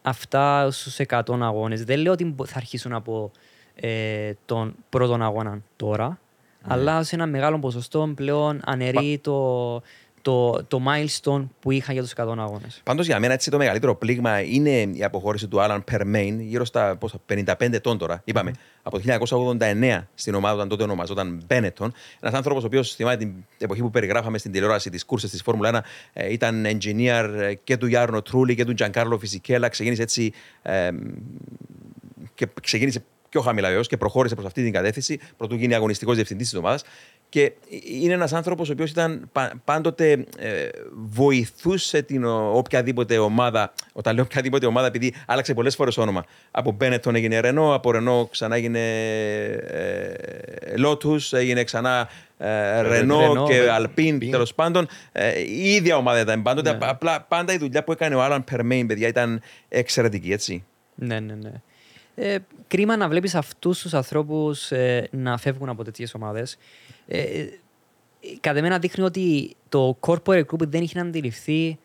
αυτά στους 100 αγώνες. Δεν λέω ότι μπο- θα αρχίσουν από ε, τον πρώτον αγώνα τώρα, αλλά σε ένα μεγάλο ποσοστό πλέον αναιρεί το, το, το milestone που είχαν για τους 100 αγώνες. Πάντως για μένα έτσι το μεγαλύτερο πλήγμα είναι η αποχώρηση του Άλαν Περμέιν, γύρω στα πόσα, 55 ετών τώρα. Είπαμε, από το 1989 στην ομάδα, όταν τότε ονομαζόταν Μπένετον. Ένας άνθρωπος ο οποίος θυμάται την εποχή που περιγράφαμε στην τηλεόραση τη κούρσες της Φόρμουλα 1, ε, ήταν engineer ε, και του Γιάρνο Τρούλη και του Τζανκάρλο Φιζικέλα. Ξεκίνησε έτσι. ε, και ξεκίνησε πιο χαμηλά βεβαίω και προχώρησε προς αυτή την κατεύθυνση, πρωτού γίνει αγωνιστικός διευθυντής της ομάδας. Και είναι ένας άνθρωπος ο οποίος ήταν πα- πάντοτε ε, βοηθούσε την ο- οποιαδήποτε ομάδα. Όταν λέω οποιαδήποτε ομάδα, επειδή άλλαξε πολλές φορές όνομα. Από Μπένετον έγινε Ρενό, από Ρενό ξανά έγινε Λότους, έγινε ξανά ε, Ρενό Renault, και ε, Αλπίν. Τέλος πάντων, ε, η ίδια ομάδα ήταν πάντοτε. Ναι. Απλά πάντα η δουλειά που έκανε ο Άλαν Περμέιν, παιδιά, ήταν εξαιρετική, έτσι. Ναι, ναι, ναι. Ε, κρίμα να βλέπεις αυτούς τους ανθρώπους ε, να φεύγουν από τέτοιες ομάδες. Ε, ε, κατά εμένα δείχνει ότι το corporate group δεν είχε αντιληφθεί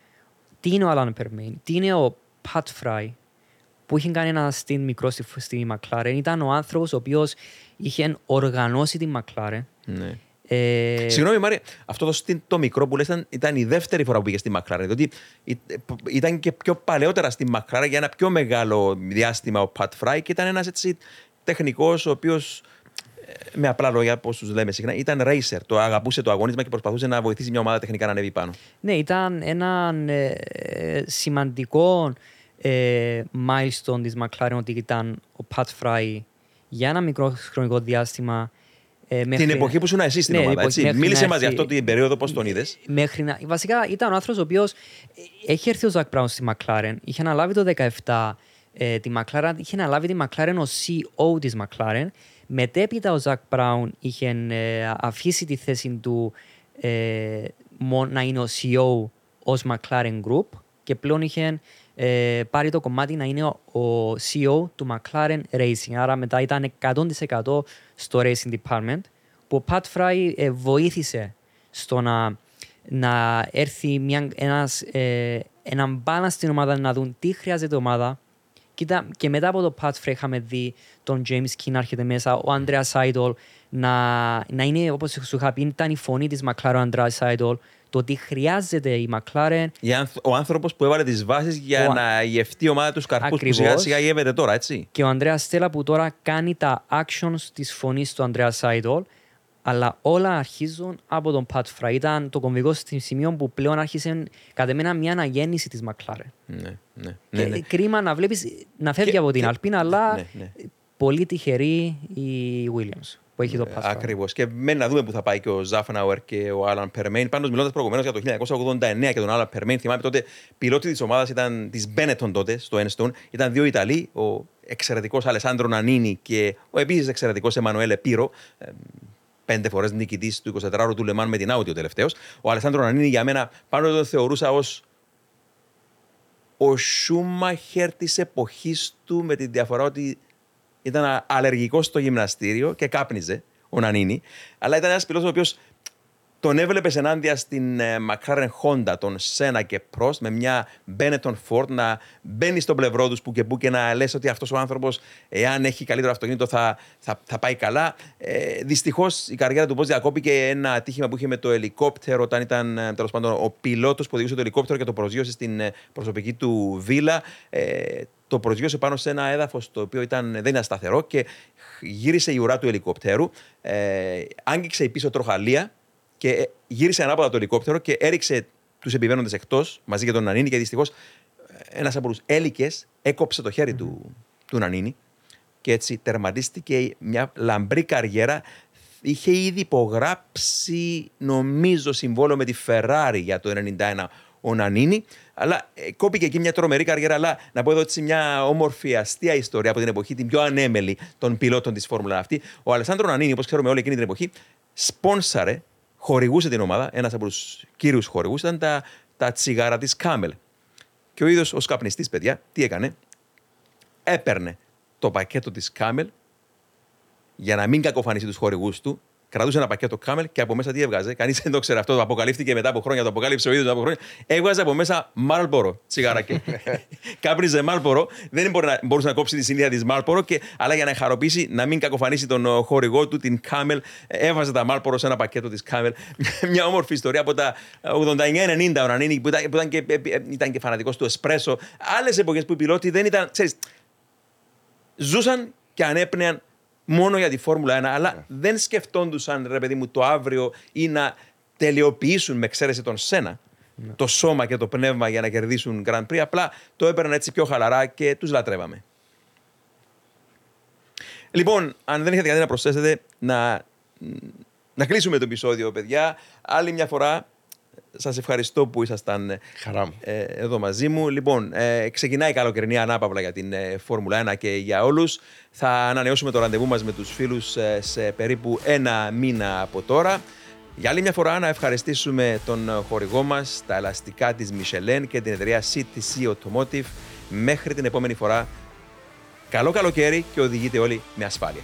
τι είναι ο Alan Permain, τι είναι ο Pat Fry, που είχε κάνει ένα στυλ μικρό στη, στη McLaren. Ήταν ο άνθρωπος ο οποίος είχε οργανώσει τη McLaren. Ναι. Ε, Συγγνώμη, Μάρια, αυτό το, στυλ το μικρό που λες ήταν, ήταν η δεύτερη φορά που πήγες στη McLaren. Διότι ή- ήταν και πιο παλαιότερα στη McLaren για ένα πιο μεγάλο διάστημα ο Pat Fry και ήταν ένας έτσι τεχνικός ο οποίος. Με απλά λόγια, όπω τους λέμε συχνά, ήταν racer. Το αγαπούσε το αγώνισμα και προσπαθούσε να βοηθήσει μια ομάδα τεχνικά να ανέβει πάνω. Ναι, ήταν ένα ε, ε, σημαντικό ε, milestone της McLaren ότι ήταν ο Pat Fry για ένα μικρό χρονικό διάστημα. Ε, Την μέχρι- εποχή που ήσουν εσύ στην Ναι, ομάδα, εποχή- έτσι. μέχρι Μίλησε να μα για έρθει- αυτό την περίοδο, πώς τον είδες; Μέχρι να... Βασικά ήταν ο άνθρωπος ο οποίος έχει έρθει ο Ζακ Μπράουν στη McLaren, είχε αναλάβει το 17 ε, τη McLaren, είχε αναλάβει τη McLaren ως CEO της McLaren. Μετέπειτα ο Ζακ Μπράουν είχε ε, αφήσει τη θέση του ε, μο- να είναι ο CEO ως McLaren Group και πλέον είχε ε, πάρει το κομμάτι να είναι ο, ο CEO του McLaren Racing. Άρα μετά ήταν 100% στο Racing Department που ο Pat Fry ε, βοήθησε στο να, να έρθει μια, ένας, ε, έναν balance στην ομάδα να δουν τι χρειάζεται η ομάδα. Κοίτα, και μετά από το Pat Fry είχαμε δει τον James King να έρχεται μέσα, ο Andrea Seidel να, να είναι, όπως σου είχα πει, ήταν η φωνή της McLaren ο Andrea Seidel, το ότι χρειάζεται η McLaren Η άνθ- Ο άνθρωπος που έβαλε τις βάσεις για Ο- να γευτεί η ομάδα τους καρπούς που Ακριβώς. σιγά σιγά γεύεται τώρα, έτσι. και ο Ανδρέας Στέλλα που τώρα κάνει τα actions της φωνής του Ανδρέα Σάιντολ αλλά όλα αρχίζουν από τον Pat Fry. Ήταν το κομβικό στη σημείο που πλέον άρχισε κατά μένα μια αναγέννηση της McLaren. Ναι, ναι, και ναι, ναι. κρίμα να βλέπεις να φεύγει Και- από την και- Αλπίνα, αλλά ναι, ναι. πολύ τυχερή η Williams που έχει το Πάσχα. Ακριβώς. Και μένει να δούμε που θα πάει και ο Ζάφναουερ και ο Άλαν Περμέιν. Πάντως, μιλώντας προηγουμένως για το 1989 και τον Άλαν Περμέιν, θυμάμαι τότε πιλότης της ομάδας ήταν της Μπένετον τότε στο Enstone. Ήταν δύο Ιταλοί, ο εξαιρετικός Αλεσάνδρο Νανίνη και ο επίσης εξαιρετικός Εμμανουέλε Πύρο. ε, Πέντε φορές νικητής του 24ωρου του Λεμάν με την Audi ο τελευταίος. Ο Αλεσάνδρο Νανίνη για μένα πάνω τον θεωρούσα ως ο Σούμαχερ της εποχής του με τη διαφορά ότι ήταν αλλεργικός στο γυμναστήριο και κάπνιζε ο Νανίνη. Αλλά ήταν ένας πιλότο ο οποίος τον έβλεπες ενάντια στην ε, McLaren Honda, τον Σένα και Prost, με μια Benetton Ford να μπαίνει στο πλευρό τους που και που και να λες ότι αυτός ο άνθρωπος, εάν έχει καλύτερο αυτοκίνητο, θα, θα, θα πάει καλά. Ε, Δυστυχώς η καριέρα του πώ διακόπηκε ένα ατύχημα που είχε με το ελικόπτερο, όταν ήταν ε, τέλος πάντων ο πιλότος που οδηγούσε το ελικόπτερο και το προσγείωσε στην ε, προσωπική του βίλα. Ε, το προσγείωσε πάνω σε ένα έδαφος το οποίο ήταν, δεν ήταν σταθερό και γύρισε η ουρά του ελικόπτερου. Ε, άγγιξε η πίσω τροχαλία και ε, γύρισε ανάποδα το ελικόπτερο και έριξε τους επιβαίνοντες εκτός μαζί για τον Νανίνη και δυστυχώς ένας από τους έλικες έκοψε το χέρι του, του Νανίνη και έτσι τερματίστηκε μια λαμπρή καριέρα. Είχε ήδη υπογράψει, νομίζω, συμβόλαιο με τη Ferrari για το 1991 ο Νανίνη. Αλλά ε, κόπηκε εκεί μια τρομερή καριέρα. Αλλά να πω εδώ έτσι μια όμορφη αστεία ιστορία από την εποχή, την πιο ανέμελη των πιλότων της Φόρμουλα αυτή. Ο Αλεσάνδρο Νανίνη, όπως ξέρουμε όλοι εκείνη την εποχή, σπόνσαρε, χορηγούσε την ομάδα. Ένας από τους κύριους χορηγούς ήταν τα, τα τσιγάρα της Camel. Και ο ίδιος ως καπνιστής, παιδιά, τι έκανε; Έπαιρνε το πακέτο της Camel για να μην κακοφανίσει τους χορηγούς του. Κρατούσε ένα πακέτο Camel και από μέσα τι έβγαζε. Κανείς δεν το ξέρει αυτό. Το αποκαλύφθηκε μετά από χρόνια. Το αποκάλυψε ο ίδιος μετά από χρόνια. Έβγαζε από μέσα Marlboro τσιγαράκι. Κάπνιζε Marlboro. Δεν μπορεί να, μπορούσε να κόψει τη συνήθεια της Marlboro. Και, αλλά για να χαροποιήσει, να μην κακοφανίσει τον ο, χορηγό του, την Camel, έβαζε τα Marlboro σε ένα πακέτο της Camel. Μια όμορφη ιστορία από τα 89-90 ο Νανίνη που ήταν, που ήταν και, ήταν και φανατικός του Εσπρέσο. Άλλες εποχές που οι πιλότοι δεν ήταν. Ξέρεις, ζούσαν και ανέπνεαν μόνο για τη Φόρμουλα 1, αλλά δεν σκεφτόντουσαν, ρε παιδί μου, το αύριο ή να τελειοποιήσουν με εξαίρεση τον Σένα το σώμα και το πνεύμα για να κερδίσουν Grand Prix. Απλά το έπαιρναν έτσι πιο χαλαρά και τους λατρεύαμε. Λοιπόν, αν δεν έχετε κάτι να προσθέσετε, να, να κλείσουμε το επεισόδιο, παιδιά. Άλλη μια φορά, σας ευχαριστώ που ήσασταν Χαρά μου. ε, εδώ μαζί μου. Λοιπόν, ε, ξεκινάει η καλοκαιρινή ανάπαυλα για την ε, Φόρμουλα 1 και για όλους. Θα ανανεώσουμε το ραντεβού μας με τους φίλους ε, σε περίπου ένα μήνα από τώρα. Για άλλη μια φορά να ευχαριστήσουμε τον χορηγό μας, τα ελαστικά της Michelin και την εταιρεία CTC Automotive. Μέχρι την επόμενη φορά, καλό καλοκαίρι και οδηγείτε όλοι με ασφάλεια.